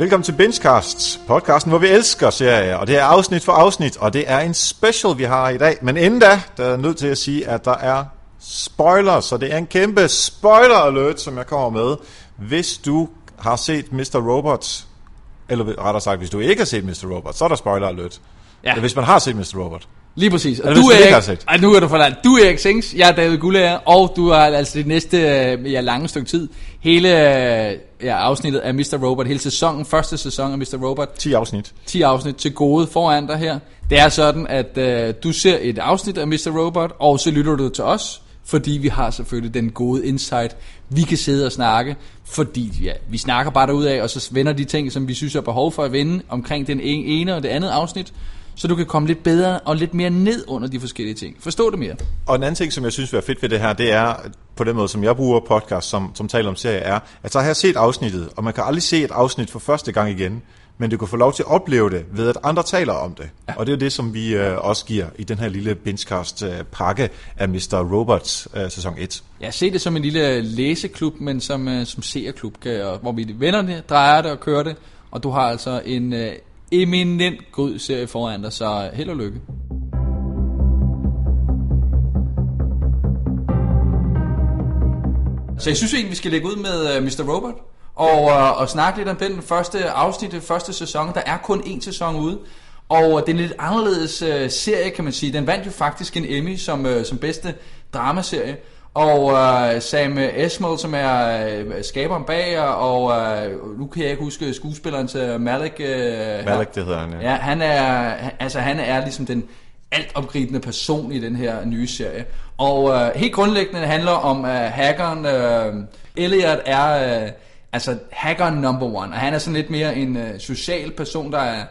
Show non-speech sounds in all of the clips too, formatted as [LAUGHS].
Velkommen til Bingecast, podcasten, hvor vi elsker serier, og det er afsnit for afsnit, og det er en special, vi har i dag. Men inden da, der er jeg nødt til at sige, at der er spoiler, så det er en kæmpe spoiler alert, som jeg kommer med. Hvis du har set Mr. Robot, eller rettere sagt, hvis du ikke har set Mr. Robot, så er der spoiler alert. Ja. Eller hvis man har set Mr. Robot. Lige præcis. Og Eller du er ikke har set. Ej, nu er du for langt. Du er Erik Sings, jeg er David Gullager, og du har altså det næste øh, ja, lange stykke tid. Hele øh, ja, afsnittet af Mr. Robot, hele sæsonen, første sæson af Mr. Robot, 10 afsnit. 10 afsnit til gode foran dig her. Det er sådan, at øh, du ser et afsnit af Mr. Robot, og så lytter du til os, fordi vi har selvfølgelig den gode insight. Vi kan sidde og snakke, fordi ja, vi snakker bare af, og så vender de ting, som vi synes er behov for at vende omkring den ene og det andet afsnit, så du kan komme lidt bedre og lidt mere ned under de forskellige ting. Forstå det mere. Og en anden ting, som jeg synes er fedt ved det her, det er, på den måde, som jeg bruger podcast, som, som taler om serier, er, at så har jeg set afsnittet, og man kan aldrig se et afsnit for første gang igen, men du kan få lov til at opleve det, ved at andre taler om det. Ja. Og det er jo det, som vi øh, også giver i den her lille Bingecast øh, af Mr. Robots øh, sæson 1. Ja, se det som en lille læseklub, men som, øh, som seerklub, kan- og hvor vi vender det, drejer det og kører det, og du har altså en øh, eminent god serie foran dig, så held og lykke. Så jeg synes egentlig, vi skal lægge ud med øh, Mr. Robot og, øh, og snakke lidt om den første afsnit, den første sæson. Der er kun én sæson ude, og det er en lidt anderledes øh, serie, kan man sige. Den vandt jo faktisk en Emmy som, som bedste dramaserie. Og uh, Sam Esmail, som er uh, skaberen bag, og uh, nu kan jeg ikke huske skuespilleren til Malik. Uh, Malik, det hedder han, ja. Ja, han er, altså han er ligesom den altomgribende person i den her nye serie. Og øh, helt grundlæggende handler om øh, hackeren, øh, Elliot er øh, altså hackeren number one, og han er sådan lidt mere en øh, social person, der er,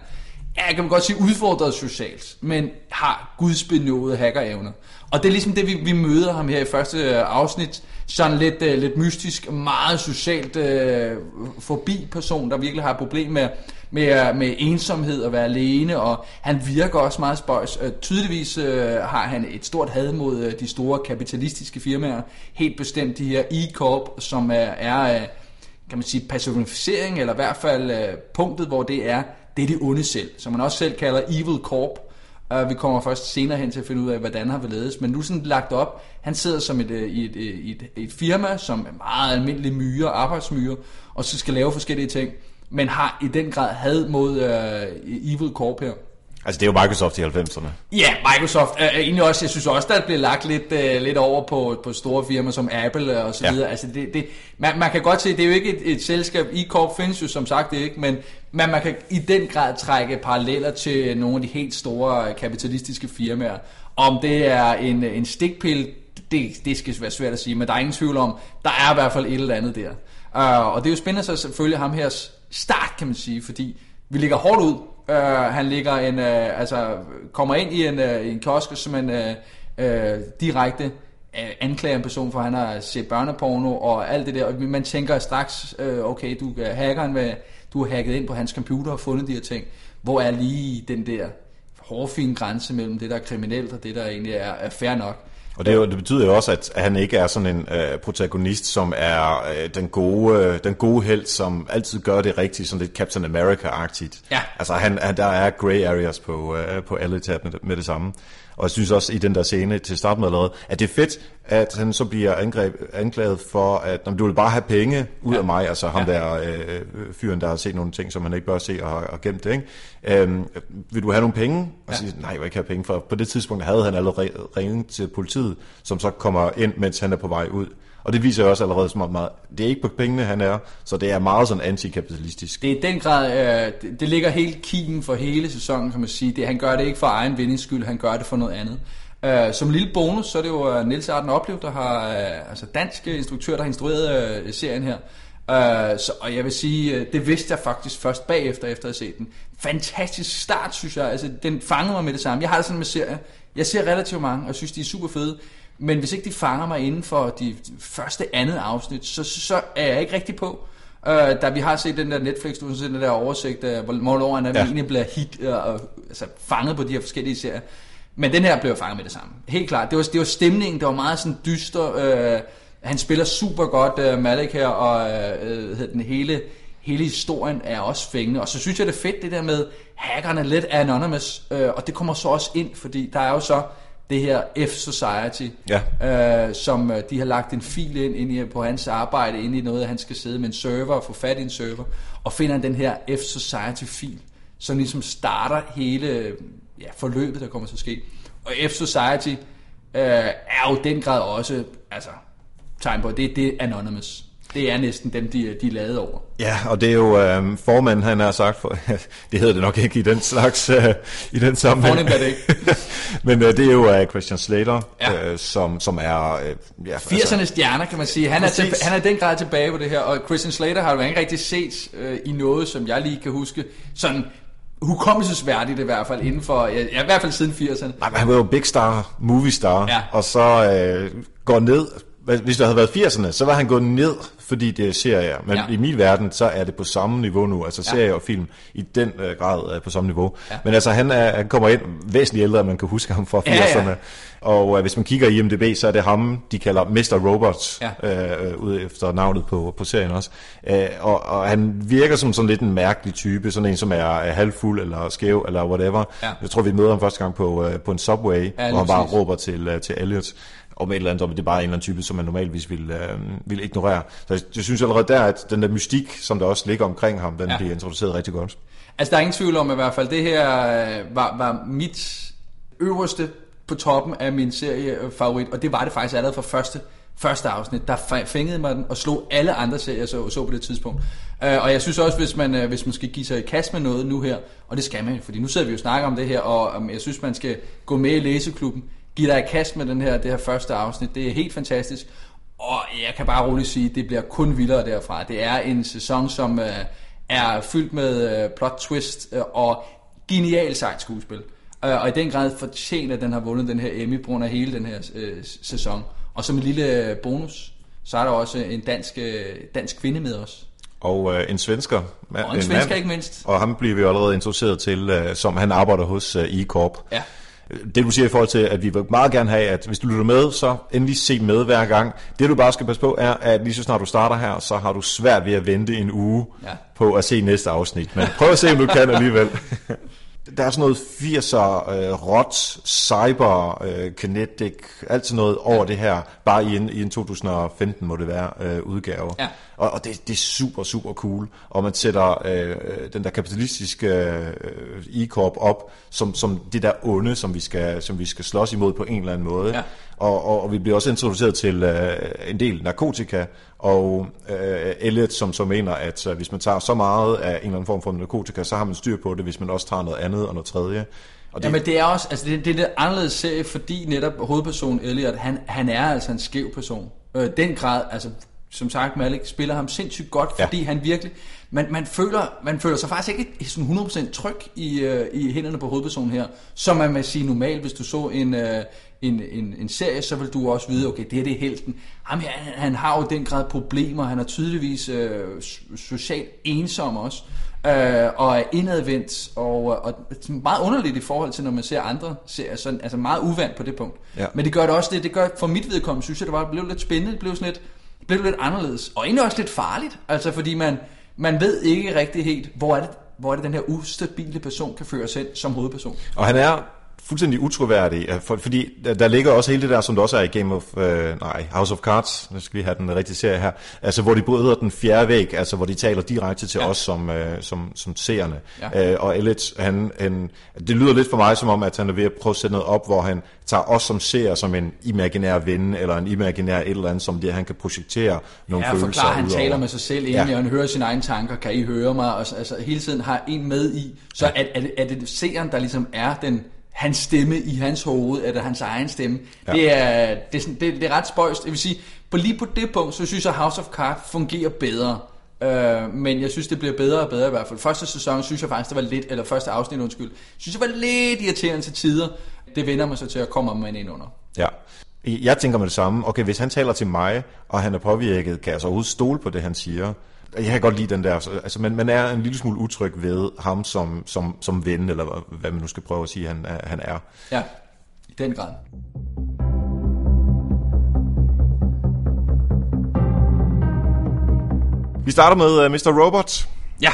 ja, kan man godt sige, udfordret socialt, men har gudsbenåede hackerevner. Og det er ligesom det, vi, vi møder ham her i første øh, afsnit, sådan lidt, øh, lidt mystisk, meget socialt øh, forbi person, der virkelig har et problem med, med, øh, med ensomhed og være alene, og han virker også meget spøjs. Øh, tydeligvis øh, har han et stort had mod øh, de store kapitalistiske firmaer, helt bestemt de her E-Corp, som er, er øh, kan man sige, personificering, eller i hvert fald øh, punktet, hvor det er, det er det onde selv, som man også selv kalder Evil Corp. Uh, vi kommer først senere hen til at finde ud af, hvordan han vil ledes, men nu sådan lagt op, han sidder som et, øh, i et, øh, et, et firma, som er meget almindelig myre, arbejdsmyre, og så skal lave forskellige ting, men har i den grad had mod uh, Evil Corp her. Altså, det er jo Microsoft i 90'erne. Ja, Microsoft er egentlig også, jeg synes også, der bliver lagt lidt, uh, lidt over på, på store firmaer som Apple og så Ja. videre. Altså det, det, man, man kan godt se, det er jo ikke et, et selskab, E-Corp findes jo som sagt ikke, men man, man kan i den grad trække paralleller til nogle af de helt store kapitalistiske firmaer. Om det er en, en stikpille, det, det skal være svært at sige, men der er ingen tvivl om, der er i hvert fald et eller andet der. Uh, og det er jo spændende så selvfølgelig ham her start, kan man sige, fordi vi ligger hårdt ud. Øh, han ligger en, øh, altså, kommer ind i en, øh, en kiosk som en øh, øh, direkte øh, uh, anklager en person for, at han har set børneporno og alt det der. Og man tænker straks, øh, okay, du øh, er hackeren, med, du har hacket ind på hans computer og fundet de her ting. Hvor er lige den der hårfine grænse mellem det, der er kriminelt og det, der egentlig er, er fair nok. Og det, jo, det betyder jo også, at han ikke er sådan en øh, protagonist, som er øh, den gode øh, den gode held, som altid gør det rigtigt, sådan lidt Captain America-agtigt. Ja. Altså, han, han, der er grey areas på, øh, på alle tab med det samme. Og jeg synes også i den der scene til start med allerede, at det er fedt, at han så bliver angreb, anklaget for, at "Nå, men du vil bare have penge ud ja. af mig, altså ham Ja. der øh, fyren, der har set nogle ting, som han ikke bør se og, og gemt det, ikke? Øhm, vil du have nogle penge? Og Ja. siger, nej, jeg vil ikke have penge, for på det tidspunkt havde han allerede ringet til politiet, som så kommer ind, mens han er på vej ud. Og det viser jo også allerede som om, meget, det er ikke på pengene, han er, så det er meget sådan antikapitalistisk. Det er i den grad, øh, det, det ligger helt kigen for hele sæsonen, kan man sige. Det, han gør det ikke for egen vindings skyld, han gør det for noget andet. Øh, som lille bonus, så er det jo øh, Niels Arden Oplev, der har, uh, altså dansk instruktør, der har instrueret uh, serien her. Uh, så, og jeg vil sige, uh, det vidste jeg faktisk først bagefter, efter at have set den. Fantastisk start, synes jeg. Altså, den fangede mig med det samme. Jeg har det sådan med serier. Jeg ser relativt mange, og synes, de er super fede. Men hvis ikke de fanger mig inden for de første andet afsnit, så, så er jeg ikke rigtig på. Uh, da vi har set den der Netflix, du har set den der oversigt hvor- hvornår han Ja. egentlig bliver hit, uh, og, altså fanget på de her forskellige serier. Men den her blev fanget med det samme. Helt klart. Det var, det var stemningen, det var meget sådan dyster. Øh, han spiller super godt, øh, Malik her, og øh, øh den hele, hele historien er også fængende. Og så synes jeg, det er fedt, det der med, hackerne lidt anonymous, øh, og det kommer så også ind, fordi der er jo så det her F-Society, ja. øh, som øh, de har lagt en fil ind, ind i, på hans arbejde, ind i noget, at han skal sidde med en server og få fat i en server, og finder den her F-Society-fil, som ligesom starter hele ja, forløbet, der kommer til at ske. Og F-Society øh, er jo den grad også, altså, tegn på, det, det er anonymous. Det er næsten dem, de, de er lavet over. Ja, og det er jo øh, formanden, han har sagt, for, [LAUGHS] det hedder det nok ikke i den slags, øh, i den sammenhæng. Fornemt er det ikke. [LAUGHS] Men øh, det er jo øh, Christian Slater, ja. øh, som, som er... Øh, ja, 80'ernes altså, stjerner, kan man sige. Han er, til, han er den grad tilbage på det her, og Christian Slater har jo ikke rigtig set øh, i noget, som jeg lige kan huske, sådan hukommelsesværdigt i hvert fald inden for, ja, i hvert fald siden 80'erne. Nej, men han var jo big star, movie star, ja. og så øh, går ned hvis det havde været 80'erne, så var han gået ned, fordi det er serier. Men ja. i min verden, så er det på samme niveau nu. Altså serier ja. og film i den uh, grad er på samme niveau. Ja. Men altså, han, er, han kommer ind væsentligt ældre, end man kan huske ham fra 80'erne. Ja, ja. Og uh, hvis man kigger i IMDb, så er det ham, de kalder Mr. Robot, ja. uh, ud efter navnet på, på serien også. Uh, og, og han virker som sådan lidt en mærkelig type, sådan en, som er uh, halvfuld eller skæv eller whatever. Ja. Jeg tror, vi møder ham første gang på, uh, på en subway, ja, hvor han bare råber til, uh, til Elliot om et eller andet, om det er bare en eller anden type, som man normalvis vil, øh, vil ignorere. Så jeg, jeg synes allerede der, at den der mystik, som der også ligger omkring ham, den ja. bliver introduceret rigtig godt. Altså der er ingen tvivl om, at i hvert fald det her øh, var, var mit øverste på toppen af min serie favorit, og det var det faktisk allerede fra første første afsnit, der fængede mig den og slog alle andre serier, så, så på det tidspunkt. Uh, og jeg synes også, hvis man, uh, hvis man skal give sig i kast med noget nu her, og det skal man, fordi nu sidder vi jo og snakker om det her, og um, jeg synes, man skal gå med i læseklubben, give dig i kast med den her, det her første afsnit. Det er helt fantastisk. Og jeg kan bare roligt sige, at det bliver kun vildere derfra. Det er en sæson, som uh, er fyldt med uh, plot twist uh, og genial sejt skuespil. Uh, og i den grad fortjener, at den har vundet den her Emmy på grund af hele den her uh, sæson. Og som en lille bonus, så er der også en dansk, uh, dansk kvinde med os. Og øh, en svensker. Og en, en svensker mand, ikke mindst. Og ham bliver vi allerede introduceret til, øh, som han arbejder hos øh, E-Corp. Ja det du siger i forhold til, at vi vil meget gerne have, at hvis du lytter med, så endelig se med hver gang. Det du bare skal passe på er, at lige så snart du starter her, så har du svært ved at vente en uge ja. på at se næste afsnit. Men prøv at se, om du kan alligevel. [LAUGHS] der er sådan noget 80'er, øh, rot, cyber, øh, kinetic, alt sådan noget over ja. det her, bare i en, i en 2015 må det være, øh, udgave. Ja. Og, og det, det er super, super cool. Og man sætter øh, den der kapitalistiske øh, e-corp op, som, som det der onde, som vi, skal, som vi skal slås imod på en eller anden måde. Ja. Og, og, og vi bliver også introduceret til øh, en del narkotika, og øh, Elliot, som så mener, at øh, hvis man tager så meget af en eller anden form for narkotika, så har man styr på det, hvis man også tager noget andet og noget tredje. Og det... Jamen det er også, altså det, det er lidt anderledes serie, fordi netop hovedpersonen Elliot, han, han er altså en skæv person. Øh, den grad, altså som sagt, Malik spiller ham sindssygt godt, fordi ja. han virkelig... Man, man, føler, man føler sig faktisk ikke sådan 100% tryg i, uh, i hænderne på hovedpersonen her, som man vil sige normalt, hvis du så en, uh, en, en, en serie, så vil du også vide, okay, det her det er helten. Jamen, han, han har jo den grad problemer, han er tydeligvis uh, socialt ensom også, uh, og er indadvendt, og, og meget underligt i forhold til, når man ser andre serier, sådan, altså meget uvandt på det punkt. Ja. Men det gør det også det, det gør for mit vedkommende, synes jeg, det var, det blev lidt spændende, det blev sådan lidt, blev lidt anderledes. Og egentlig også lidt farligt, altså fordi man, man ved ikke rigtig helt, hvor er det, hvor er det den her ustabile person kan føre sig som hovedperson. Og han er fuldstændig utroværdig, for, fordi der, ligger også hele det der, som der også er i Game of, øh, nej, House of Cards, nu skal vi have den rigtige serie her, altså hvor de bryder den fjerde væg, altså hvor de taler direkte til ja. os som, øh, som, som seerne. Ja. Øh, og Elliot, han, han, det lyder lidt for mig som om, at han er ved at prøve at sætte noget op, hvor han tager os som seere som en imaginær ven, eller en imaginær et eller andet, som det, han kan projektere nogle ja, følelser forklar, han taler med sig selv egentlig, ja. og han hører sine egne tanker, kan I høre mig, og altså hele tiden har en med i, så ja. er, er, det, er det seeren, der ligesom er den hans stemme i hans hoved, eller hans egen stemme. Ja. Det, er, det, er sådan, det, det er ret spøjst. Jeg vil sige, på lige på det punkt, så synes jeg, House of Cards fungerer bedre. Uh, men jeg synes, det bliver bedre og bedre i hvert fald. Første sæson synes jeg faktisk, det var lidt, eller første afsnit, undskyld, synes jeg var lidt irriterende til tider. Det vender mig så til at komme med ind under. Ja. Jeg tænker med det samme. Okay, hvis han taler til mig, og han er påvirket, kan jeg så overhovedet stole på det, han siger? Jeg kan godt lide den der, altså man, man er en lille smule utryg ved ham som, som, som ven, eller hvad man nu skal prøve at sige, han, han er. Ja. den grad. Vi starter med uh, Mr. Robot. Ja,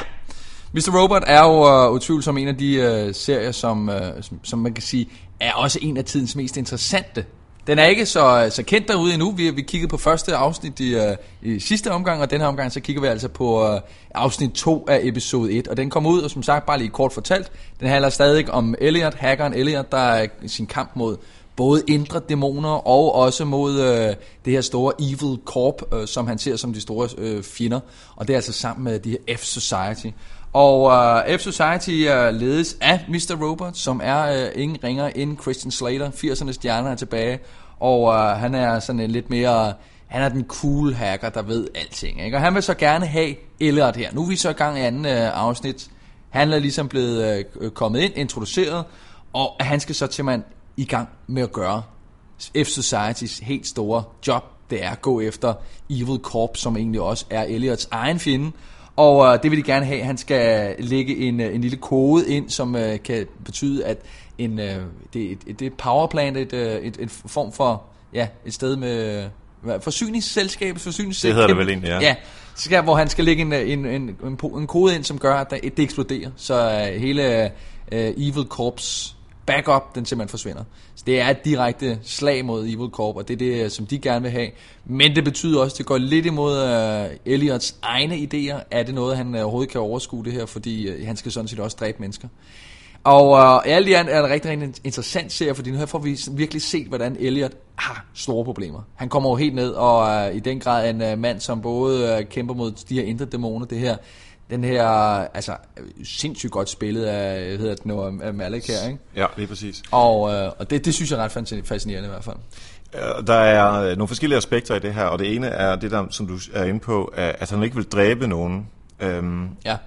Mr. Robot er jo uh, utvivlsomt en af de uh, serier, som, uh, som, som man kan sige, er også en af tidens mest interessante. Den er ikke så, så kendt derude endnu. Vi, vi kiggede på første afsnit i, uh, i sidste omgang, og den her omgang, så kigger vi altså på uh, afsnit 2 af episode 1. Og den kommer ud, og som sagt, bare lige kort fortalt, den handler stadig om Elliot, hackeren Elliot, der er i sin kamp mod både indre dæmoner og også mod øh, det her store Evil Corp, øh, som han ser som de store øh, fjender. Og det er altså sammen med de her F-Society. Og øh, uh, F-Society uh, øh, ledes af Mr. Robot, som er uh, ingen ringer end Christian Slater. 80'ernes stjerner er tilbage. Og uh, han er sådan en lidt mere... Han er den cool hacker, der ved alting. Ikke? Og han vil så gerne have Elliot her. Nu er vi så i gang i anden uh, afsnit. Han er ligesom blevet uh, kommet ind, introduceret, og han skal så til man i gang med at gøre F-Societys helt store job. Det er at gå efter Evil Corp, som egentlig også er Elliots egen fjende. Og øh, det vil de gerne have. Han skal lægge en, øh, en lille kode ind, som øh, kan betyde, at en, øh, det, et, det er powerplant, et, øh, et, et form for ja, et sted med hvad, forsyningsselskab, forsyningsselskab. Det hedder det vel egentlig, ja. Ja, skal, hvor han skal lægge en, en, en, en, en kode ind, som gør, at det eksploderer. Så øh, hele øh, Evil Corps backup, den simpelthen forsvinder. Så det er et direkte slag mod Evil Corp, og det er det, øh, som de gerne vil have. Men det betyder også, at det går lidt imod øh, uh, Elliots egne idéer. Er det noget, han øh, overhovedet kan overskue det her, fordi uh, han skal sådan set også dræbe mennesker. Og uh, alt i alt er det rigtig, rigtig interessant serie, fordi nu her får vi virkelig set, hvordan Elliot har store problemer. Han kommer jo helt ned, og uh, i den grad en uh, mand, som både uh, kæmper mod de her indre dæmoner, det her den her, altså sindssygt godt spillet af, hedder det nu, af Malik her, ikke? Ja, lige præcis. Og, øh, og det, det synes jeg er ret fascinerende i hvert fald. Der er øh, nogle forskellige aspekter i det her, og det ene er det der, som du er inde på, at han ikke vil dræbe nogen. Øhm, ja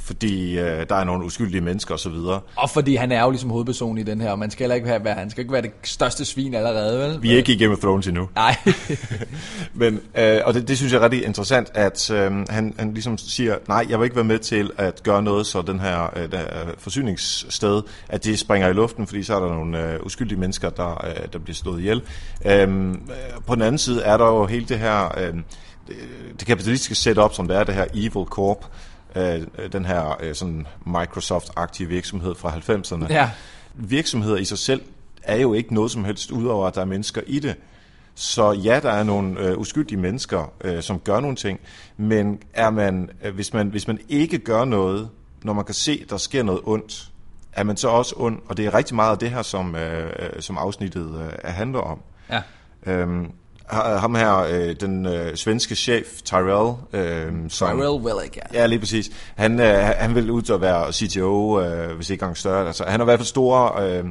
fordi øh, der er nogle uskyldige mennesker osv. Og, og fordi han er jo ligesom hovedperson i den her, og man skal heller ikke være, han skal ikke være det største svin allerede, vel? Vi er ikke i Game of Thrones endnu. Nej. [LAUGHS] Men, øh, og det, det synes jeg er rigtig interessant, at øh, han, han ligesom siger, nej, jeg vil ikke være med til at gøre noget, så den her øh, der forsyningssted, at det springer i luften, fordi så er der nogle øh, uskyldige mennesker, der, øh, der bliver slået ihjel. Øhm, øh, på den anden side er der jo hele det her... Øh, det kapitalistiske setup, som det er, det her Evil Corp, øh, den her øh, sådan Microsoft-aktive virksomhed fra 90'erne. Ja. Virksomheder i sig selv er jo ikke noget som helst, udover at der er mennesker i det. Så ja, der er nogle øh, uskyldige mennesker, øh, som gør nogle ting, men er man, øh, hvis, man, hvis man ikke gør noget, når man kan se, der sker noget ondt, er man så også ond, og det er rigtig meget af det her, som, øh, øh som afsnittet øh, handler om. Ja. Øhm, ham her, øh, den øh, svenske chef, Tyrell. Øh, som, Tyrell Willig, ja. Ja, lige præcis. Han, øh, han vil ud til at være CTO, øh, hvis ikke engang større. Altså, han har i hvert fald store øh,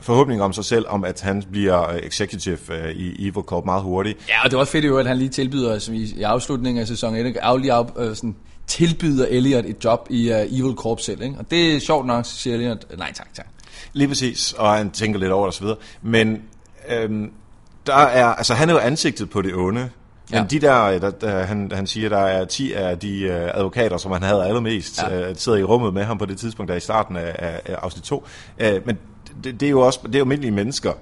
forhåbninger om sig selv, om at han bliver øh, executive øh, i Evil Corp meget hurtigt. Ja, og det er også fedt jo, at han lige tilbyder, som i, i afslutningen af sæson 1, lige af, øh, sådan, tilbyder Elliot et job i uh, Evil Corp selv. Ikke? Og det er sjovt nok, siger Elliot, nej tak, tak. Lige præcis, og han tænker lidt over det osv. Men øhm, der er, altså han er jo ansigtet på det onde, men ja. de der, der, der han, han siger, der er 10 af de uh, advokater, som han havde allermest, ja. uh, sidder i rummet med ham på det tidspunkt, der er i starten af, af, af afsnit 2. Uh, men det, det, er jo også det er jo almindelige mennesker,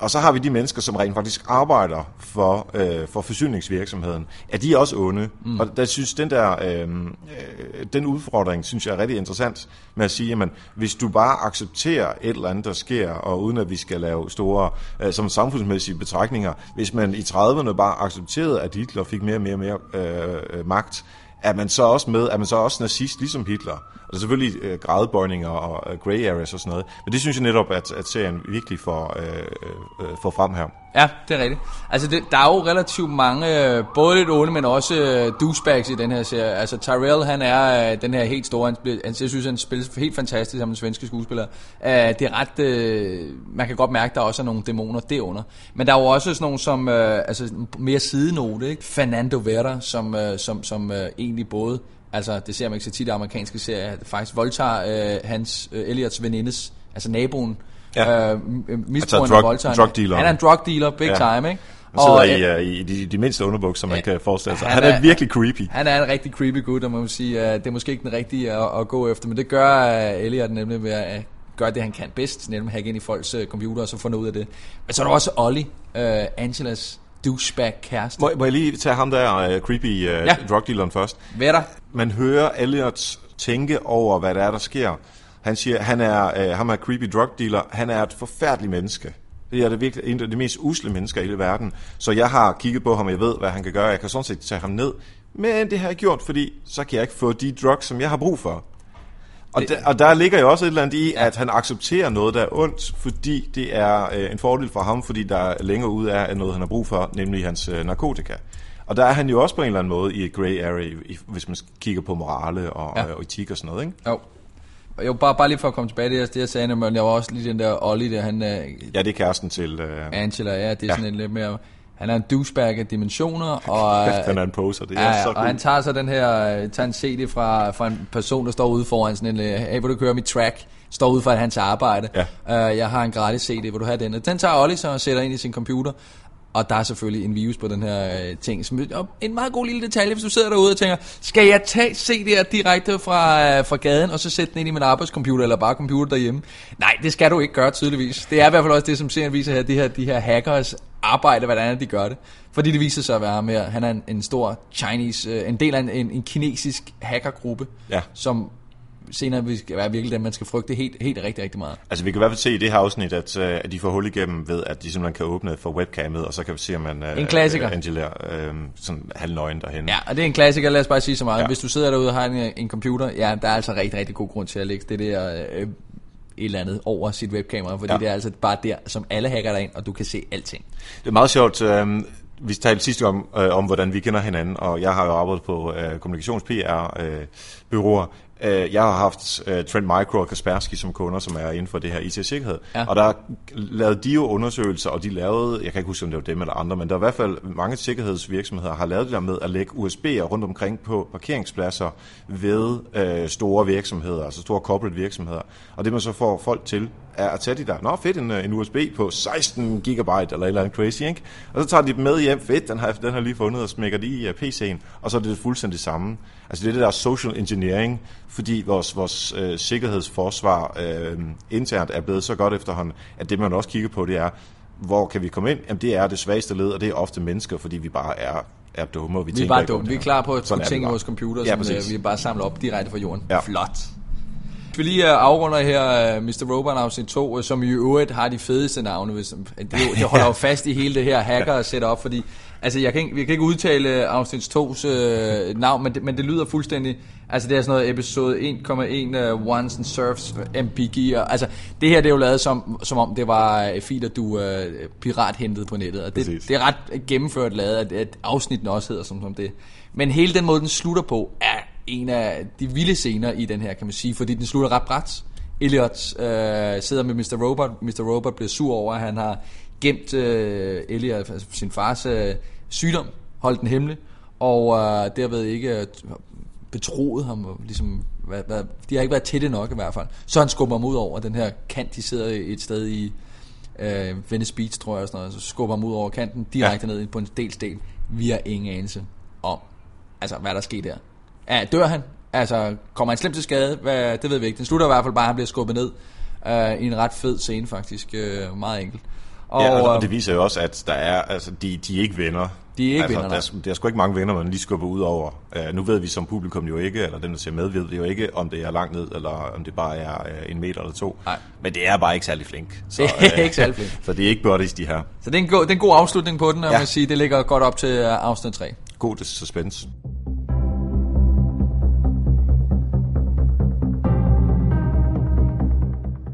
og så har vi de mennesker, som rent faktisk arbejder for, øh, for forsyningsvirksomheden. Er de også onde? Mm. Og der synes den der øhm, øh, den udfordring, synes jeg er rigtig interessant med at sige, at hvis du bare accepterer et eller andet, der sker, og uden at vi skal lave store øh, som samfundsmæssige betragtninger, hvis man i 30'erne bare accepterede, at Hitler fik mere og mere, mere øh, magt, er man så også med, er man så også nazist ligesom Hitler? Og der er selvfølgelig øh, gradbøjninger og øh, grey areas og sådan noget, men det synes jeg netop, at, at serien virkelig får, øh, øh, øh, får frem her. Ja, det er rigtigt. Altså, det, der er jo relativt mange, øh, både lidt onde, men også øh, douchebags i den her serie. Altså, Tyrell, han er øh, den her helt store, han, han, jeg synes, han spiller helt fantastisk som en svenske skuespiller. Øh, det er ret, øh, man kan godt mærke, der også er nogle dæmoner derunder. Men der er jo også sådan nogle, som, øh, altså mere sidenote, ikke? Fernando Vera, som, øh, som, som øh, egentlig både Altså, det ser man ikke så tit i amerikanske serier. Faktisk voldtager øh, hans, øh, Elliots venindes, altså naboen, ja. øh, misbrugeren altså, drug, drug dealer. Han er en drug dealer, big ja. time, ikke? Han sidder og, i, uh, i de, de mindste underbukser, man ja, kan forestille sig. Han, han er, er virkelig creepy. Han er en rigtig creepy gut, og man må sige, uh, det er måske ikke den rigtige at, at gå efter, men det gør uh, Elliot nemlig ved at uh, gør det, han kan bedst, nemlig hacke ind i folks uh, computer og så få noget ud af det. Men så er der også Ollie, uh, Angelas douchebag kæreste. Må, må jeg lige tage ham der uh, creepy uh, ja. drug dealeren først? Hvad er der? Man hører Elliot tænke over, hvad der er, der sker. Han siger, han er, uh, ham er creepy drug dealer, han er et forfærdeligt menneske. Det er det virkelig en af de mest usle mennesker i hele verden. Så jeg har kigget på ham, og jeg ved, hvad han kan gøre. Jeg kan sådan set tage ham ned. Men det har jeg gjort, fordi så kan jeg ikke få de drugs, som jeg har brug for. Og, det, der, og der ligger jo også et eller andet i, at han accepterer noget, der er ondt, fordi det er øh, en fordel for ham, fordi der længere ud er noget, han har brug for, nemlig hans øh, narkotika. Og der er han jo også på en eller anden måde i et grey area, hvis man kigger på morale og, ja. og etik og sådan noget, ikke? Jo. Jo, bare, bare lige for at komme tilbage til det, det jeg sagde, men jeg var også lige den der Ollie, der han... Ja, det er kæresten til... Uh... Angela, ja, det er ja. sådan en lidt mere... Han er en douchebag af dimensioner, [LAUGHS] og, han er en poser, det er ja, så og han tager så den her, tager en CD fra, fra en person, der står ude foran sådan en, hey, vil du køre mit track? Står ude for hans arbejde. Ja. Uh, jeg har en gratis CD, vil du have den? Den tager Ollie så og sætter ind i sin computer, og der er selvfølgelig en virus på den her øh, ting. Som, og en meget god lille detalje, hvis du sidder derude og tænker, skal jeg tage CD'er direkte fra, øh, fra gaden, og så sætte den ind i min arbejdscomputer, eller bare computer derhjemme? Nej, det skal du ikke gøre tydeligvis. Det er i hvert fald også det, som serien viser her, de her, de her hackers arbejde, hvordan de gør det. Fordi det viser sig at være med, han er en, en stor Chinese, øh, en del af en, en, en kinesisk hackergruppe, ja. som senere vil være virkelig den, man skal frygte helt, helt rigtig, rigtig meget. Altså vi kan i hvert fald se i det her afsnit, at, uh, at de får hul igennem ved, at de simpelthen kan åbne for webcamet, og så kan vi se, om man uh, en klassiker. Uh, Angela uh, sådan halvnøgen derhen. Ja, og det er en klassiker, lad os bare sige så meget. Ja. Hvis du sidder derude og har en, en computer, ja, der er altså rigtig, rigtig god grund til at lægge det der uh, et eller andet over sit webkamera, fordi ja. det er altså bare der, som alle hacker dig ind, og du kan se alting. Det er meget sjovt. Uh, vi talte sidste om, øh, om, hvordan vi kender hinanden, og jeg har jo arbejdet på øh, kommunikations-PR-byråer, Øh, jeg har haft uh, Trend Micro og Kaspersky som kunder, som er inden for det her IT-sikkerhed. Ja. Og der lavede de jo undersøgelser, og de lavede, jeg kan ikke huske, om det var dem eller andre, men der er i hvert fald mange sikkerhedsvirksomheder, har lavet det der med at lægge USB'er rundt omkring på parkeringspladser ved uh, store virksomheder, altså store corporate virksomheder. Og det man så får folk til, er at tage de der, nå fedt, en, en USB på 16 gigabyte eller et eller andet crazy, ikke? Og så tager de dem med hjem, fedt, den har, den har lige fundet, og smækker de i uh, PC'en, og så er det fuldstændig samme. Altså det er det der social engineering, fordi vores, vores øh, sikkerhedsforsvar øh, internt er blevet så godt efterhånden, at det man også kigger på, det er, hvor kan vi komme ind? Jamen det er det svageste led, og det er ofte mennesker, fordi vi bare er er dumme, og vi, vi tænker er bare dumme. Vi er klar på at ting i vores computer, ja, som øh, vi bare samler op direkte fra jorden. Ja. Flot. Vi lige uh, afrunder her uh, Mr. Robot afsnit 2, uh, som i øvrigt har de fedeste navne. Hvis, det, det holder jo [LAUGHS] fast i hele det her hacker setup, fordi Altså, jeg kan ikke, vi kan ikke udtale afsnit 2's øh, navn, men det, men det lyder fuldstændig... Altså, det er sådan noget episode 1,1 uh, Ones and Surfs MPG. Og, altså, det her det er jo lavet som, som om det var filer, du uh, pirat hentede på nettet. Og det, det er ret gennemført lavet, at, at afsnitten også hedder som, som det. Men hele den måde, den slutter på, er en af de vilde scener i den her, kan man sige, fordi den slutter ret bræt. Elliot øh, sidder med Mr. Robot. Mr. Robot bliver sur over, at han har gemt øh, Elliot, altså sin fars øh, sygdom, holdt den hemmelig, og øh, derved ikke øh, betroet ham, og ligesom, hvad, hvad, de har ikke været tætte nok i hvert fald. Så han skubber ham ud over den her kant, de sidder et sted i øh, Venice Beach, tror jeg, og sådan noget, så skubber ham ud over kanten, direkte ja. ned på en delsdel. Vi har ingen anelse om, altså, hvad der sker der. Ja, dør han? Altså, kommer han slemt til skade? Hvad, det ved vi ikke. Den slutter i hvert fald bare, at han bliver skubbet ned øh, i en ret fed scene, faktisk. Øh, meget enkelt. Og, ja, og, og det viser jo også, at der er, altså, de, de er ikke venner. De er ikke altså, venner, der, er, der er sgu ikke mange venner, man lige skubber ud over. Uh, nu ved vi som publikum jo ikke, eller den, der ser med, ved jo ikke, om det er langt ned, eller om det bare er uh, en meter eller to. Nej. Men det er bare ikke særlig flink. Så, det er uh, ikke særlig flink. [LAUGHS] så det er ikke buddies, de her. Så det er en god, det er en god afslutning på den, og ja. man sige, det ligger godt op til afsnit 3. God suspense.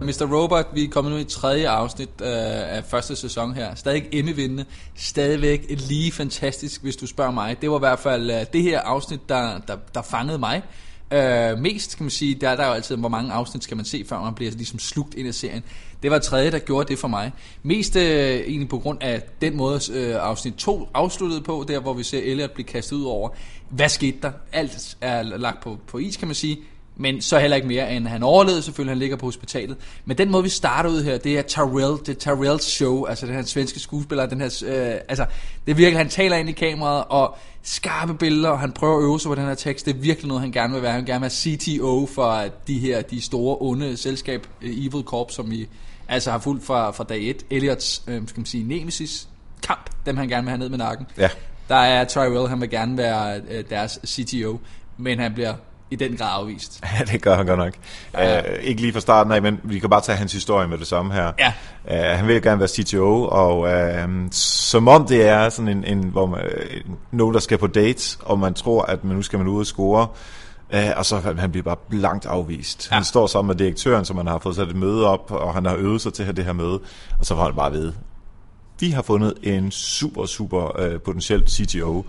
Mr. Robot, vi er kommet nu i tredje afsnit øh, af første sæson her. Stadig Emmy-vindende. Stadigvæk lige fantastisk, hvis du spørger mig. Det var i hvert fald øh, det her afsnit, der, der, der fangede mig. Øh, mest kan man sige, der, der er jo altid, hvor mange afsnit skal man se, før man bliver ligesom slugt ind i serien. Det var tredje, der gjorde det for mig. Mest øh, egentlig på grund af den måde, øh, afsnit 2 afsluttede på, der hvor vi ser Elliot blive kastet ud over. Hvad skete der? Alt er lagt på, på is, kan man sige. Men så heller ikke mere, end han overlevede selvfølgelig, han ligger på hospitalet. Men den måde, vi starter ud her, det er Tyrell, det er Tyrells show, altså den her svenske skuespiller, den her, øh, altså, det virker, han taler ind i kameraet, og skarpe billeder, og han prøver at øve sig på den her tekst, det er virkelig noget, han gerne vil være. Han vil gerne være CTO for de her, de store, onde selskab, øh, Evil Corp, som vi altså har fulgt fra, fra dag 1. Elliots, øh, skal man sige, nemesis kamp, dem han gerne vil have ned med nakken. Ja. Der er Tyrell, han vil gerne være øh, deres CTO, men han bliver i den grad afvist. [LAUGHS] Ja, det gør han godt nok. Ja. Uh, ikke lige fra starten af, men vi kan bare tage hans historie med det samme her. Ja. Uh, han vil gerne være CTO, og uh, som om det er sådan en, en hvor man, nogen, der skal på dates, og man tror, at man nu skal man ud og score, uh, og så han bliver bare blankt afvist. Ja. Han står sammen med direktøren, som han har fået sat et møde op, og han har øvet sig til det her møde, og så får han bare ved, vi har fundet en super, super uh, potentiel CTO,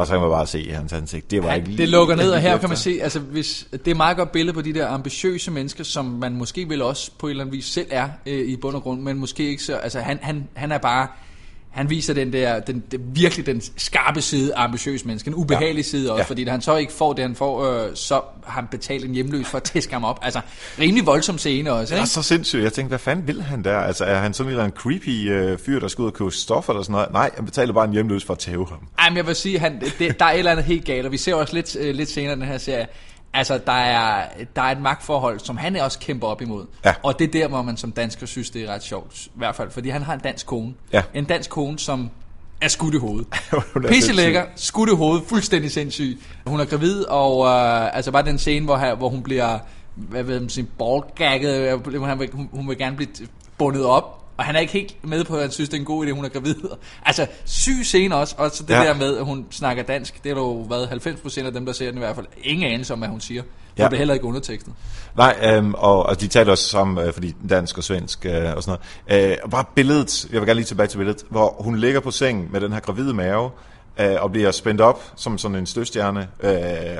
og så kan man bare se i hans ansigt, det var Ja, ikke lige... det lukker ned, og her kan man se, altså hvis, det er et meget godt billede på de der ambitiøse mennesker, som man måske vel også på en eller anden vis selv er øh, i bund og grund, men måske ikke så, altså han, han, han er bare, han viser den der, den, den, virkelig den skarpe side af ambitiøs menneske, en ubehagelig ja. side også, Ja. ja. fordi da han så ikke får det, han får, øh, så har han betalt en hjemløs for at tæske ham op. Altså, rimelig voldsom scene også, er ikke? så sindssygt. Jeg tænkte, hvad fanden vil han der? Altså, er han sådan en eller anden creepy øh, fyr, der skal ud og købe stoffer eller sådan noget? Nej, han betaler bare en hjemløs for at tæve ham. Ej, men jeg vil sige, han, det, der er et eller andet helt galt, og vi ser også lidt, øh, lidt senere i den her serie, altså der er, der er et magtforhold, som han også kæmper op imod. Ja. Og det er der, hvor man som dansker synes, det er ret sjovt, i hvert fald, fordi han har en dansk kone. Ja. En dansk kone, som er skudt i hovedet. [LAUGHS] Pisse lækker, skudt i hovedet, fuldstændig sindssyg. Hun er gravid, og øh, altså bare den scene, hvor, hvor hun bliver, hvad ved man sige, ballgagget, vil- hun, hun vil gerne blive bundet op, og han er ikke helt med på, at han synes, det er en god idé, hun er gravid. Altså, syg scene også, og så det Ja. der med, at hun snakker dansk, det er jo været 90% af dem, der ser den i hvert fald, ingen anelse om, hvad hun siger. Hun Ja. bliver heller ikke undertekstet. Nej, øhm, og, og de taler også sammen, øh, fordi dansk og svensk øh, og sådan noget. Øh, og bare billedet, jeg vil gerne lige tilbage til billedet, hvor hun ligger på sengen med den her gravide mave, øh, og bliver spændt op som sådan en stødstjerne, øh,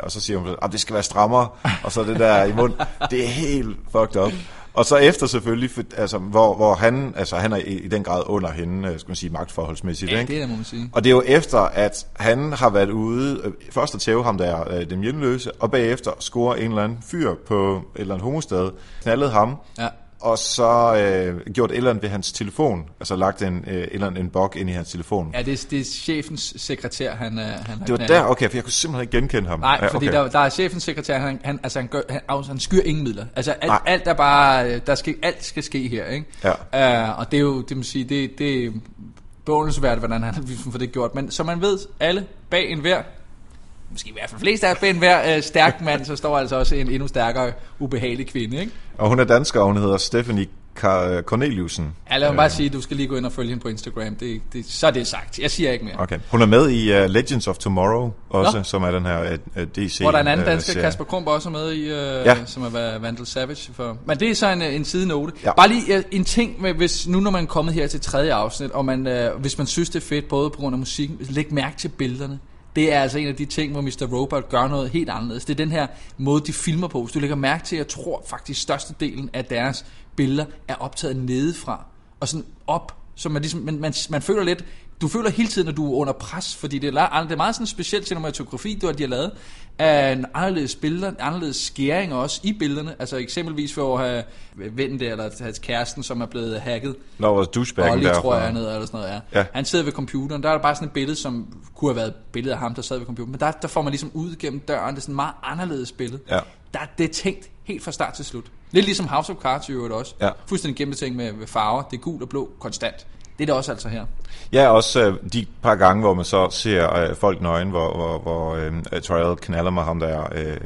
og så siger hun, at det skal være strammere, og så det der i mund, det er helt fucked up. Og så efter selvfølgelig, for, altså, hvor, hvor han, altså han er i, i den grad under hende, øh, skal man sige, magtforholdsmæssigt, Ja, ikke? det er må man sige. Og det er jo efter, at han har været ude, øh, først at tæve ham der, øh, den hjemløse, og bagefter score en eller anden fyr på et eller andet homosted, knaldet ham, Ja. Og så øh, gjort et eller andet ved hans telefon, altså lagt en, øh, eller andet, en bog ind i hans telefon. Ja, det er, det er chefens sekretær, han, øh, han har det var knaldet. der, okay, for jeg kunne simpelthen ikke genkende ham. Nej, ja, fordi okay. der, der er chefens sekretær, han, han, altså han, gør, han, altså, han skyr ingen midler. Altså alt, Nej. alt er bare, der skal, alt skal ske her, ikke? Ja. Uh, og det er jo, det må sige, det, det er beundringsværdigt, hvordan han ligesom får det gjort. Men som man ved, alle bag en hver, måske i hvert fald flest af bag en hver uh, stærk mand, så står altså også en endnu stærkere, ubehagelig kvinde, ikke? Og hun er dansker, og hun hedder Stephanie Corneliusen. Ja, lad mig bare sige, at du skal lige gå ind og følge hende på Instagram. Det, det, så er det sagt. Jeg siger ikke mere. Okay. Hun er med i uh, Legends of Tomorrow også, Nå. som er den her uh, DC Hvor der er en anden øh, dansker, serie. Kasper Krump, også er med i, øh, Ja. som er Va- Vandal Savage. For. Men det er så en, øh, en sidenote. Ja. Bare lige øh, en ting, med, hvis nu når man er kommet her til tredje afsnit, og man, øh, hvis man synes, det er fedt, både på grund af musikken, læg mærke til billederne. Det er altså en af de ting, hvor Mr. Robot gør noget helt anderledes. Det er den her måde, de filmer på. Hvis du lægger mærke til, jeg tror faktisk størstedelen af deres billeder er optaget nedefra. Og sådan op, så man, ligesom, man, man, man føler lidt, du føler hele tiden, at du er under pres, fordi det er, det er meget sådan speciel cinematografi, du har, de har lavet, af en anderledes billeder, en anderledes skæring også i billederne, altså eksempelvis for at have vennen der, eller hans kæresten, som er blevet hacket, Nå, var douchebaggen Olli, der. tror jeg, ned, eller sådan noget, ja. Ja. ja. Han sidder ved computeren, der er der bare sådan et billede, som kunne have været et billede af ham, der sad ved computeren, men der, der får man ligesom ud gennem døren, det er sådan et meget anderledes billede. Ja. Der, det er tænkt helt fra start til slut. Lidt ligesom House of Cards i øvrigt også. Ja. Fuldstændig gennemtænkt med, med farver, det er gul og blå, konstant. Det er det også altså her. Ja, også øh, de par gange, hvor man så ser øh, folk nøgen, hvor, hvor, hvor øh, Tyrell knaller med ham der, øh,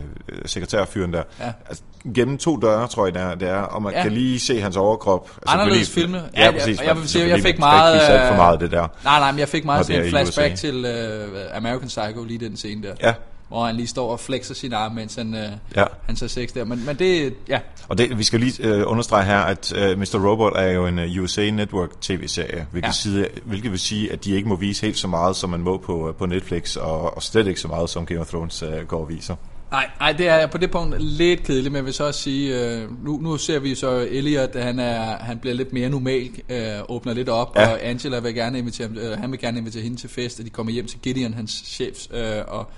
sekretærfyren der. Ja. Altså, gennem to døre, tror jeg, det er, det er og man ja. Kan lige se hans overkrop. Altså, Anderledes filme. Ja, Ja, præcis. jeg- jeg vil sige, jeg fik meget, ikke vise alt for øh, meget det der. Nej, nej, men jeg fik meget Og sådan en flashback til uh, American Psycho, lige den scene der. Ja. Hvor han lige står og flexer sin arm, mens han, uh, Ja. han ser sex der. Men, men det, ja, Og det, vi skal lige øh, understrege her, at øh, Mr. Robot er jo en uh, USA Network tv-serie, hvilket, ja. Side, hvilket vil sige, at de ikke må vise helt så meget, som man må på, øh, på Netflix, og, og slet ikke så meget, som Game of Thrones øh, går og viser. Nej, nej, det er på det punkt lidt kedeligt, men jeg vil så også sige, øh, nu, nu ser vi så Elliot, at han, er, han bliver lidt mere normal, øh, åbner lidt op, Ja. og Angela vil gerne invitere, øh, han vil gerne invitere hende til fest, og de kommer hjem til Gideon, hans chef, øh, og,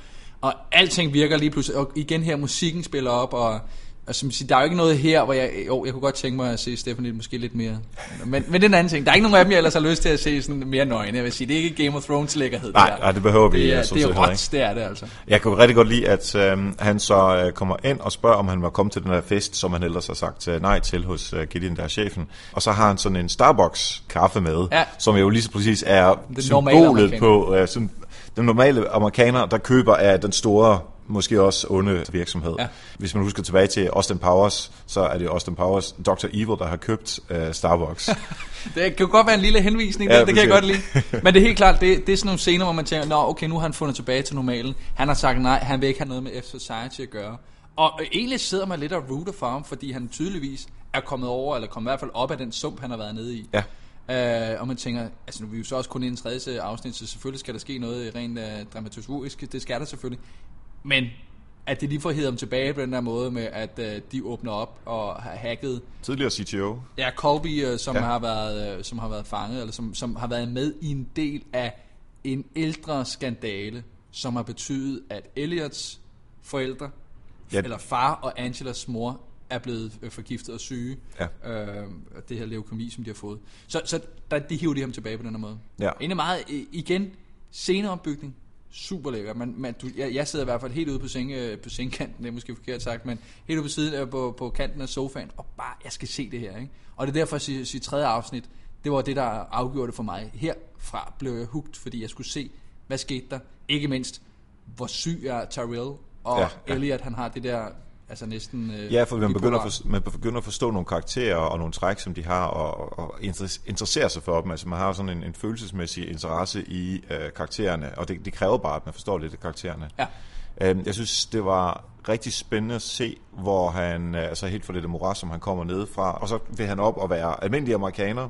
Og alting virker lige pludselig, og igen her, musikken spiller op, og og som siger, der er jo ikke noget her, hvor jeg, jo, jeg kunne godt tænke mig at se Stephanie måske lidt mere. Men, men det er en anden ting. Der er ikke nogen af dem, jeg ellers har lyst til at se sådan mere nøgne. Jeg vil sige, det er ikke Game of Thrones lækkerhed. Nej, det, nej, det behøver vi det er, det er råt, det er det altså. Jeg kunne rigtig godt lide, at øh, han så øh, kommer ind og spørger, om han var kommet til den her fest, som han ellers har sagt øh, nej til hos øh, Gideon, der er chefen. Og så har han sådan en Starbucks-kaffe med, Ja. som jo lige så præcis er normale symbolet på øh, sådan, den normale amerikaner, der køber af den store måske også onde virksomhed. Ja. Hvis man husker tilbage til Austin Powers, så er det Austin Powers, Dr. Evil, der har købt øh, Starbucks. [LAUGHS] Det kan jo godt være en lille henvisning, Ja, det, det kan jeg godt lide. [LAUGHS] Men det er helt klart, det, det er sådan nogle scener, hvor man tænker, Nå, okay, nu har han fundet tilbage til normalen. Han har sagt nej, han vil ikke have noget med F Society at gøre. Og øh, egentlig sidder man lidt og rooter for ham, fordi han tydeligvis er kommet over, eller kommet i hvert fald op af den sump, han har været nede i. Ja. Øh, og man tænker, altså nu er vi jo så også kun i den tredje afsnit, så selvfølgelig skal der ske noget rent uh, dramaturgisk, det skal der selvfølgelig. Men at det lige får hedder ham tilbage på den der måde med, at uh, de åbner op og har hacket Tidligere CTO. Ja, Colby, øh, som, Ja. har været, øh, som har været fanget, eller som, som har været med i en del af en ældre skandale, som har betydet, at Elliots forældre, ja. eller far og Angelas mor, er blevet øh, forgiftet og syge. Ja. Øh, det her leukemi, som de har fået. Så, så der, de hiver de ham tilbage på den her måde. Ja. Egentlig meget, øh, igen, sceneopbygning, super lækker. Man, man, du, jeg, jeg sidder i hvert fald helt ude på, senge, på sengekanten, det er måske forkert sagt, men helt ude på siden øh, på, på kanten af sofaen, og bare, jeg skal se det her. Ikke? Og det er derfor, at sige, sige tredje afsnit, det var det, der afgjorde det for mig. Herfra blev jeg hugt, fordi jeg skulle se, hvad skete der. Ikke mindst, hvor syg er Tyrell, og ja. ja. Elliot, han har det der, altså næsten... Øh, Ja, for man begynder, at forstå, man begynder at forstå nogle karakterer og nogle træk, som de har, og, og inter- interessere sig for dem. Altså man har sådan en, en følelsesmæssig interesse i øh, karaktererne, og det, det kræver bare, at man forstår lidt af karaktererne. Ja. Øhm, jeg synes, det var rigtig spændende at se, hvor han, øh, altså helt fra det der moras, som han kommer ned fra, og så vil han op og være almindelig amerikaner,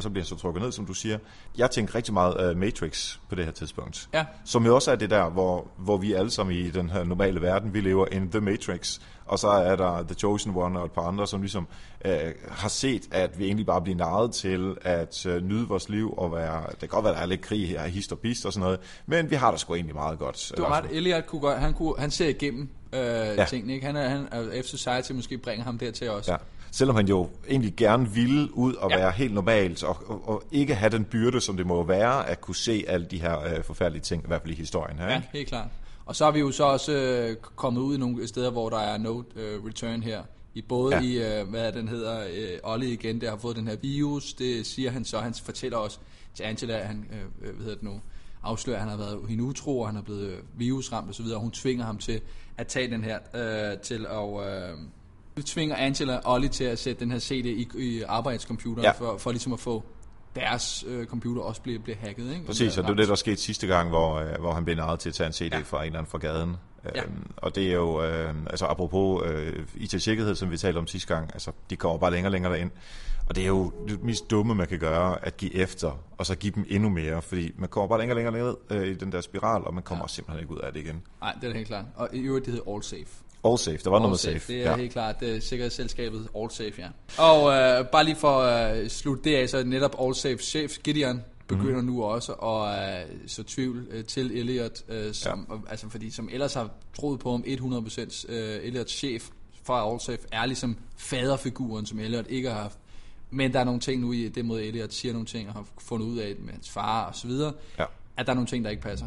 og så bliver han så trukket ned, som du siger. Jeg tænkte rigtig meget uh, Matrix på det her tidspunkt. Ja. Som jo også er det der, hvor, hvor vi alle sammen i den her normale verden, vi lever in The Matrix, og så er der The Chosen One og et par andre, som ligesom øh, har set, at vi egentlig bare bliver narret til at øh, nyde vores liv og være, det kan godt være, der er lidt krig her, hist og pist og sådan noget, men vi har det sgu egentlig meget godt. Du har ret, Elliot kunne godt, han, kunne, han ser igennem øh, Ja. tingene, ikke? Han er, han, er, F Society måske bringer ham dertil også. Ja. Selvom han jo egentlig gerne ville ud og ja. Ja. være helt normalt, og, og, og ikke have den byrde, som det må være, at kunne se alle de her øh, forfærdelige ting, i hvert fald i historien her. Ja, ikke? helt klart. Og så er vi jo så også øh, kommet ud i nogle steder, hvor der er no øh, return her. I både Ja. ja. i, øh, hvad den hedder, øh, Ollie igen, der har fået den her virus, det siger han så, han fortæller også til Angela, at han, øh, øh, hvad hedder det nu, afslører, at han har været hende utro, og han er blevet øh, virusramt og så videre, og hun tvinger ham til at tage den her, øh, til at, øh, tvinger Angela Ollie til at sætte den her CD i, i arbejdscomputeren, Ja. for, for ligesom at få deres øh, computer også bliver, bliver hacket, ikke? Præcis, og det var det, der skete sidste gang, hvor, øh, hvor han blev narret til at tage en CD ja. Fra en eller anden fra gaden. Ja. Øhm, og det er jo, øh, altså apropos øh, IT-sikkerhed, som vi talte om sidste gang, altså de kommer bare længere og længere derind. Og det er jo det mest dumme, man kan gøre, at give efter, og så give dem endnu mere, fordi man kommer bare længere og længere, ned øh, i den der spiral, og man kommer ja. simpelthen ikke ud af det igen. Nej, det er helt klart. Og i øvrigt, det hedder All Safe. All safe, der var noget med safe. Det er ja. helt klart det er sikkerhedsselskabet All Safe, ja. Og øh, bare lige for at øh, slutte det af, så netop All Safe chef Gideon begynder mm. nu også at øh, så tvivl øh, til Elliot, øh, som, ja. altså fordi som ellers har troet på ham 100% øh, Elliots chef fra All Safe er ligesom faderfiguren, som Elliot ikke har haft. Men der er nogle ting nu i det måde, Elliot siger nogle ting, og har fundet ud af med hans far og så videre, Ja. at der er nogle ting, der ikke passer.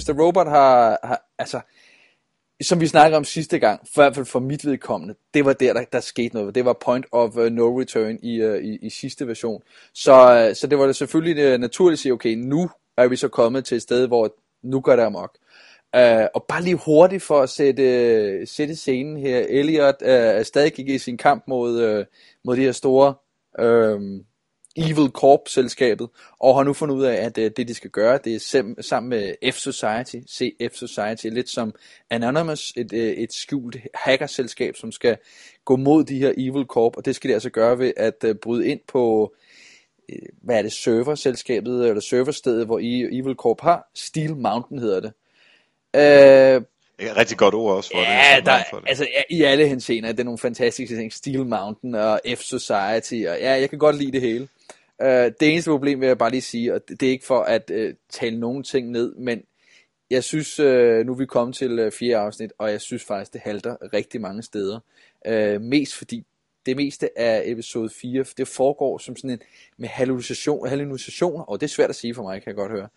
Mr. Robot har, har altså, som vi snakkede om sidste gang, i hvert fald for mit vedkommende, det var der, der, der skete noget. Det var point of uh, no return i, uh, i, i sidste version. Så, uh, så det var det selvfølgelig uh, naturligt at sige, okay, nu er vi så kommet til et sted, hvor nu går det amok. Uh, og bare lige hurtigt for at sætte, uh, sætte scenen her. Elliot uh, er stadig gik i sin kamp mod, uh, mod de her store uh, Evil Corp-selskabet, og har nu fundet ud af, at øh, det de skal gøre, det er sem- sammen med F-Society, CF F-Society, lidt som Anonymous, et, øh, et skjult hackerselskab, som skal gå mod de her Evil Corp, og det skal de altså gøre ved at øh, bryde ind på, hvad er det, serverselskabet, eller serverstedet, hvor Evil Corp har, Steel Mountain hedder det. Øh, et rigtig godt ord også for det. Ja, som der, for det. altså ja, i alle henseender, det er nogle fantastiske ting. Steel Mountain og F-Society, og ja, jeg kan godt lide det hele. Uh, det eneste problem vil jeg bare lige sige, og det, det er ikke for at uh, tale nogen ting ned, men jeg synes, uh, nu er vi kommet til uh, fire afsnit, og jeg synes faktisk, det halter rigtig mange steder. Uh, mest fordi det meste af episode 4, det foregår som sådan en med hallucination, hallucinationer, og det er svært at sige for mig, kan jeg godt høre.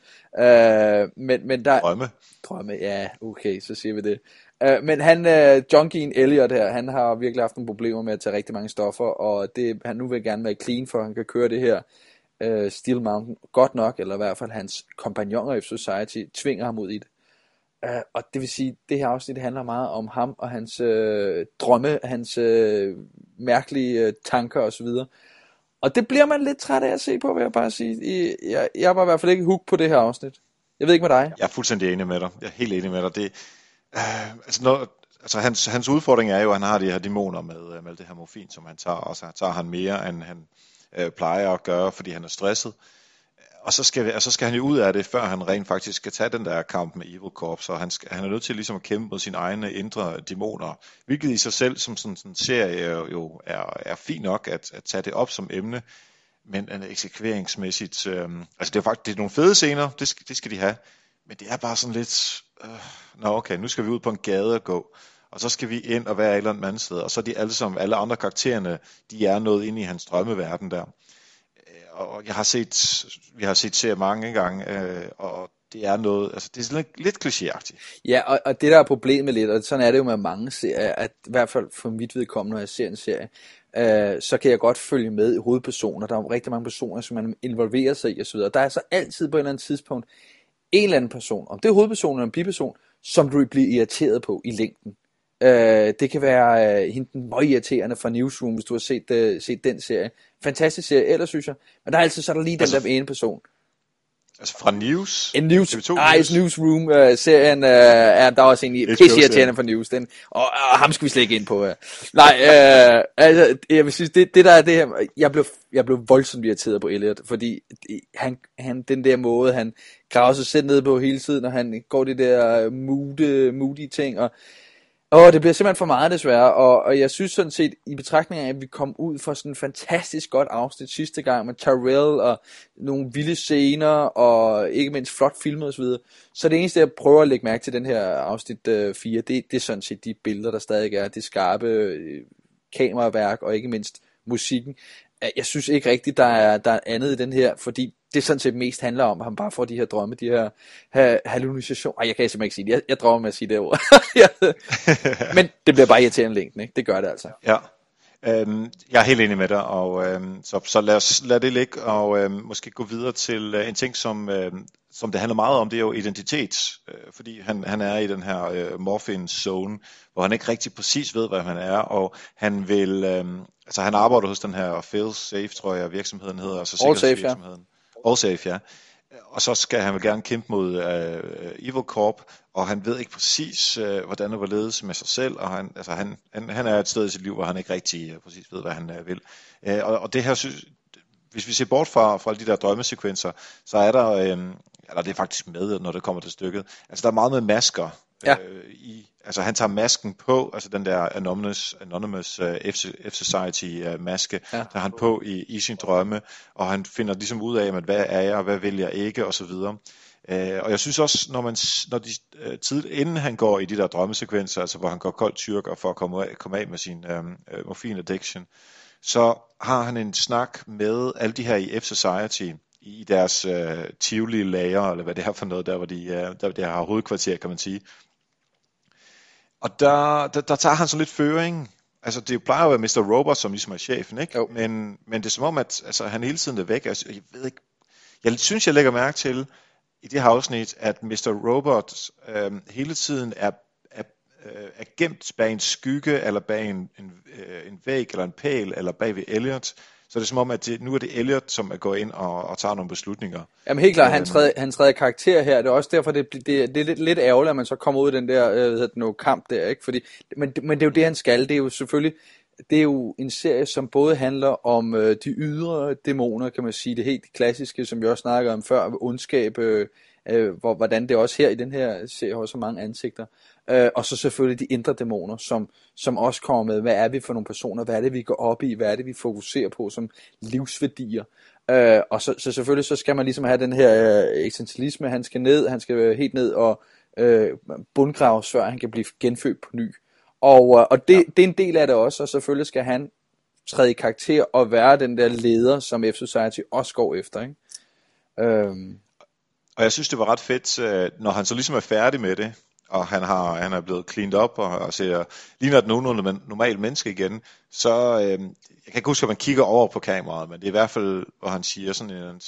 Uh, men, men der, Drømme. Drømme, ja, okay, så siger vi det. Uh, men han, John Gene Elliot her, han har virkelig haft nogle problemer med at tage rigtig mange stoffer, og det, han nu vil gerne være clean, for han kan køre det her uh, Steel Mountain godt nok, eller i hvert fald hans kompagnoner i Society tvinger ham ud i det. Uh, og det vil sige, det her afsnit handler meget om ham og hans øh, drømme, hans øh, mærkelige øh, tanker osv. Og det bliver man lidt træt af at se på, vil jeg bare sige. I, jeg, jeg var i hvert fald ikke hooked på det her afsnit. Jeg ved ikke med dig. Jeg er fuldstændig enig med dig. Jeg er helt enig med dig. Det, øh, altså, når, altså hans, hans udfordring er jo, at han har de her dæmoner med, øh, med det her morfin, som han tager, og så tager han mere, end han øh, plejer at gøre, fordi han er stresset. Og så skal, og så skal han jo ud af det, før han rent faktisk skal tage den der kamp med Evil Corp. Så han, skal, han er nødt til ligesom at kæmpe mod sine egne indre dæmoner. Hvilket i sig selv som sådan en serie jo er, er fint nok at, at tage det op som emne. Men øh, eksekveringsmæssigt, øh, altså det er faktisk det er nogle fede scener, det skal, det skal de have. Men det er bare sådan lidt, øh, nå okay, nu skal vi ud på en gade og gå. Og så skal vi ind og være et eller andet sted. Og så er de alle sammen, alle andre karaktererne, de er nået ind i hans drømmeverden der og jeg har set, vi har set serier mange gange, øh, og det er noget, altså det er lidt, lidt klichéagtigt. Ja, og, og det der er problemet lidt, og sådan er det jo med mange serier, at i hvert fald for mit vedkommende, når jeg ser en serie, øh, så kan jeg godt følge med i hovedpersoner. Der er jo rigtig mange personer, som man involverer sig i osv. Der er så altid på et eller andet tidspunkt en eller anden person, om det er hovedpersonen eller en biperson, som du bliver irriteret på i længden. Øh, det kan være øh, hende den irriterende fra Newsroom, hvis du har set, øh, set den serie. Fantastisk serie, ellers synes jeg. Men der er altid så er der lige altså, den der ene person. Altså fra News? En News, TV2 ah, News. Newsroom uh, serien uh, er der er også en pisse irriterende for News. Den, og, og, ham skal vi slet ikke ind på. Uh. Nej, uh, altså, jeg vil synes, det, det der er det her, jeg blev, jeg blev voldsomt irriteret på Elliot, fordi han, han, den der måde, han graver sig selv ned på hele tiden, og han går det der moody, moody ting, og Åh, det bliver simpelthen for meget desværre, og, og jeg synes sådan set, i betragtning af, at vi kom ud for sådan en fantastisk godt afsnit sidste gang med Tyrell og nogle vilde scener, og ikke mindst flot filmet osv., så det eneste, jeg prøver at lægge mærke til den her afsnit øh, 4, det, det er sådan set de billeder, der stadig er, det skarpe øh, kameraværk, og ikke mindst musikken. Jeg synes ikke rigtigt, der er, der er andet i den her, fordi det sådan set mest handler om, at han bare får de her drømme, de her ha- hallucinationer. Ej, jeg kan simpelthen ikke sige det. Jeg, jeg drømmer med at sige det ord. [LAUGHS] [LAUGHS] Men det bliver bare irriterende længden, ikke? Det gør det altså. Ja. Øhm, jeg er helt enig med dig, og øhm, så, så lad os lade det ligge, og øhm, måske gå videre til øh, en ting, som, øhm, som det handler meget om, det er jo identitet, øh, fordi han, han er i den her øh, morphine zone, hvor han ikke rigtig præcis ved, hvad han er, og han vil, øhm, altså han arbejder hos den her Fail Safe, tror jeg virksomheden hedder, altså All Safe, ja. Allsafe, ja. Og så skal han vel gerne kæmpe mod uh, Evil Corp, og han ved ikke præcis, uh, hvordan var ledes med sig selv, og han, altså han, han, han er et sted i sit liv, hvor han ikke rigtig uh, præcis ved, hvad han uh, vil. Uh, og, og det her, synes, hvis vi ser bort fra, fra de der drømmesekvenser, så er der, uh, eller det er faktisk med, når det kommer til stykket, altså der er meget med masker ja. uh, i, altså han tager masken på, altså den der Anonymous, Anonymous uh, F, F Society uh, maske, ja. tager han på i, i sin drømme, og han finder ligesom ud af, at hvad er jeg, og hvad vil jeg ikke, og så videre. Uh, og jeg synes også, når man, når de, uh, tid, inden han går i de der drømmesekvenser, altså hvor han går koldt tyrker for at komme af, komme af med sin uh, morfin addiction, så har han en snak med alle de her i F Society, i deres uh, tivoli lager, eller hvad det er for noget, der hvor de, uh, der, der har hovedkvarter, kan man sige. Og der, der, der tager han så lidt føring. Altså, det plejer jo at være Mr. Robot, som ligesom er chefen, ikke? Jo. Men, men det er som om, at altså, han hele tiden er væk. Altså, jeg ved ikke... Jeg synes, jeg lægger mærke til i det her afsnit, at Mr. Robot øh, hele tiden er, er, øh, er gemt bag en skygge, eller bag en, en, øh, en væg, eller en pæl, eller bag ved Elliot. Så det er som om, at det, nu er det Elliot, som er gået ind og, og tager nogle beslutninger. Jamen helt klart, han træder, han træder karakter her. Det er også derfor, det, det, det er lidt, lidt ærgerligt, at man så kommer ud i den der øh, hvad det nu, kamp der. Ikke? Fordi, men, men det er jo det, han skal. Det er jo selvfølgelig det er jo en serie, som både handler om øh, de ydre dæmoner, kan man sige, det helt klassiske, som vi også snakker om før, ondskab, øh, øh, hvor, hvordan det også her i den her serie har så mange ansigter. Øh, og så selvfølgelig de indre dæmoner, som, som også kommer med, hvad er vi for nogle personer, hvad er det, vi går op i, hvad er det, vi fokuserer på som livsværdier. Øh, og så, så selvfølgelig så skal man ligesom have den her øh, eksistentialisme, han skal ned, han skal helt ned og øh, bundgraves, før han kan blive genfødt på ny. Og, øh, og det, ja. det er en del af det også, og selvfølgelig skal han træde i karakter og være den der leder, som F Society også går efter. Ikke? Øhm. Og jeg synes, det var ret fedt, øh, når han så ligesom er færdig med det, og han, har, han er blevet cleaned up og, og ser, ligner et nogenlunde normalt menneske igen, så øh, jeg kan ikke huske, at man kigger over på kameraet, men det er i hvert fald, hvor han siger sådan en,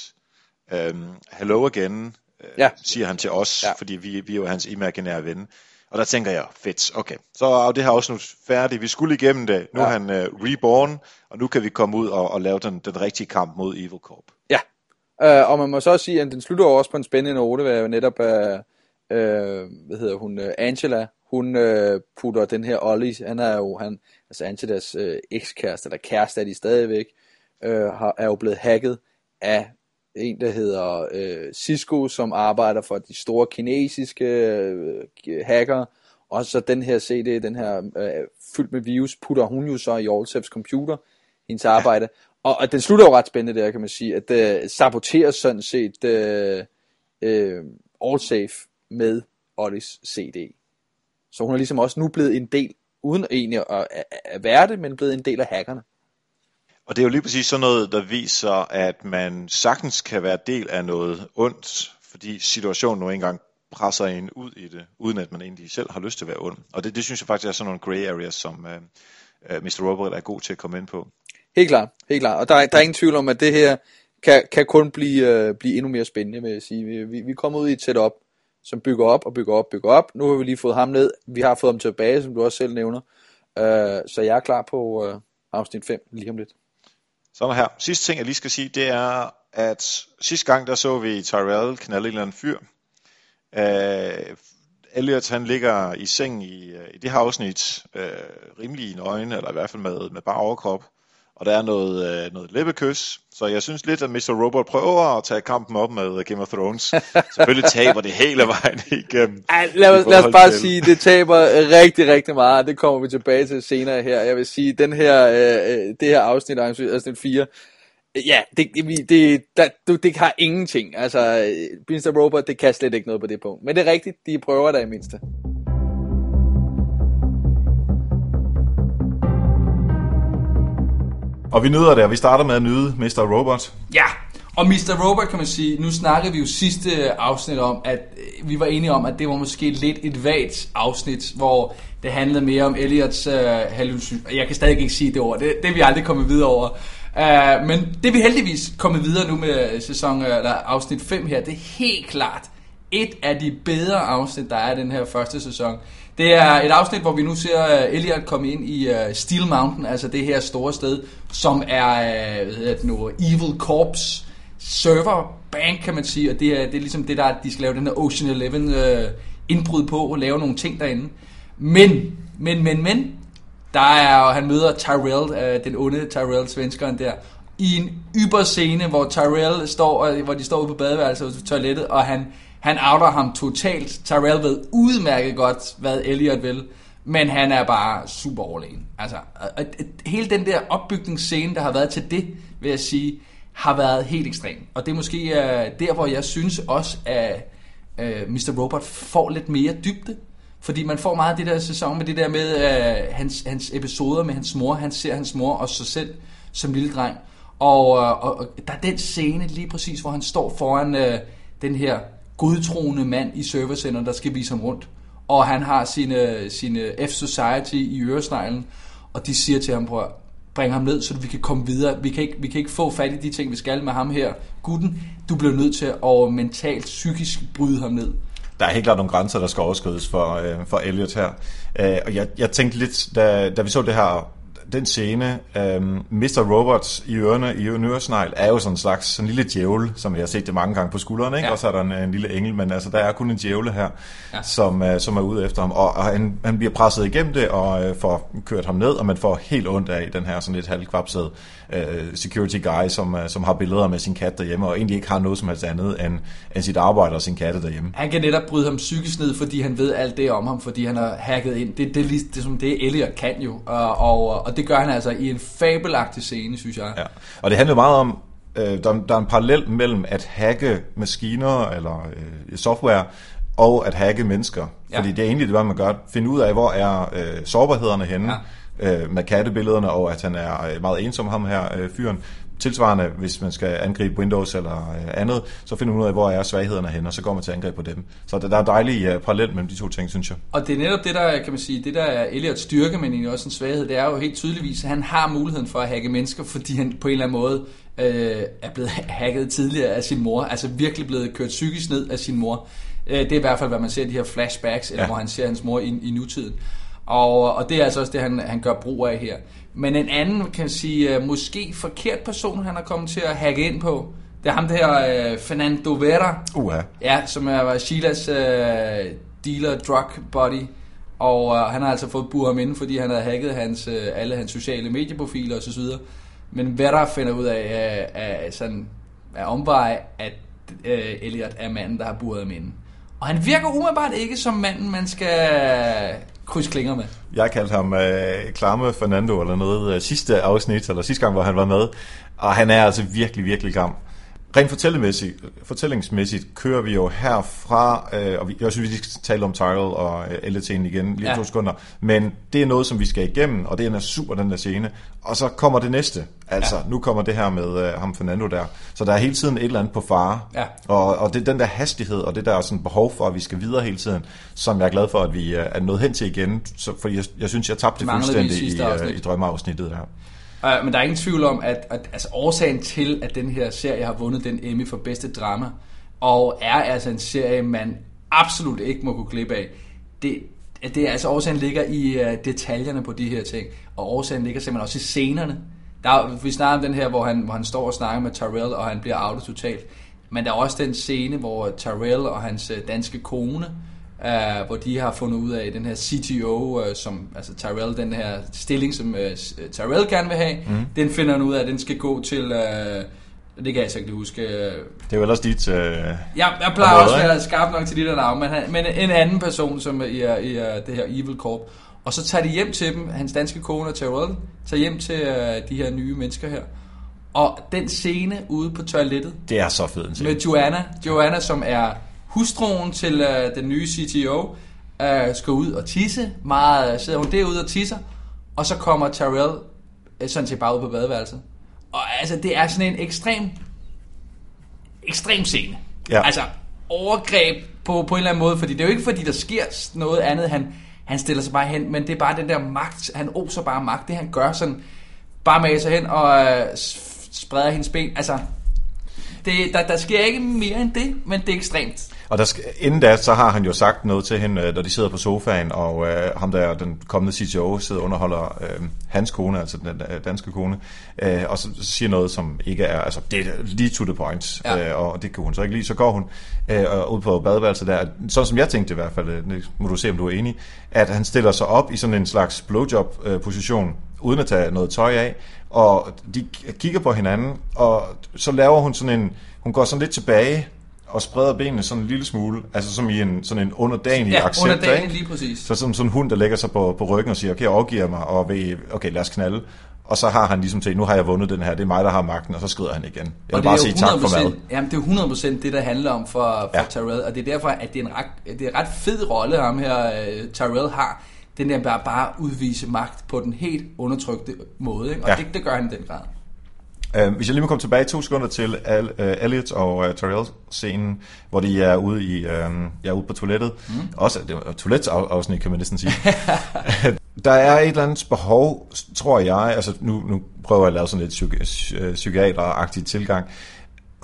øh, hello again, øh, ja. siger han til os, ja. fordi vi, vi er jo hans imaginære ven. Og der tænker jeg, fedt, okay, så er det her også nu færdigt. Vi skulle igennem det. Nu ja. er han uh, reborn, og nu kan vi komme ud og, og lave den, den rigtige kamp mod Evil Corp. Uh, og man må så også sige, at den slutter også på en spændende note, hvad netop, uh, uh, hvad hedder hun, uh, Angela, hun uh, putter den her Olli, han er jo, han, altså Angelas uh, ekskæreste, eller kæreste er de stadigvæk, uh, har, er jo blevet hacket af en, der hedder øh, Cisco, som arbejder for de store kinesiske øh, hacker, og så den her CD, den her øh, fyldt med virus, putter hun jo så i Allsafes computer, hendes arbejde. Og, og den slutter jo ret spændende der, kan man sige, at det saboterer sådan set øh, øh, Allsafe med Ollis CD. Så hun er ligesom også nu blevet en del, uden egentlig at, at, at være det, men blevet en del af hackerne. Og det er jo lige præcis sådan noget, der viser, at man sagtens kan være del af noget ondt, fordi situationen nu engang presser en ud i det, uden at man egentlig selv har lyst til at være ond. Og det, det synes jeg faktisk er sådan nogle grey areas, som øh, øh, uh, uh, Mr. Robert er god til at komme ind på. Helt klart, helt klart. Og der, der er ingen tvivl om, at det her kan, kan kun blive, øh, blive endnu mere spændende, vil jeg sige. Vi, vi, vi kommer ud i et setup, som bygger op og bygger op og bygger op. Nu har vi lige fået ham ned. Vi har fået ham tilbage, som du også selv nævner. Øh, så jeg er klar på øh, afsnit 5 lige om lidt. Sådan her. Sidste ting, jeg lige skal sige, det er, at sidste gang, der så vi Tyrell knalde en eller anden fyr. Øh, Elliot, han ligger i seng i, øh, i det her afsnit, øh, rimelig i nøgen, eller i hvert fald med, med bare overkrop og der er noget, øh, noget læbekys. Så jeg synes lidt, at Mr. Robot prøver at tage kampen op med Game of Thrones. [LAUGHS] Selvfølgelig taber det hele vejen igennem. Ej, lad, os, lad os bare til. sige, det taber rigtig, rigtig meget. Det kommer vi tilbage til senere her. Jeg vil sige, den her, øh, øh det her afsnit, afsnit 4, Ja, det, det, det, det, det har ingenting. Altså, Mr. Robot, det kan slet ikke noget på det punkt. Men det er rigtigt, de prøver der i mindste. Og vi nyder det, og vi starter med at nyde Mr. Robot. Ja, og Mr. Robot kan man sige, nu snakkede vi jo sidste afsnit om, at øh, vi var enige om, at det var måske lidt et vagt afsnit, hvor det handlede mere om Elliots uh, øh, hallucination. Jeg kan stadig ikke sige det ord, det, det er vi aldrig kommet videre over. Uh, men det er vi heldigvis kommet videre nu med sæson, eller afsnit 5 her, det er helt klart et af de bedre afsnit, der er i den her første sæson. Det er et afsnit, hvor vi nu ser øh, Elliot komme ind i øh, Steel Mountain, altså det her store sted, som er øh, hvad hedder det nu, Evil Corps server bank, kan man sige, og det er, det er ligesom det, der de skal lave den her Ocean Eleven uh, indbrud på og lave nogle ting derinde. Men, men, men, men, der er, han møder Tyrell, den onde Tyrell, svenskeren der, i en yber scene, hvor Tyrell står, hvor de står ude på badeværelset på toilettet, og han han outer ham totalt. Tyrell ved udmærket godt, hvad Elliot vil, men han er bare super overlegen. Altså, hele den der opbygningsscene, der har været til det, vil jeg sige, har været helt ekstrem. Og det er måske uh, der, hvor jeg synes også, at øh, uh, Mr. Robot får lidt mere dybde. Fordi man får meget af det der sæson med det der med uh, hans, hans episoder med hans mor. Han ser hans mor og sig selv som lille dreng. Og, uh, og, og der er den scene lige præcis, hvor han står foran uh, den her godtroende mand i servicecenter, der skal vise ham rundt. Og han har sine, sine F-Society i øresneglen, og de siger til ham, prøv at bringe ham ned, så vi kan komme videre. Vi kan, ikke, vi kan ikke få fat i de ting, vi skal med ham her. Gutten, du bliver nødt til at mentalt, psykisk bryde ham ned. Der er helt klart nogle grænser, der skal overskrides for, øh, for Elliot her. Øh, og jeg, jeg tænkte lidt, da, da vi så det her den scene, øhm, Mr. Robots i ørerne i Øresnegl, er jo sådan en slags sådan en lille djævel, som jeg har set det mange gange på skulderen, ikke? Ja. og så er der en, en lille engel, men altså der er kun en djævle her, ja. som, uh, som er ude efter ham, og, og han, han bliver presset igennem det, og uh, får kørt ham ned, og man får helt ondt af den her sådan lidt halvkvapsede uh, security guy, som, uh, som har billeder med sin kat derhjemme, og egentlig ikke har noget som helst andet end, end sit arbejde og sin katte derhjemme. Han kan netop bryde ham psykisk ned, fordi han ved alt det om ham, fordi han har hacket ind. Det, det, det, det, som det Elliot kan jo, og, og, og det gør han altså i en fabelagtig scene, synes jeg. Ja. Og det handler meget om, øh, der, der er en parallel mellem at hacke maskiner eller øh, software, og at hacke mennesker. Ja. Fordi det er egentlig det, man gør. Finde ud af, hvor er øh, sårbarhederne henne ja. Øh, med kattebillederne, og at han er øh, meget ensom, ham her øh, fyren. Tilsvarende, hvis man skal angribe Windows eller øh, andet, så finder man ud af, hvor er svaghederne henne, og så går man til angreb på dem. Så der, der er dejlig øh, parallel mellem de to ting, synes jeg. Og det er netop det, der kan man sige, det der er Elliots styrke, men egentlig også en svaghed, det er jo helt tydeligvis, at han har muligheden for at hacke mennesker, fordi han på en eller anden måde øh, er blevet [LAUGHS] hacket tidligere af sin mor, altså virkelig blevet kørt psykisk ned af sin mor. Øh, det er i hvert fald, hvad man ser i de her flashbacks, eller Ja. hvor han ser hans mor i, i nutiden. Og, og det er altså også det, han, han gør brug af her. Men en anden, kan sige, øh, måske forkert person, han har kommet til at hacke ind på, det er ham der, øh, Fernando Vera, Uha. Ja, som er var Sheilas øh, dealer drug buddy. Og øh, han har altså fået buret ham inde, fordi han havde hacket hans, øh, alle hans sociale medieprofiler osv. Men Vera finder ud af, øh, af sådan af omvej, at øh, Elliot er manden, der har buret ham inde. Og han virker umiddelbart ikke som manden, man skal kryds klinger med. Jeg kaldte ham øh, Klamme Fernando eller noget øh, sidste afsnit, eller sidste gang, hvor han var med. Og han er altså virkelig, virkelig klam. Rent fortællemæssigt, fortællingsmæssigt kører vi jo herfra, øh, og vi, jeg synes, vi skal tale om Tyrell og øh, Elletene igen lige Ja. to sekunder, men det er noget, som vi skal igennem, og det er super, den der scene. Og så kommer det næste, altså ja. nu kommer det her med øh, ham Fernando der. Så der er hele tiden et eller andet på fare, Ja. og, og det er den der hastighed, og det der sådan behov for, at vi skal videre hele tiden, som jeg er glad for, at vi øh, er nået hen til igen, så, for jeg, jeg synes, jeg tabte det fuldstændig i, øh, i drømmeafsnittet her. Uh, men der er ingen tvivl om, at, at altså, årsagen til, at den her serie har vundet den Emmy for bedste drama, og er altså en serie, man absolut ikke må gå glip af, det, det er altså årsagen ligger i uh, detaljerne på de her ting, og årsagen ligger simpelthen også i scenerne. Der er, vi snakker om den her, hvor han, hvor han står og snakker med Tyrell, og han bliver outet totalt. Men der er også den scene, hvor Tyrell og hans øh, danske kone, uh, hvor de har fundet ud af den her CTO, uh, som, altså Tyrell, den her stilling, som uh, Tyrell gerne vil have, mm. den finder han ud af, at den skal gå til, uh, det kan jeg så ikke huske, uh, Det er jo ellers dit... Øh, jeg, jeg plejer Område, også at være skarp nok til de der navne, men, han, men en anden person, som er i, er- i er det her Evil Corp. Og så tager de hjem til dem, hans danske kone og Tyrell, tager hjem til uh, de her nye mennesker her. Og den scene ude på toilettet, det er så fedt en scene. med Joanna, Joanna som er hustruen til uh, den nye CTO, uh, skal ud og tisse. Meget sidder hun derude og tisser, og så kommer Tyrell uh, sådan set bare ud på badeværelset. Og altså, det er sådan en ekstrem, ekstrem scene. Ja. Altså, overgreb på, på en eller anden måde, fordi det er jo ikke fordi, der sker noget andet, han, han stiller sig bare hen, men det er bare den der magt, han oser bare magt, det han gør sådan, bare med sig hen og øh, spreder hendes ben, altså, det, der, der sker ikke mere end det, men det er ekstremt. Og der skal, inden da, så har han jo sagt noget til hende, øh, når de sidder på sofaen, og øh, ham der, den kommende CTO, sidder og underholder øh, hans kone, altså den øh, danske kone, øh, og så siger noget, som ikke er, altså det er lige to the point, Ja. øh, og det kan hun så ikke lide. Så går hun øh, og ud på badeværelset der, sådan som jeg tænkte i hvert fald, øh, må du se, om du er enig, at han stiller sig op i sådan en slags blowjob-position, uden at tage noget tøj af, og de kigger på hinanden, og så laver hun sådan en, hun går sådan lidt tilbage, og spreder benene sådan en lille smule, altså som i en, sådan en underdanig Ja, accept, under dagen ikke? lige præcis. Så som sådan en hund, der lægger sig på, på ryggen og siger, okay, jeg overgiver mig, og ved, okay, lad os knalde. Og så har han ligesom til, nu har jeg vundet den her, det er mig, der har magten, og så skrider han igen. Jeg vil Og det bare sige tak for 100%, mad. Jamen, det er jo 100% det, der handler om for, for. Ja. Tyrell, og det er derfor, at det er en ret, det er en ret fed rolle, ham her uh, Tyrell har. Den der bare, bare udvise magt på den helt undertrykte måde, ikke? og Ja. det, det gør han i den grad. Uh, hvis jeg lige må komme tilbage to sekunder til Al, uh, Elliot og uh, Tyrell-scenen, hvor de er ude, i, uh, ja, ude på toilettet. Mm. Også det var toiletafsnit, kan man næsten sige. [LAUGHS] der er et eller andet behov, tror jeg, altså nu, nu prøver jeg at lave sådan lidt psyki- øh, psykiateragtig tilgang,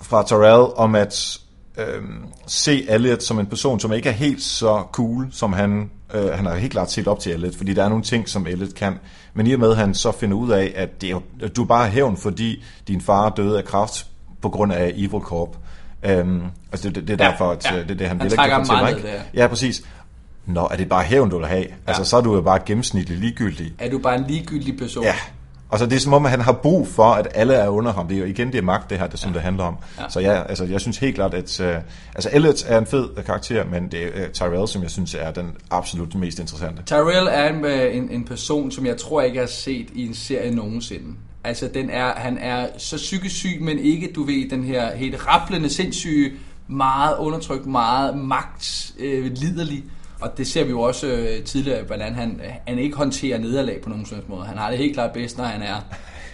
fra Tyrell om at øhm, se Elliot som en person, som ikke er helt så cool, som han, øh, han har helt klart set op til Elliot, fordi der er nogle ting, som Elliot kan, men i og med, at han så finder ud af, at, det er, at du er bare hævn, fordi din far døde af kraft på grund af Evil Corp. Øhm, altså det, det, det er Ja, derfor, at ja. ja. det er det, han, Han vil ikke fortælle, ned, Ja, præcis. Nå, er det bare hævn, du vil have? Ja. Altså, så er du jo bare gennemsnitlig ligegyldig. Er du bare en ligegyldig person? Ja. Altså det er som om, at han har brug for, at alle er under ham. Det er jo igen det er magt, det her, det, som ja. det handler om. Ja. Så ja, altså, jeg synes helt klart, at... Uh, altså Elliot er en fed karakter, men det er uh, Tyrell, som jeg synes er den absolut mest interessante. Tyrell er en, øh, en, en person, som jeg tror ikke har set i en serie nogensinde. Altså, den er, han er så psykisk syg, men ikke, du ved, den her helt rapplende, sindssyge, meget undertrykt, meget magt, øh, liderlig. Og det ser vi jo også øh, tidligere, hvordan han, han ikke håndterer nederlag på nogen sådan måde. Han har det helt klart bedst, når han er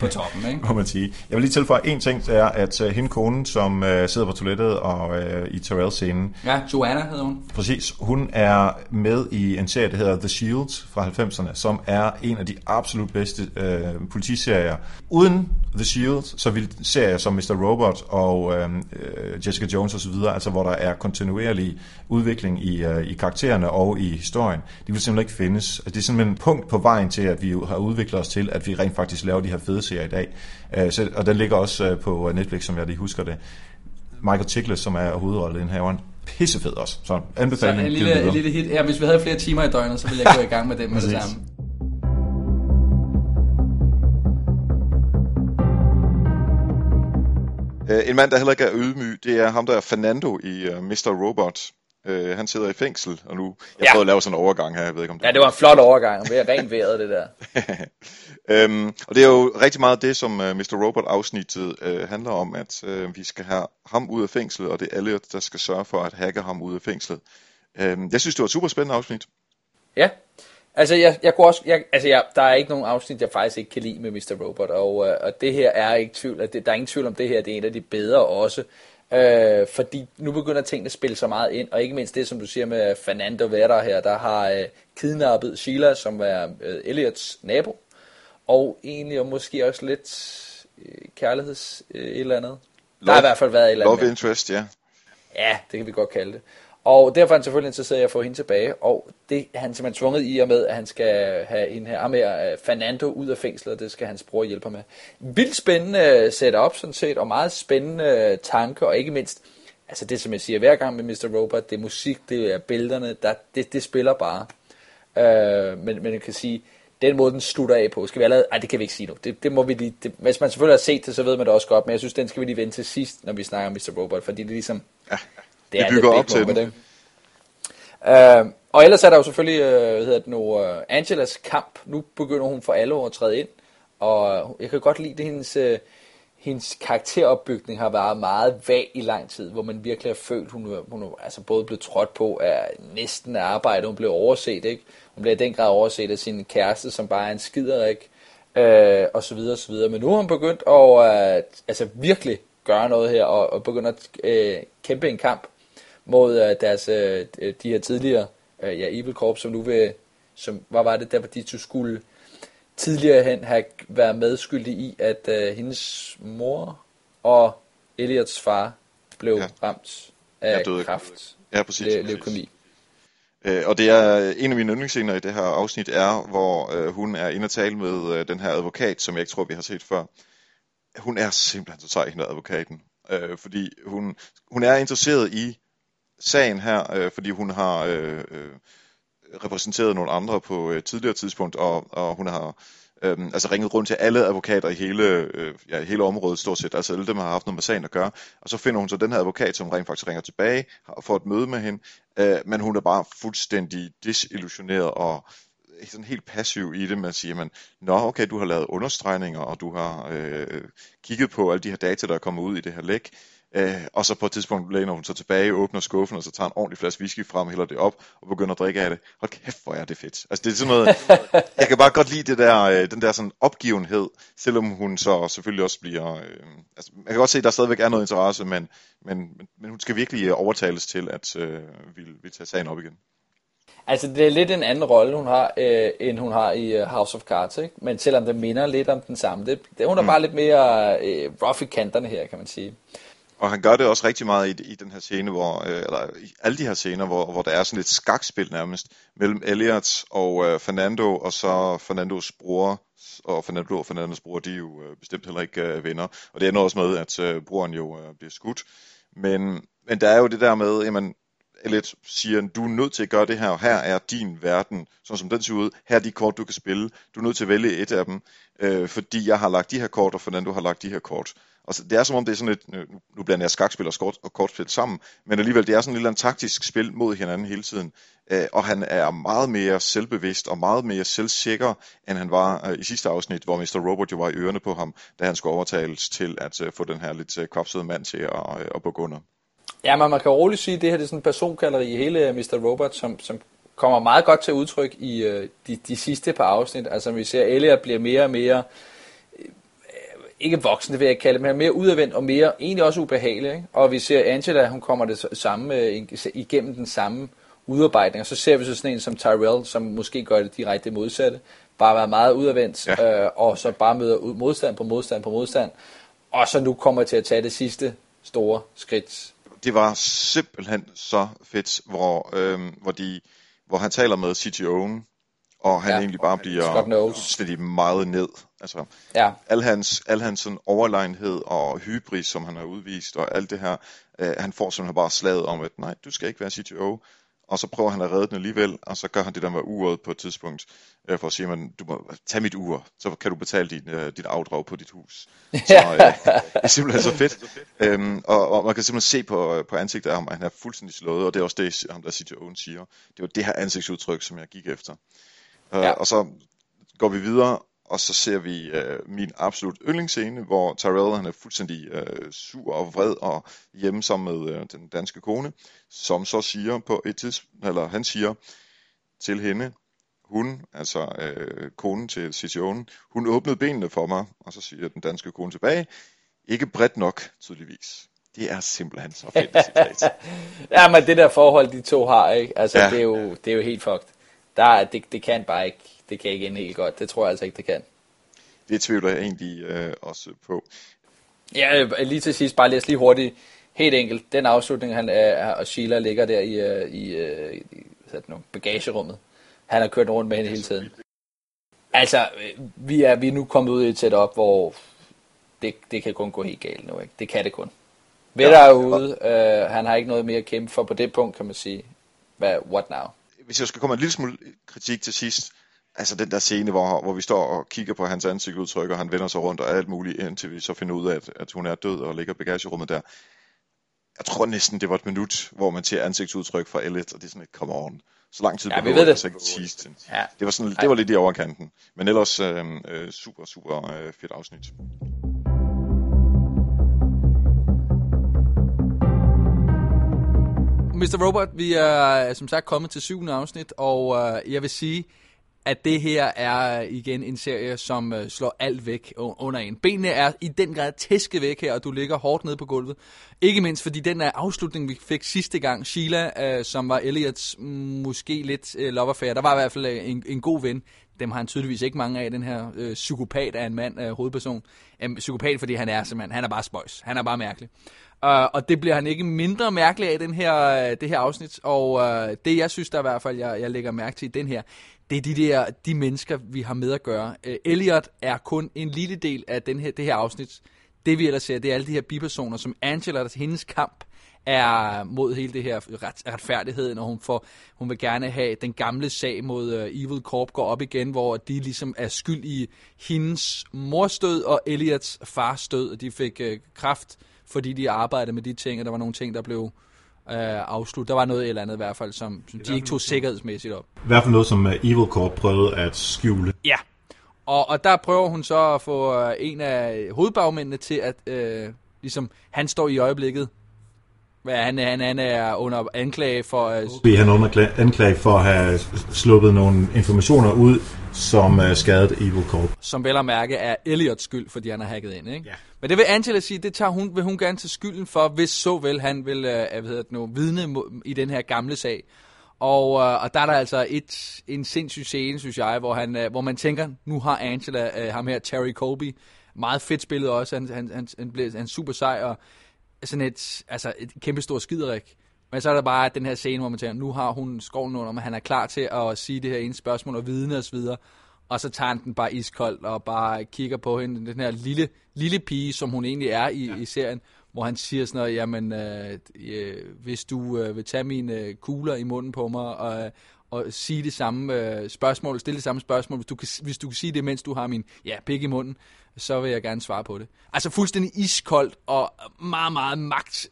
på [LAUGHS] toppen, ikke? Må man sige. Jeg vil lige tilføje en ting, det er, at uh, hende konen, som uh, sidder på toilettet og uh, i Terrell-scenen. Ja, Joanna hedder hun. Præcis. Hun er med i en serie, der hedder The Shield fra 90'erne, som er en af de absolut bedste uh, politiserier. Uden The Shield, så vil serier som Mr. Robot og uh, Jessica Jones osv., altså hvor der er kontinuerlig udvikling i, uh, i karaktererne og i historien, de vil simpelthen ikke findes. Altså, det er simpelthen en punkt på vejen til, at vi har udviklet os til, at vi rent faktisk laver de her fede serier i dag. Uh, så, og den ligger også uh, på Netflix, som jeg lige husker det. Michael Chiklis, som er hovedrollen i den her, var en pissefed også. Så anbefaling. Så en lille, en lille hit. Ja, hvis vi havde flere timer i døgnet, så ville jeg gå i gang med det med det samme. En mand, der heller ikke er ydmyg, det er ham, der er Fernando i uh, Mr. Robot. Uh, han sidder i fængsel, og nu... Jeg ja. prøvede at lave sådan en overgang her, jeg ved ikke om det... Ja, det var en flot overgang, ved at rent vejret det der. um, [LAUGHS] og det er jo rigtig meget det, som uh, Mr. Robot-afsnittet uh, handler om, at uh, vi skal have ham ud af fængslet, og det er Elliot, der skal sørge for at hacke ham ud af fængslet. Um, jeg synes, det var et super spændende afsnit. Ja, Altså, jeg, jeg kunne også, jeg, altså jeg, der er ikke nogen afsnit, jeg faktisk ikke kan lide med Mr. Robot, og, øh, og det her er ikke tvivl, at det, der er ingen tvivl om det her, det er en af de bedre også, øh, fordi nu begynder tingene at spille så meget ind, og ikke mindst det, som du siger med Fernando Vera her, der har øh, kidnappet Sheila, som er øh, Elliots nabo, og egentlig og måske også lidt øh, kærligheds øh, et eller andet. Love, der har i hvert fald været et eller andet. Love interest, ja. Ja, det kan vi godt kalde det. Og derfor er han selvfølgelig interesseret i at få hende tilbage, og det er han simpelthen tvunget i og med, at han skal have en her med øh, Fernando ud af fængslet, og det skal hans bror hjælpe med. Vildt spændende øh, setup sådan set, og meget spændende øh, tanke, og ikke mindst, altså det som jeg siger hver gang med Mr. Robot, det er musik, det er billederne, der, det, det spiller bare. Øh, men, men jeg kan sige, den måde, den slutter af på, skal vi allerede... Ej, det kan vi ikke sige nu. Det, det må vi lige... Det, hvis man selvfølgelig har set det, så ved man det også godt, men jeg synes, den skal vi lige vente til sidst, når vi snakker om Mr. Robot, fordi det er ligesom... Ja det, det bygger op til det. Uh, og ellers er der jo selvfølgelig, uh, hvad hedder det nu, uh, Angelas kamp. Nu begynder hun for alle at træde ind. Og jeg kan godt lide det, hendes, uh, hendes karakteropbygning har været meget vag i lang tid, hvor man virkelig har følt, hun, hun er altså både blevet trådt på af næsten arbejde, hun blev overset, ikke? Hun blev i den grad overset af sin kæreste, som bare er en skider, ikke? Uh, og så videre, og så videre. Men nu har hun begyndt at uh, altså virkelig gøre noget her, og, og begynde at uh, kæmpe en kamp mod uh, deres, uh, de her tidligere uh, ja, Evil Corps, som nu vil, som, hvad var det der, de to skulle tidligere hen have været medskyldige i, at uh, hendes mor og Elliots far blev ja. ramt af ja, kræft, ja, præcis, le- leukemi. Uh, og det er en af mine yndlingsscener i det her afsnit er, hvor uh, hun er inde og tale med uh, den her advokat, som jeg ikke tror, vi har set før. Hun er simpelthen så sej, hende advokaten. Uh, fordi hun, hun er interesseret i sagen her, øh, fordi hun har øh, øh, repræsenteret nogle andre på et tidligere tidspunkt, og, og hun har øh, altså ringet rundt til alle advokater i hele, øh, ja, hele området stort set, altså alle dem har haft noget med sagen at gøre, og så finder hun så den her advokat, som rent faktisk ringer tilbage og får et møde med hende, øh, men hun er bare fuldstændig disillusioneret og sådan helt passiv i det, man siger, man, nå okay, du har lavet understregninger, og du har øh, kigget på alle de her data, der er kommet ud i det her læk, Øh, og så på et tidspunkt læner hun så tilbage, åbner skuffen, og så tager en ordentlig flaske whisky frem, hælder det op, og begynder at drikke af det. Hold kæft, hvor er det fedt. Altså det er sådan noget, [LAUGHS] jeg kan bare godt lide det der, øh, den der sådan opgivenhed, selvom hun så selvfølgelig også bliver, øh, altså man kan godt se, at der stadigvæk er noget interesse, men, men, men, men hun skal virkelig øh, overtales til, at øh, vi vil tage sagen op igen. Altså, det er lidt en anden rolle, hun har, øh, end hun har i House of Cards, ikke? Men selvom det minder lidt om den samme. Det, det, hun er mm. bare lidt mere øh, rough i kanterne her, kan man sige. Og han gør det også rigtig meget i, i den her scene, hvor, øh, eller i alle de her scener, hvor, hvor der er sådan et skakspil nærmest, mellem Elliot og øh, Fernando, og så Fernandos bror, og Fernando og Fernandos bror, de er jo øh, bestemt heller ikke øh, venner. Og det ender også med, at øh, broren jo øh, bliver skudt. Men, men der er jo det der med, jamen, lidt siger, du er nødt til at gøre det her, og her er din verden, sådan som den ser ud. Her er de kort, du kan spille. Du er nødt til at vælge et af dem, øh, fordi jeg har lagt de her kort, og Fernando har lagt de her kort. Og så, det er som om, det er sådan et, nu blander jeg skakspil og, skort, og kortspil sammen, men alligevel, det er sådan et lille taktisk spil mod hinanden hele tiden. Øh, og han er meget mere selvbevidst og meget mere selvsikker, end han var øh, i sidste afsnit, hvor Mr. Robot jo var i ørerne på ham, da han skulle overtales til at øh, få den her lidt øh, kopsede mand til at, øh, at bukke under. Ja, men man kan roligt sige, at det her det er sådan en persongalleri i hele Mr. Robot, som, som kommer meget godt til udtryk i øh, de, de sidste par afsnit. Altså vi ser, at Elliot bliver mere og mere, øh, ikke voksen, det vil jeg kalde men mere udadvendt og mere, egentlig også ubehagelig. Ikke? Og vi ser Angela, hun kommer det samme, øh, igennem den samme udarbejdning. Og så ser vi så sådan en som Tyrell, som måske gør det direkte modsatte. Bare være meget udadvendt, ja. øh, og så bare møder modstand på modstand på modstand. Og så nu kommer til at tage det sidste store skridt det var simpelthen så fedt, hvor, øhm, hvor, de, hvor han taler med CTO'en, og han ja, egentlig bare bliver slet meget ned. Altså, ja. al hans, al hans sådan overlegenhed og hybris, som han har udvist, og alt det her, øh, han får simpelthen bare slaget om, at nej, du skal ikke være CTO og så prøver han at redde den alligevel, og så gør han det der med uret på et tidspunkt, øh, for at sige, at du må tage mit ur, så kan du betale din, øh, dit afdrag på dit hus. Så [LAUGHS] øh, det er simpelthen så fedt. Øhm, og, og man kan simpelthen se på, på ansigtet af ham, at han er fuldstændig slået, og det er også det, ham der siger, Owen siger. Det var det her ansigtsudtryk, som jeg gik efter. Øh, ja. Og så går vi videre, og så ser vi øh, min absolut yndlingsscene, hvor Tyrell han er fuldstændig øh, sur og vred og hjemme sammen med øh, den danske kone, som så siger på et tidspunkt, eller han siger til hende, hun, altså øh, konen til Cicionen, hun åbnede benene for mig, og så siger den danske kone tilbage, ikke bredt nok, tydeligvis. Det er simpelthen så fedt citat. [LAUGHS] ja, men det der forhold, de to har, ikke? Altså, ja. det, er jo, det er jo helt fucked. Der, det, det kan bare ikke det kan ikke ende helt godt. Det tror jeg altså ikke, det kan. Det tvivler jeg egentlig øh, også på. Ja, øh, lige til sidst, bare læs lige hurtigt. Helt enkelt, den afslutning, han er, og Sheila ligger der i, øh, i, øh, i, i nu, bagagerummet. Han har kørt rundt med hende hele tiden. Altså, vi er, vi er nu kommet ud i et setup, hvor det, det kan kun gå helt galt nu. Ikke? Det kan det kun. Vedder er ude. Øh, han har ikke noget mere at kæmpe for på det punkt, kan man sige. Hvad, what now? Hvis jeg skal komme en lille smule kritik til sidst, altså den der scene, hvor, hvor vi står og kigger på hans ansigtsudtryk, og han vender sig rundt og alt muligt, indtil vi så finder ud af, at, at hun er død og ligger i bagagerummet der. Jeg tror næsten, det var et minut, hvor man ser ansigtsudtryk fra Elliot, og det er sådan et, come on. Så lang tid ja, vi ved det. Altså ikke tease ja. Det var, sådan, det var lidt i overkanten. Men ellers øh, øh, super, super øh, fedt afsnit. Mr. Robot, vi er som sagt kommet til syvende afsnit, og øh, jeg vil sige, at det her er igen en serie, som øh, slår alt væk under en. Benene er i den grad tæsket væk her, og du ligger hårdt nede på gulvet. Ikke mindst fordi den er afslutning, vi fik sidste gang, Sheila, øh, som var Elliots mm, måske lidt øh, love affair. Der var i hvert fald øh, en, en god ven. Dem har han tydeligvis ikke mange af, den her øh, psykopat af en mand, øh, hovedperson. Øh, psykopat, fordi han er simpelthen, han er bare spøjs. Han er bare mærkelig. Uh, og det bliver han ikke mindre mærkelig af i den her, øh, det her afsnit. Og uh, det, jeg synes, der i hvert fald, jeg, jeg lægger mærke til i den her, det er de der de mennesker, vi har med at gøre. Øh, Elliot er kun en lille del af den her, det her afsnit. Det vi ellers ser, det er alle de her bipersoner, som Angela, der hendes kamp er mod hele det her ret, retfærdighed, når hun, får, hun vil gerne have den gamle sag mod uh, Evil Corp går op igen, hvor de ligesom er skyld i hendes morstød og Elliots fars død, og de fik uh, kraft, fordi de arbejdede med de ting, og der var nogle ting, der blev øh, afslut. Der var noget eller andet i hvert fald, som, som de ikke tog sikkerhedsmæssigt op. I hvert fald noget, som uh, Evil Corp prøvede at skjule. Ja, og, og der prøver hun så at få uh, en af hovedbagmændene til at, uh, ligesom, han står i øjeblikket, hvad, han, han, han er under anklage for... Uh, han er under anklage for at have sluppet nogle informationer ud, som uh, skadet Evil Corp. Som vel at mærke er Elliots skyld, fordi han har hacket ind, ikke? Ja. Men det vil Angela sige, det tager hun, vil hun gerne til skylden for, hvis så vel han vil uh, hvad hedder det nu, vidne i den her gamle sag. Og, uh, og der er der altså et, en sindssyg scene, synes jeg, hvor, han, uh, hvor man tænker, nu har Angela, uh, ham her, Terry Colby, meget fedt spillet også, han, han, han, han blev han super sej, og sådan et, altså et kæmpe stort skiderik. Men så er der bare den her scene, hvor man tænker, nu har hun skoven under, men han er klar til at sige det her ene spørgsmål og vidne osv., og så tager han den bare iskold og bare kigger på hende, den her lille, lille pige, som hun egentlig er i, ja. i serien, hvor han siger sådan noget, jamen, øh, øh, hvis du øh, vil tage mine øh, kugler i munden på mig, og, og sige det samme øh, spørgsmål, stille det samme spørgsmål, hvis du, kan, hvis du kan sige det, mens du har min ja, pik i munden, så vil jeg gerne svare på det. Altså fuldstændig iskoldt og meget, meget magt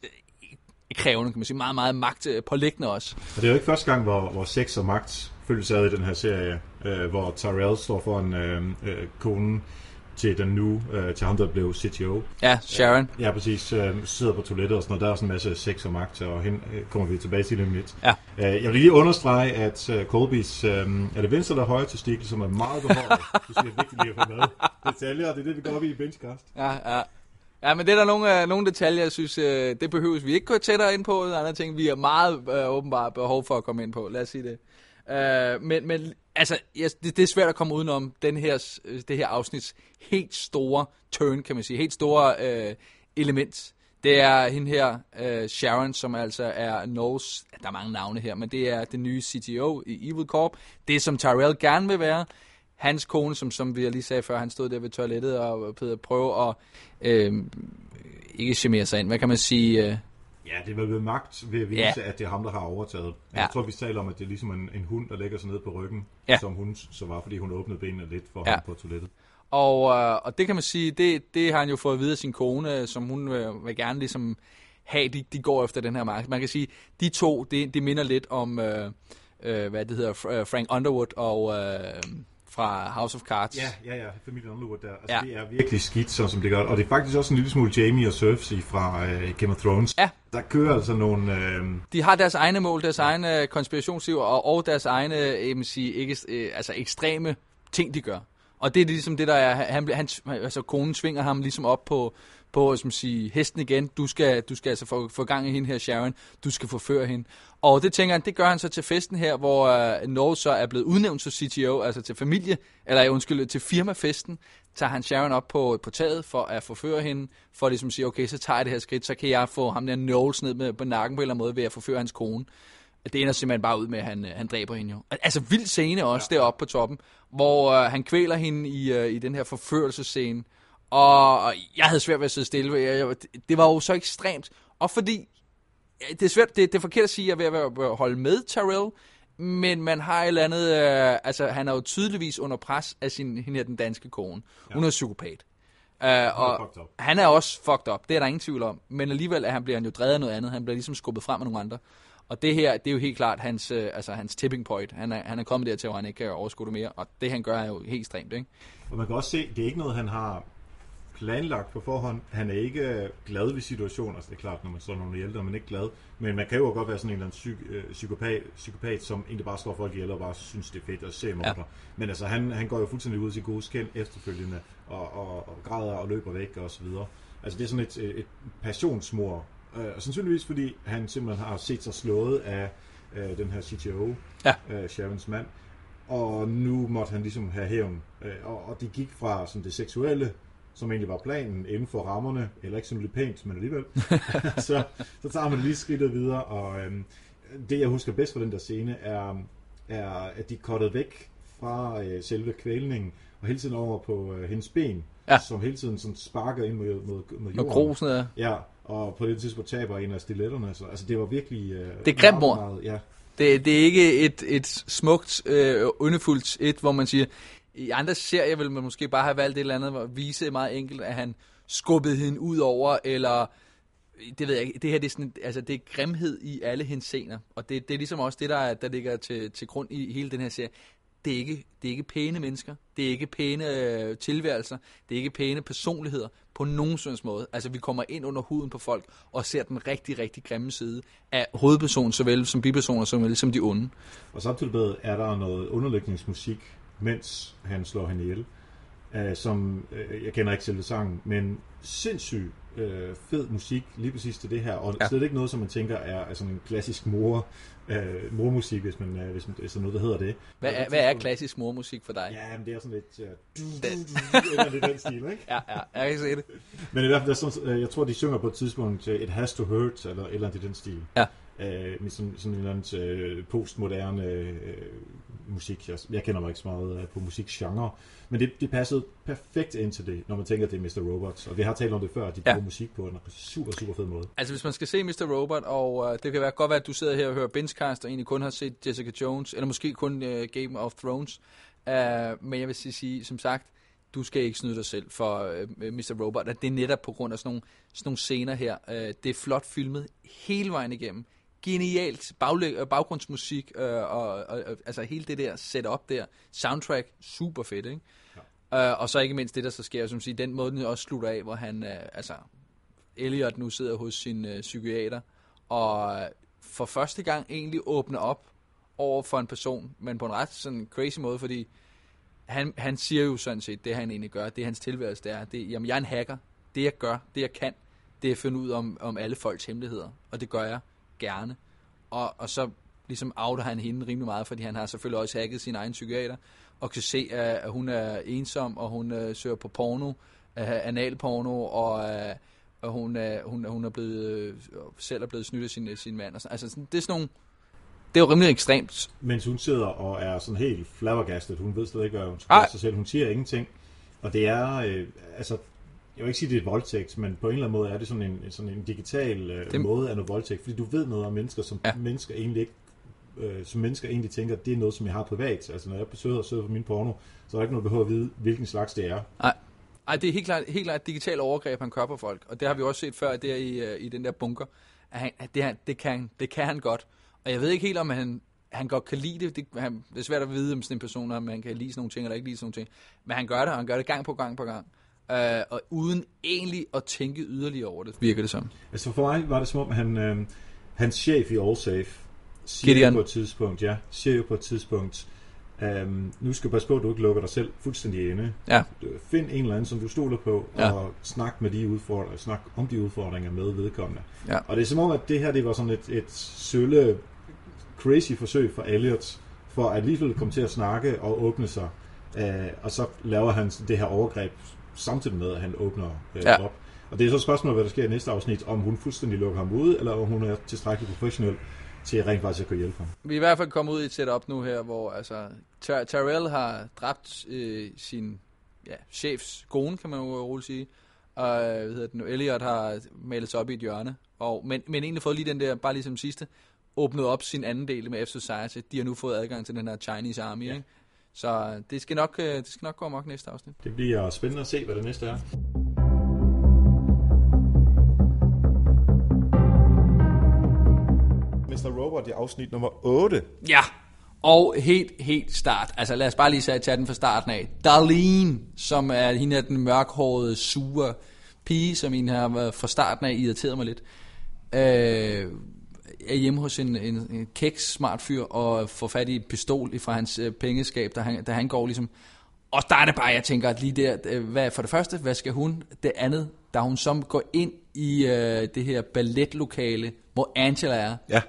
krævende, kan man sige, meget, meget magt pålæggende også. Og det er jo ikke første gang, hvor, hvor sex og magt følges ad i den her serie, øh, hvor Tyrell står for en øh, øh, konen til den nu, øh, til ham, der blev CTO. Ja, Sharon. Ja, ja præcis. Øh, sidder på toilettet og sådan noget. Der er også en masse sex og magt, og hen øh, kommer vi tilbage til det lidt. Ja. Øh, jeg vil lige understrege, at øh, Colbys, øh, er det venstre eller højre testikel, som er meget behåret. du siger vigtigt lige at få med. Detaljer, det er det, vi går op i i Benchcast. Ja, ja. Ja, men det er der nogle, uh, nogle detaljer, jeg synes, uh, det behøves vi ikke gå tættere ind på. Andre ting, vi har meget uh, åbenbart behov for at komme ind på. Lad os sige det. Uh, men, men altså, yes, det, det er svært at komme udenom den her, det her afsnits helt store turn, kan man sige. Helt store uh, element. Det er hende her, uh, Sharon, som altså er Norges, der er mange navne her, men det er den nye CTO i Evil Corp. Det, som Tyrell gerne vil være. Hans kone, som, som vi lige sagde før, han stod der ved toilettet og prøve at øh, ikke charmere sig ind. Hvad kan man sige? Øh, Ja, det vel ved magt ved at vise, ja. at det er ham, der har overtaget. Ja. Jeg tror, vi taler om, at det er ligesom en, en hund, der lægger sig ned på ryggen, ja. som hun så var, fordi hun åbnede benene lidt for ja. ham på toilettet. Og, øh, og det kan man sige, det, det har han jo fået at vide af sin kone, som hun øh, vil gerne ligesom have, de, de går efter den her magt. Man kan sige, de to, det, det minder lidt om, øh, øh, hvad det hedder, Frank Underwood og... Øh, fra House of Cards. Ja, ja, ja, familien Underwood der. Altså, ja. det er virkelig skidt, sådan som det gør. Og det er faktisk også en lille smule Jamie og Cersei fra uh, Game of Thrones. Ja. Der kører altså nogle... Uh... De har deres egne mål, deres egne konspirationsiver, og, og deres egne, jeg sige, ikke, øh, altså ekstreme ting, de gør. Og det er ligesom det, der er... Han, han, altså, konen svinger ham ligesom op på, på som sige, hesten igen. Du skal, du skal altså få, få gang i hende her, Sharon. Du skal forføre hende. Og det tænker han, det gør han så til festen her, hvor uh, Norge så er blevet udnævnt som CTO, altså til familie, eller undskyld, til firmafesten, tager han Sharon op på, på taget for at forføre hende, for ligesom at sige, okay, så tager jeg det her skridt, så kan jeg få ham der Knowles ned med, på nakken på en eller anden måde ved at forføre hans kone. Det ender simpelthen bare ud med, at han, han dræber hende jo. Altså vild scene også ja. deroppe på toppen, hvor uh, han kvæler hende i, uh, i den her forførelsescene, og jeg havde svært ved at sidde stille. Jeg, jeg, det var jo så ekstremt. Og fordi, det er svært, det, det er forkert at sige, at jeg er ved at holde med Tyrell, men man har et eller andet, øh, altså han er jo tydeligvis under pres af sin, hende her, den danske kone. Ja. Hun er psykopat. Uh, og han er også fucked up, det er der ingen tvivl om. Men alligevel er han, bliver han jo drevet af noget andet. Han bliver ligesom skubbet frem af nogle andre. Og det her, det er jo helt klart hans, øh, altså hans tipping point. Han er, han er kommet dertil, hvor han ikke kan overskue det mere. Og det han gør er jo helt ekstremt, ikke? Og man kan også se, det er ikke noget, han har planlagt på forhånd. Han er ikke glad ved situationen. Altså det er klart, når man står ældre, man er ikke glad. Men man kan jo godt være sådan en eller anden psyk, øh, psykopat, psykopat, som egentlig bare slår folk ihjel og bare synes, det er fedt at se morder. Ja. Men altså, han, han går jo fuldstændig ud til gode skænd efterfølgende og, og, og græder og løber væk og så videre. Altså det er sådan et, et passionsmor. Øh, og sandsynligvis fordi han simpelthen har set sig slået af øh, den her CTO, ja. øh, Sharons mand. Og nu måtte han ligesom have hævn. Øh, og, og det gik fra sådan det seksuelle som egentlig var planen inden for rammerne, eller ikke sådan lidt pænt, men alligevel, [LAUGHS] så, så tager man lige skridtet videre, og øhm, det jeg husker bedst fra den der scene, er, er at de kottet væk fra øh, selve kvælningen, og hele tiden over på øh, hendes ben, ja. som hele tiden sådan sparker ind mod, mod, mod jorden. Og grusen, ja. Ja, og på det tidspunkt taber en af stiletterne, så altså det var virkelig... Øh, det er grimt mor. Ja. Det, det er ikke et, et smukt, øh, undefuldt et, hvor man siger, i andre serier ville man måske bare have valgt et eller andet, hvor vise meget enkelt, at han skubbede hende ud over, eller det ved jeg ikke, det her det er, sådan, altså, det er grimhed i alle hendes scener, og det, det er ligesom også det, der, der ligger til, til grund i hele den her serie. Det er ikke, det er ikke pæne mennesker, det er ikke pæne øh, tilværelser, det er ikke pæne personligheder på nogen sådan måde. Altså vi kommer ind under huden på folk og ser den rigtig, rigtig grimme side af hovedpersonen, såvel som bipersoner, såvel som de onde. Og samtidig er der noget underlægningsmusik, mens han slår hende ihjel. Uh, som, uh, jeg kender ikke selve sangen, men sindssygt uh, fed musik lige præcis til det her, og ja. slet ikke noget, som man tænker er, er sådan en klassisk mor, uh, mormusik, hvis man, uh, hvis man, hvis der noget, der hedder det. Hvad er, hvad er klassisk mormusik for dig? Ja, men det er sådan lidt, uh, du, du, du, eller det den stil, ikke? [LAUGHS] ja, ja, jeg kan se det. Men i hvert fald, sådan, uh, jeg tror, de synger på et tidspunkt, it has to hurt, eller eller andet i den stil. Ja. Uh, med sådan, sådan en eller anden uh, postmoderne uh, musik. Jeg, jeg kender mig ikke så meget øh, på musikgenre, men det, det passede perfekt ind til det, når man tænker, at det er Mr. Robot. Og vi har talt om det før, at de Ja. bruger musik på en super, super fed måde. Altså hvis man skal se Mr. Robot, og øh, det kan være godt være, at du sidder her og hører Benchcast, og egentlig kun har set Jessica Jones, eller måske kun øh, Game of Thrones. Øh, men jeg vil sige, som sagt, du skal ikke snyde dig selv for øh, Mr. Robot, at det er netop på grund af sådan nogle, sådan nogle scener her. Øh, det er flot filmet hele vejen igennem. Genialt baglæg, øh, baggrundsmusik, øh, og, og, og altså hele det der setup der. Soundtrack, super fedt, ikke? Ja. Øh, og så ikke mindst det, der så sker, som siger, den måde, den også slutter af, hvor han, øh, altså, Elliot nu sidder hos sin øh, psykiater, og for første gang egentlig åbner op over for en person, men på en ret sådan crazy måde, fordi han, han siger jo sådan set, det han egentlig gør, det er hans tilværelse, det er, det, jamen jeg er en hacker, det jeg gør, det jeg kan, det er at finde ud om, om alle folks hemmeligheder, og det gør jeg gerne. Og, og så ligesom outer han hende rimelig meget, fordi han har selvfølgelig også hacket sin egen psykiater, og kan se, at, hun er ensom, og hun uh, søger på porno, uh, analporno, og, uh, og hun, er, hun, hun er blevet, øh, selv er blevet snydt af sin, sin mand. Og sådan. Altså, sådan, det er sådan nogle, det er jo rimelig ekstremt. Mens hun sidder og er sådan helt flabbergastet. Hun ved slet ikke, hvad hun skal Ej. sig selv. Hun siger ingenting. Og det er, øh, altså, jeg vil ikke sige, det er et voldtægt, men på en eller anden måde er det sådan en, sådan en digital øh, Det- måde af noget voldtægt. Fordi du ved noget om mennesker, som Ja. mennesker egentlig ikke øh, som mennesker egentlig tænker, det er noget, som jeg har privat. Altså, når jeg besøger og søger på min porno, så er der ikke noget behov at vide, hvilken slags det er. Nej. Ej, det er helt klart, helt klart et digitalt overgreb, han gør på folk. Og det har vi også set før der i, øh, i den der bunker. At, han, at det, han, det, kan, det kan han godt. Og jeg ved ikke helt, om han, han godt kan lide det. Det, han, det er svært at vide om sådan en person, om han kan lide sådan nogle ting eller ikke lide sådan nogle ting. Men han gør det, og han gør det gang på gang på gang. Øh, og uden egentlig at tænke yderligere over det, virker det som. Altså for mig var det som om, han, øh, hans chef i Allsafe siger Gideon. på et tidspunkt, ja, siger jo på et tidspunkt, øhm, nu skal du passe på, at du ikke lukker dig selv fuldstændig inde. Ja. Find en eller anden, som du stoler på, Ja. og snak med de udfordringer, snak om de udfordringer med vedkommende. Ja. Og det er som om, at det her det var sådan et, et sølle, crazy forsøg for Elliot, for at alligevel komme til at snakke og åbne sig. Øh, og så laver han det her overgreb samtidig med, at han åbner øh, Ja. op. Og det er så et spørgsmål, hvad der sker i næste afsnit, om hun fuldstændig lukker ham ud, eller om hun er tilstrækkeligt professionel til rent faktisk at kunne hjælpe ham. Vi er i hvert fald kommet ud i et setup nu her, hvor altså, Ter- Terrell har dræbt øh, sin ja, chefs kone, kan man jo roligt sige. Og øh, hvad hedder det nu, Elliot har malet sig op i et hjørne. Og, men, men egentlig fået lige den der, bare ligesom sidste, åbnet op sin anden del med F Society. De har nu fået adgang til den her Chinese Army, ja. ikke? Så øh, det skal, nok, øh, det skal nok gå amok næste afsnit. Det bliver spændende at se, hvad det næste er. Mr. Robot i afsnit nummer 8. Ja, og helt, helt start. Altså lad os bare lige sige- tage den fra starten af. Darlene, som er hende er den mørkhårede, sure pige, som en har været fra starten af irriteret mig lidt. Øh, er hjemme hos en, en, en kæks smart fyr og får fat i et pistol fra hans øh, pengeskab, da han, da han går ligesom... Og der er det bare, jeg tænker, at lige der, øh, hvad, for det første, hvad skal hun? Det andet, da hun så går ind i øh, det her balletlokale, hvor Angela er, Ja.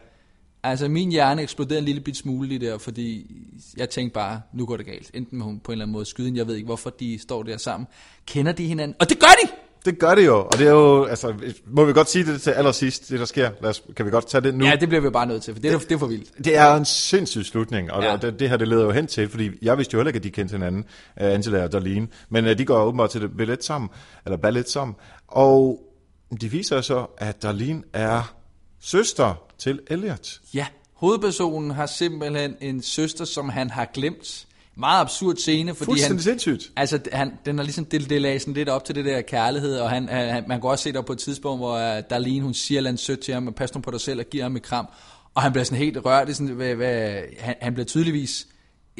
Altså, min hjerne eksploderede en lille bit smule lige der, fordi jeg tænkte bare, nu går det galt. Enten med hun på en eller anden måde skyden, jeg ved ikke, hvorfor de står der sammen. Kender de hinanden? Og det gør de! Det gør det jo, og det er jo, altså, må vi godt sige det til allersidst, det der sker? Lad os, kan vi godt tage det nu? Ja, det bliver vi bare nødt til, for det er, det er for vildt. Det er en sindssyg slutning, og Ja. ja. det, det her det leder jo hen til, fordi jeg vidste jo heller ikke, at de kendte hinanden, uh, Angela og Darlene, men uh, de går åbenbart til det ballet sammen, eller ballet sammen, og de viser så, at Darlene er søster til Elliot. Ja, hovedpersonen har simpelthen en søster, som han har glemt. Meget absurd scene, fordi han, Fuldstændig sindssygt. Altså, han, den har ligesom det, det lagde sådan lidt op til det der kærlighed, og han, han, man kan også se der på et tidspunkt, hvor uh, Darlene, hun siger noget sødt til ham, pas nu på dig selv, og giver ham et kram, og han bliver sådan helt rørt, det er sådan, hvad, hvad, han, han bliver tydeligvis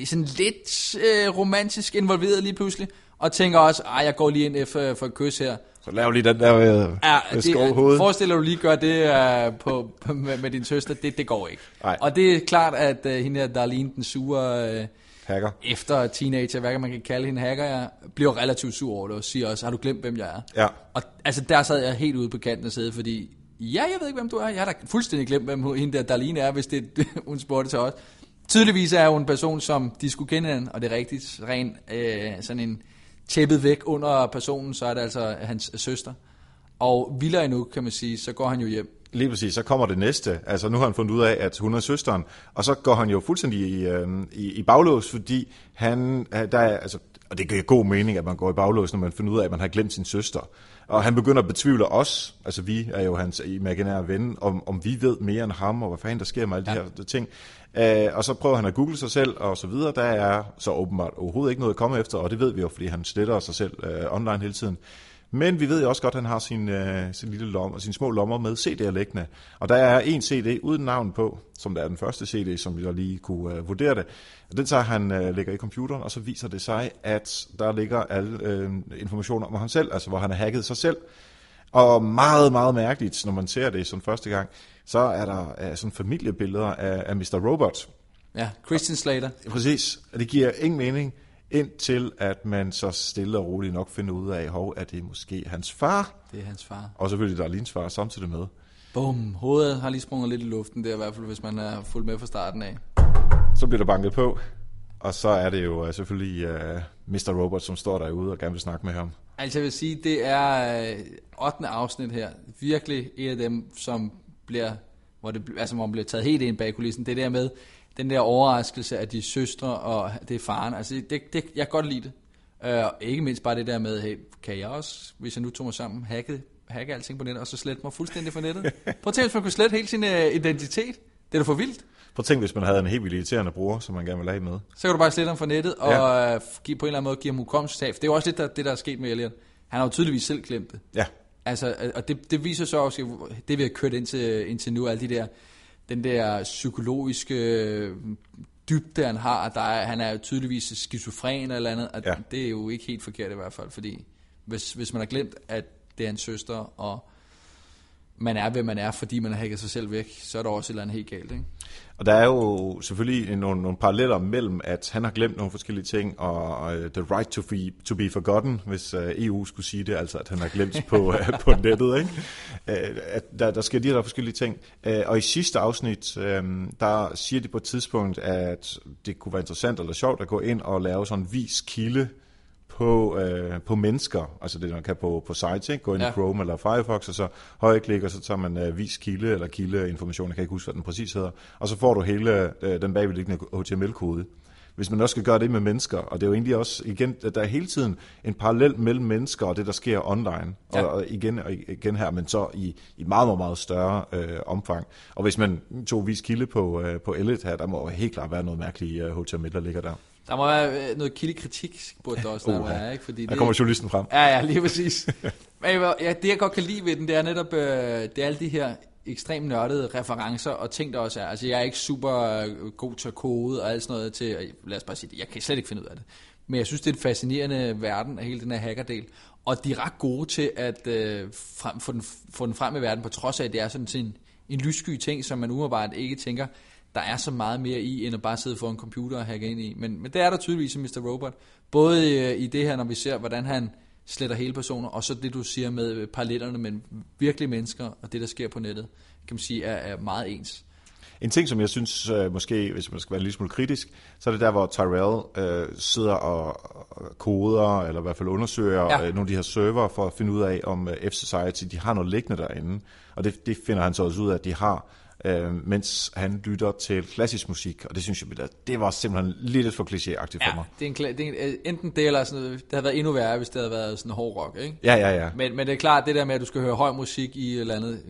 sådan lidt øh, romantisk involveret lige pludselig, og tænker også, ej, jeg går lige ind for, for et kys her. Så lav lige den der øh, Ja, med det, skovhovedet. forestiller du lige gør det uh, på, på, med, med din søster, det, det går ikke. Nej. Og det er klart, at uh, hende her, Darlene, den sure... Uh, Hacker. efter teenager, hvad man kan kalde hende hacker, jeg bliver relativt sur over det, og siger også, har du glemt, hvem jeg er? Ja. Og altså, der sad jeg helt ude på kanten og sidde, fordi, ja, jeg ved ikke, hvem du er. Jeg har da fuldstændig glemt, hvem hende der Darlene er, hvis [LAUGHS] det hun spurgte til os. Tydeligvis er hun en person, som de skulle kende hende, og det er rigtigt, ren øh, sådan en tæppet væk under personen, så er det altså hans søster. Og vildere endnu, kan man sige, så går han jo hjem Lige præcis, så kommer det næste. Altså nu har han fundet ud af, at hun er søsteren, og så går han jo fuldstændig i, øh, i, i baglås, fordi han, øh, der er, altså, og det giver god mening, at man går i baglås, når man finder ud af, at man har glemt sin søster. Og han begynder at betvivle os, altså vi er jo hans imaginære ven, om, om vi ved mere end ham, og hvad fanden der sker med alle ja. de her ting. Uh, og så prøver han at google sig selv, og så videre. Der er så åbenbart overhovedet ikke noget at komme efter, og det ved vi jo, fordi han sletter sig selv uh, online hele tiden. Men vi ved jo også godt, at han har sin, uh, sin lille lomme, sine små lommer med CD'er liggende. Og der er en CD uden navn på, som der er den første CD, som vi så lige kunne uh, vurdere det. Og den tager han uh, lægger i computeren, og så viser det sig, at der ligger alle uh, informationer om ham selv, altså hvor han har hacket sig selv. Og meget, meget mærkeligt, når man ser det som første gang, så er der uh, sådan familiebilleder af, af Mr. Robot. Ja, Christian Slater. Præcis, og det giver ingen mening, indtil at man så stille og roligt nok finder ud af, hov, at det er måske hans far, Det er hans far. og selvfølgelig der er Lins far samtidig med. Bum, hovedet har lige sprunget lidt i luften der, i hvert fald hvis man er fuldt med fra starten af. Så bliver der banket på, og så er det jo uh, selvfølgelig uh, Mr. Robot, som står derude og gerne vil snakke med ham. Altså jeg vil sige, det er øh, 8. afsnit her. Virkelig et af dem, som bliver, hvor det, altså, hvor man bliver taget helt ind bag kulissen. Det der med den der overraskelse af de søstre og det er faren. Altså det, det, jeg kan godt lide det. Uh, ikke mindst bare det der med, hey, kan jeg også, hvis jeg nu tog mig sammen, hacke, hacke alting på nettet, og så slette mig fuldstændig fra nettet? [LAUGHS] Prøv at tænke, hvis man kunne slette hele sin uh, identitet. Det er da for vildt. Prøv at tænk, hvis man havde en helt vildt irriterende bror, som man gerne ville have med. Så kan du bare slette ham fra nettet, og ja. uh, give, på en eller anden måde give ham hukommelsestab. Det er jo også lidt der, det, der er sket med Elliot. Han har jo tydeligvis selv glemt det. Ja, Altså, og det, det viser så også, det vi har kørt indtil, indtil nu, alle de der, den der psykologiske øh, dybde, han har, der er, han er tydeligvis skizofren eller andet, og ja. det er jo ikke helt forkert i hvert fald, fordi hvis, hvis man har glemt, at det er en søster, og man er, hvem man er, fordi man har hacket sig selv væk, så er der også et eller andet helt galt, ikke? Og der er jo selvfølgelig nogle, nogle paralleller mellem, at han har glemt nogle forskellige ting, og uh, the right to be, to be forgotten, hvis uh, EU skulle sige det, altså at han har glemt på, uh, [LAUGHS] på nettet. Ikke? Uh, at der, der sker de her forskellige ting. Uh, og i sidste afsnit, um, der siger de på et tidspunkt, at det kunne være interessant eller sjovt at gå ind og lave sådan en vis kilde på, øh, på mennesker, altså det man kan på, på sites, ikke? gå ind ja. I Chrome eller Firefox, og så højreklik, og så tager man øh, vis kilde eller kildeinformation, jeg kan ikke huske, hvad den præcis hedder, og så får du hele øh, den bagvedliggende HTML-kode. Hvis man også skal gøre det med mennesker, og det er jo egentlig også, igen, der er hele tiden en parallel mellem mennesker og det, der sker online, Ja. og, og igen og igen her, men så i, i meget, meget, meget større øh, omfang. Og hvis man tog vis kilde på, øh, på Elliot her, der må helt klart være noget mærkeligt øh, HTML, der ligger der. Der må være øh, noget kildekritik, burde der også Uha. være, ikke? Fordi Der kommer journalisten frem. Ja, ja, lige præcis. [LAUGHS] Men ja, det jeg godt kan lide ved den, det er netop, øh, det er alle de her ekstremt nørdede referencer og ting, der også er. Altså, jeg er ikke super øh, god til at kode og alt sådan noget til, lad os bare sige det, jeg kan slet ikke finde ud af det. Men jeg synes, det er en fascinerende verden af hele den her hackerdel. Og de er ret gode til at øh, frem, få, den, få den frem i verden, på trods af, at det er sådan en, en lyssky ting, som man umiddelbart ikke tænker, der er så meget mere i, end at bare sidde foran en computer og hacke ind i. Men, men det er der tydeligvis i Mr. Robot. Både øh, i det her, når vi ser, hvordan han sletter hele personer, og så det, du siger med øh, parallellerne mellem virkelige mennesker og det, der sker på nettet, kan man sige, er, er meget ens. En ting, som jeg synes øh, måske, hvis man skal være en lille smule kritisk, så er det der, hvor Tyrell øh, sidder og, koder, eller i hvert fald undersøger ja. Ja. øh, nogle af de her server, for at finde ud af, om øh, F-Society de har noget liggende derinde. Og det, det finder han så også ud af, at de har, øh, mens han lytter til klassisk musik. Og det synes jeg, det- det var simpelthen lidt for klichéagtigt for Ja, mig. det er en, kla- det er en, øh, enten det eller sådan noget, det havde været endnu værre, hvis det havde været sådan hård rock, ikke? Ja, ja, ja. Men, men det er klart, det der med, at du skal høre høj musik i et eller andet,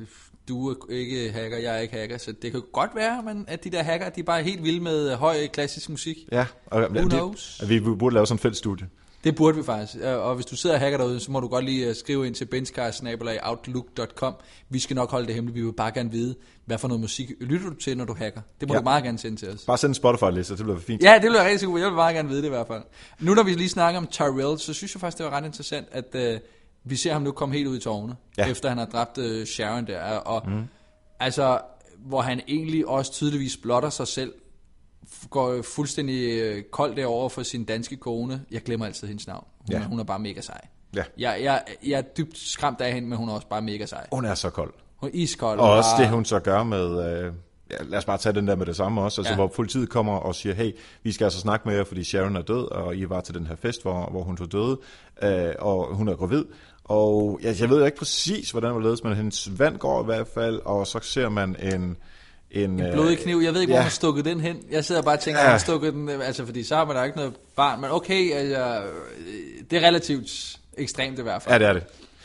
du er ikke hacker, jeg er ikke hacker, så det kan godt være, men at de der hacker, de er bare helt vilde med øh, høj klassisk musik. Ja, og, Who det, knows? at vi burde lave sådan en fælles studie. Det burde vi faktisk. Øh, Og hvis du sidder og hacker derude, så må du godt lige øh, skrive ind til benchcast.outlook.com. Vi skal nok holde det hemmeligt. Vi vil bare gerne vide, hvad for noget musik lytter du til, når du hacker. Det må Ja. du meget gerne sende til os. Bare send en Spotify-liste, det bliver fint. Ja, det bliver rigtig super. Jeg vil meget gerne vide det i hvert fald. Nu når vi lige snakker om Tyrell, så synes jeg faktisk, det var ret interessant, at øh, vi ser ham nu komme helt ud i tårne, Ja. efter han har dræbt øh, Sharon der. Og mm. altså, hvor han egentlig også tydeligvis blotter sig selv, går fuldstændig øh, kold derover for sin danske kone. Jeg glemmer altid hendes navn. Hun, Ja. hun er bare mega sej. Ja. Jeg, jeg, jeg er dybt skræmt af hende, men hun er også bare mega sej. Hun er så kold. Hun er iskold. Og også bare- det, hun så gør med... Øh, ja, lad os bare tage den der med det samme også. Altså, ja. Hvor politiet kommer og siger, hey, vi skal altså snakke med jer, fordi Sharon er død, og I var til den her fest, hvor, hvor hun tog døde, øh, og hun er gravid. Og ja, jeg ved ikke præcis, hvordan det ledes, men hendes vand går i hvert fald, og så ser man en... En, en blodig kniv. Jeg ved ikke, ja. hvor man stukket den hen. Jeg sidder bare og tænker, Ja. ja. man stukket den, øh, altså fordi så har man da ikke noget barn. Men okay, altså, det er relativt ekstremt i hvert fald. Ja, det er det.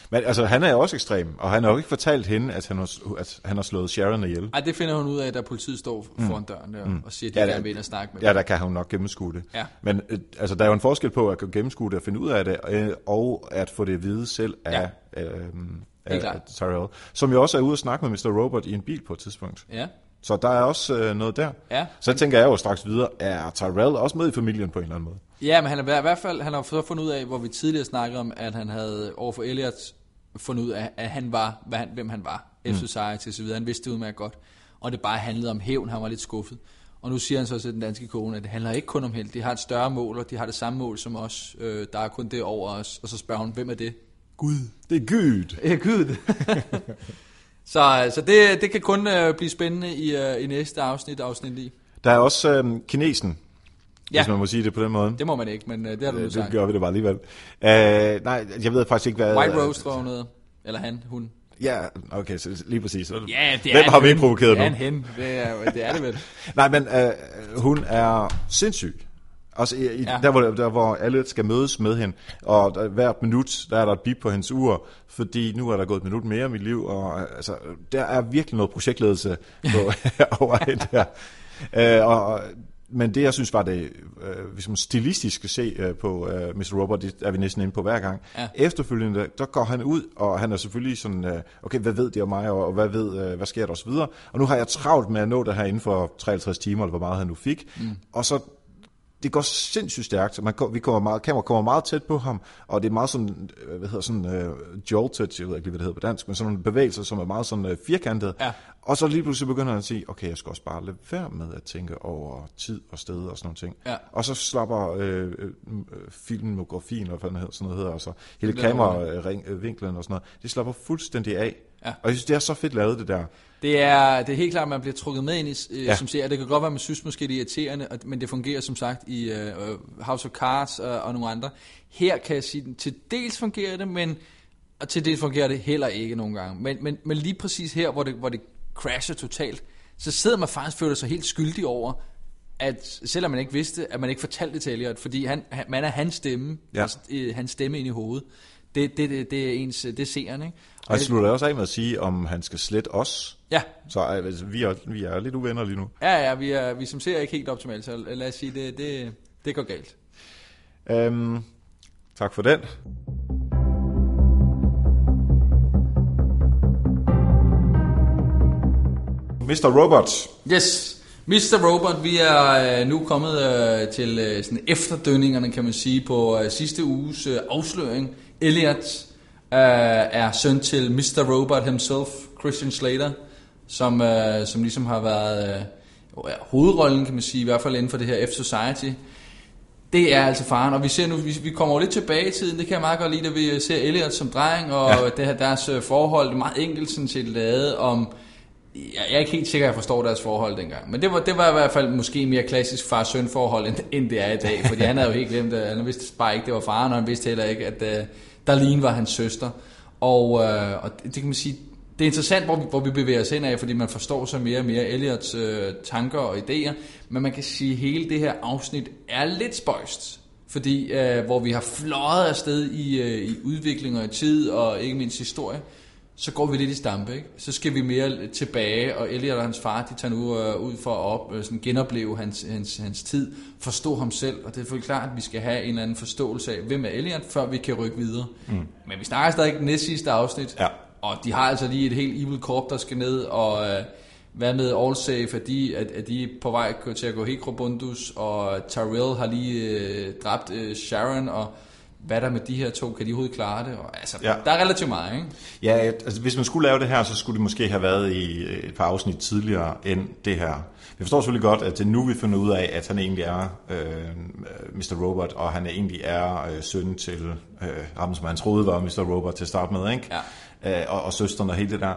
Men altså, han er også ekstrem, og han har jo ikke fortalt hende, at han har, at han har slået Sharon ihjel. Ej, det finder hun ud af, da politiet står foran døren der, og siger, at de Ja, ja, det- gerne vil ind og snakke med Ja, der kan hun nok gennemskue det. Ja. Men øh, altså, der er jo en forskel på at gennemskue det og finde ud af det, øh, og at få det at vide selv af, øh, af, Tyrell, som jo også er ude og snakke med Mr. Robot i en bil på et tidspunkt. Ja, Så der er også øh, noget der. Ja. Så tænker jeg jo straks videre, er Tyrell også med i familien på en eller anden måde? ja men han har i hvert fald han har så fundet ud af, hvor vi tidligere snakkede om, at han havde overfor Elliot fundet ud af, at han var, hvad han, hvem han var, F Society og så videre. Han vidste det udmærket godt. Og det bare handlede om hævn, han var lidt skuffet. Og nu siger han så til den danske kone, at det handler ikke kun om held. De har et større mål, og de har det samme mål som os. Øh, der er kun det over os. Og så spørger hun, hvem er det? Gud. Det er Gud. Ja, Gud. [LAUGHS] så så det, det kan kun øh, blive spændende i, øh, i næste afsnit, afsnit 9. Der er også øh, kinesen, Ja. hvis man må sige det på den måde. Det må man ikke, men øh, det har du nu det sagt. gør vi det bare alligevel. Øh, nej, jeg ved faktisk ikke, hvad... White Rose, tror hun hedder. Eller han, hun. Ja, okay, så lige præcis. Ja, det Hvem har vi hen. provokeret Det nu? er en hen. Det er, det er det vel. [LAUGHS] Nej, men øh, hun er sindssyg. Altså, i, i, Ja. der, hvor, der, hvor alle skal mødes med hende, og der, hvert minut, der er der et bip på hendes ur, fordi nu er der gået et minut mere i mit liv, og øh, altså, der er virkelig noget projektledelse på, [LAUGHS] [LAUGHS] over det der. Øh, og, men det, jeg synes var det, øh, hvis man stilistisk skal se øh, på øh, Mr. Robot, det er vi næsten inde på hver gang. Ja. Efterfølgende, der går han ud, og han er selvfølgelig sådan, øh, okay, hvad ved de om mig, og, og hvad ved, øh, hvad sker der osv. Og nu har jeg travlt med at nå det her inden for 53 timer, eller hvor meget han nu fik. Mm. Og så det går sindssygt stærkt. Man, vi kommer meget, kamera kommer meget tæt på ham, og det er meget sådan, øh, hvad hedder sådan, uh, jolted, jeg ved ikke lige, hvad det hedder på dansk, men sådan nogle bevægelser, som er meget sådan uh, firkantet. Ja. Og så lige pludselig begynder han at sige, okay, jeg skal også bare lade være med at tænke over tid og sted og sådan nogle ting. Ja. Og så slapper øh, øh, filmografien, eller hvad sådan noget hedder, altså hele er kameravinklen og sådan noget, det slapper fuldstændig af. Ja. Og jeg synes, det er så fedt lavet, det der. Det er, det er helt klart, at man bliver trukket med ind i, øh, Ja. som ser. Det kan godt være, at man synes måske, det er irriterende, og- men det fungerer som sagt i øh, House of Cards og, og nogle andre. Her kan jeg sige, til dels fungerer det, men og til dels fungerer det heller ikke nogle gange. Men, men, men lige præcis her, hvor det, hvor det crasher totalt, så sidder man faktisk føler sig helt skyldig over, at selvom man ikke vidste, at man ikke fortalte det til Elliot, fordi han, han, man er hans stemme, Ja. altså, øh, hans stemme ind i hovedet. Det, det, det, det er ens, det er seeren, ikke? Og jeg slutter også af med at sige, om han skal slette os. Ja, Så altså, vi, er, vi er lidt uvenner lige nu. Ja, ja, vi er, vi som ser er ikke helt optimalt, så lad os sige, det, det, det går galt. Øhm, tak for den. Mr. Robot. Yes, Mr. Robot, vi er øh, nu kommet øh, til øh, sådan efterdønningerne, kan man sige, på sidste uges afsløring. Elliot øh, er søn til Mr. Robot himself, Christian Slater, som, øh, som ligesom har været øh, hovedrollen, kan man sige, i hvert fald inden for det her F-Society. Det er altså faren, og vi ser nu, vi, vi kommer jo lidt tilbage i tiden, det kan jeg meget godt lide, da vi ser Elliot som dreng, og ja. det her, deres øh, forhold, det er meget enkelt sådan set lavet om, jeg er ikke helt sikker, at jeg forstår deres forhold dengang, men det var, det var i hvert fald måske mere klassisk far-søn forhold, end, end det er i dag, fordi han havde jo helt glemt, at han vidste bare ikke, det var faren, og han vidste heller ikke, at uh, Darlene var hans søster, og, øh, og det, det kan man sige, det er interessant, hvor vi, hvor vi bevæger os hen af, fordi man forstår så mere og mere Elliots øh, tanker og idéer, men man kan sige, at hele det her afsnit er lidt spøjst, fordi øh, hvor vi har fløjet afsted i, øh, i udvikling og i tid, og ikke mindst historie, så går vi lidt i stampe, ikke? Så skal vi mere tilbage, og Elliot og hans far, de tager nu øh, ud for at op, øh, sådan genopleve hans, hans, hans tid, forstå ham selv, og det er selvfølgelig klart, at vi skal have en eller anden forståelse af, hvem er Elliot, før vi kan rykke videre. Mm. Men vi snakker stadig næst sidste afsnit, Ja. og de har altså lige et helt evil corp, der skal ned og øh, være med all safe, at de, at, at de er på vej til at gå helt krobundus, og Tyrell har lige øh, dræbt øh, Sharon, og hvad der med de her to, kan de overhovedet klare det? Og, altså, Ja. der er relativt meget, ikke? Ja, altså, hvis man skulle lave det her, så skulle det måske have været i øh, et par afsnit tidligere end det her. Vi forstår selvfølgelig godt, at det nu, vi finder ud af, at han egentlig er øh, Mr. Robot, og han egentlig er øh, søn til øh, ham, som han troede var Mr. Robot til at starte med, ikke? Ja. Øh, og, og søsteren og hele det der.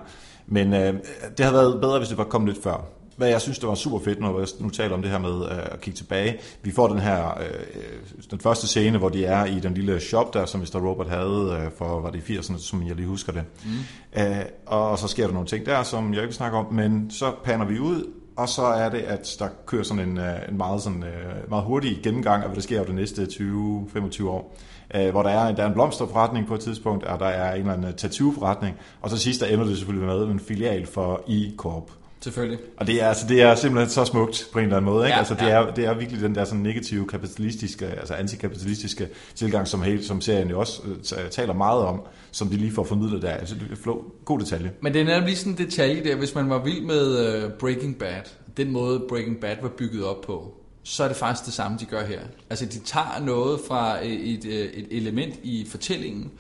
Men øh, det havde været bedre, hvis det var kommet lidt før. Hvad jeg synes, det var super fedt, når jeg nu taler om det her med øh, at kigge tilbage. Vi får den her, øh, den første scene, hvor de er i den lille shop der, som Mr. Robot havde øh, for, var det i 80'erne, som jeg lige husker det. Mm. Øh, og så sker der nogle ting der, som jeg ikke vil snakke om, men så paner vi ud, og så er det, at der kører sådan en, øh, en meget, sådan, øh, meget hurtig gennemgang af, hvad der sker over de næste 20-25 år. Øh, hvor der er, der er en blomsterforretning på et tidspunkt, og der er en eller anden tattoo-forretning, og så sidst der ender det selvfølgelig med en filial for E-Corp. Selvfølgelig. Og det er, altså, det er simpelthen så smukt på en eller anden måde. Ikke? Ja, altså, det, ja. er, det er virkelig den der sådan negative, kapitalistiske, altså antikapitalistiske tilgang, som, hele, som serien jo også øh, taler meget om, som de lige får formidlet der. Altså, det er flå, god detalje. Men det er netop lige sådan en detalje der, hvis man var vild med uh, Breaking Bad, den måde Breaking Bad var bygget op på, så er det faktisk det samme, de gør her. Altså de tager noget fra et, et, et element i fortællingen,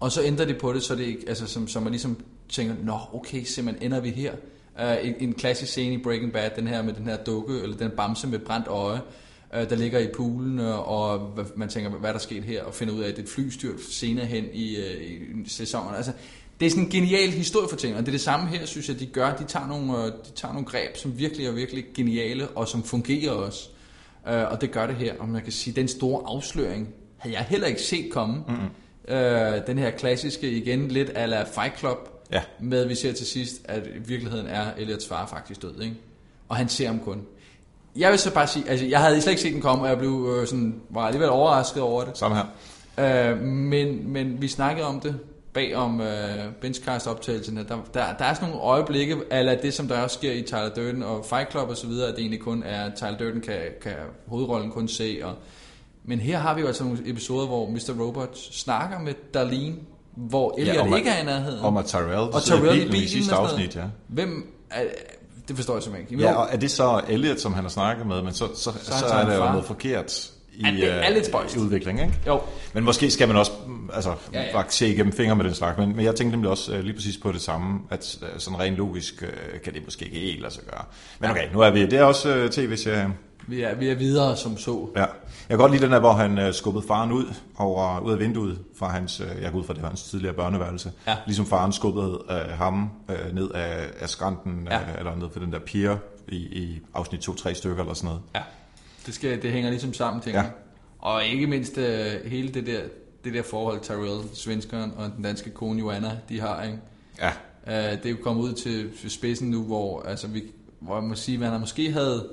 og så ændrer de på det, så det ikke, altså som, så man ligesom tænker, nå okay, simpelthen ender vi her. Uh, en, en klassisk scene i Breaking Bad, den her med den her dukke, eller den bamse med brændt øje, uh, der ligger i poolen, øh, og hvad- man tænker, hvad er der sket her, og finder ud af, at det er et flystyrt senere hen i, uh, i sæsonen. Altså, det er sådan en genial historiefortælling, og det er det samme her, synes jeg, de gør. De tager nogle, de tager nogle greb, som virkelig er virkelig geniale, og som fungerer også. Øh, og det gør det her, og man kan sige, den store afsløring havde jeg heller ikke set komme. Mm-hmm. Øh, den her klassiske, igen lidt ala Fight Club, Ja. med at vi ser til sidst, at i virkeligheden er Elliots far faktisk død, ikke? Og han ser ham kun. Jeg vil så bare sige, altså jeg havde slet ikke set den komme, og jeg blev øh, sådan, var alligevel overrasket over det. Samme her. Øh, men, men vi snakkede om det bag om øh, benchcast-optagelserne. Der, der, der er sådan nogle øjeblikke, eller det som der også sker i Tyler Durden og Fight Club og så videre, at det egentlig kun er, Tyler Durden kan, kan hovedrollen kun se. Og, men her har vi jo altså nogle episoder, hvor Mr. Robot snakker med Darlene, hvor Elliot om at- ikke er i nærheden. Om at Tyrell, og Tyrell i i bilen sidste og afsnit, ja. Hvem er, det forstår jeg simpelthen ikke. Ja, og er det så Elliot, som han har snakket med, men så, så, så, så tager er der jo noget forkert i, Ja, det er øh, lidt spøjst. i udvikling, ikke? jo. Men måske skal man også mm, altså, Ja, ja, ja. ja. faktisk se igennem fingre med den slags. Men, men jeg tænkte nemlig også øh, lige præcis på det samme, at øh, sådan rent logisk kan det måske ikke helt lade sig gøre. Men okay, nu er vi, det er også øh, tv-serie. Vi er, vi er videre som så. Ja. Jeg kan godt lide den der, hvor han øh, skubbede faren ud, over, ud af vinduet fra hans, øh, jeg går ud fra, det var hans tidligere børneværelse. Ja. Ligesom faren skubbede øh, ham øh, ned af, af skrænten, Ja. øh, eller ned for den der pier i, i afsnit 2-3 stykker eller sådan noget. Ja, det, skal, det hænger ligesom sammen, tænker Ja. Og ikke mindst øh, hele det der, det der forhold, Tyrell, svenskeren og den danske kone Joanna, de har, ikke? Ja, Uh, det er jo kommet ud til spidsen nu, hvor, altså, vi, hvor jeg må sige, man har måske havde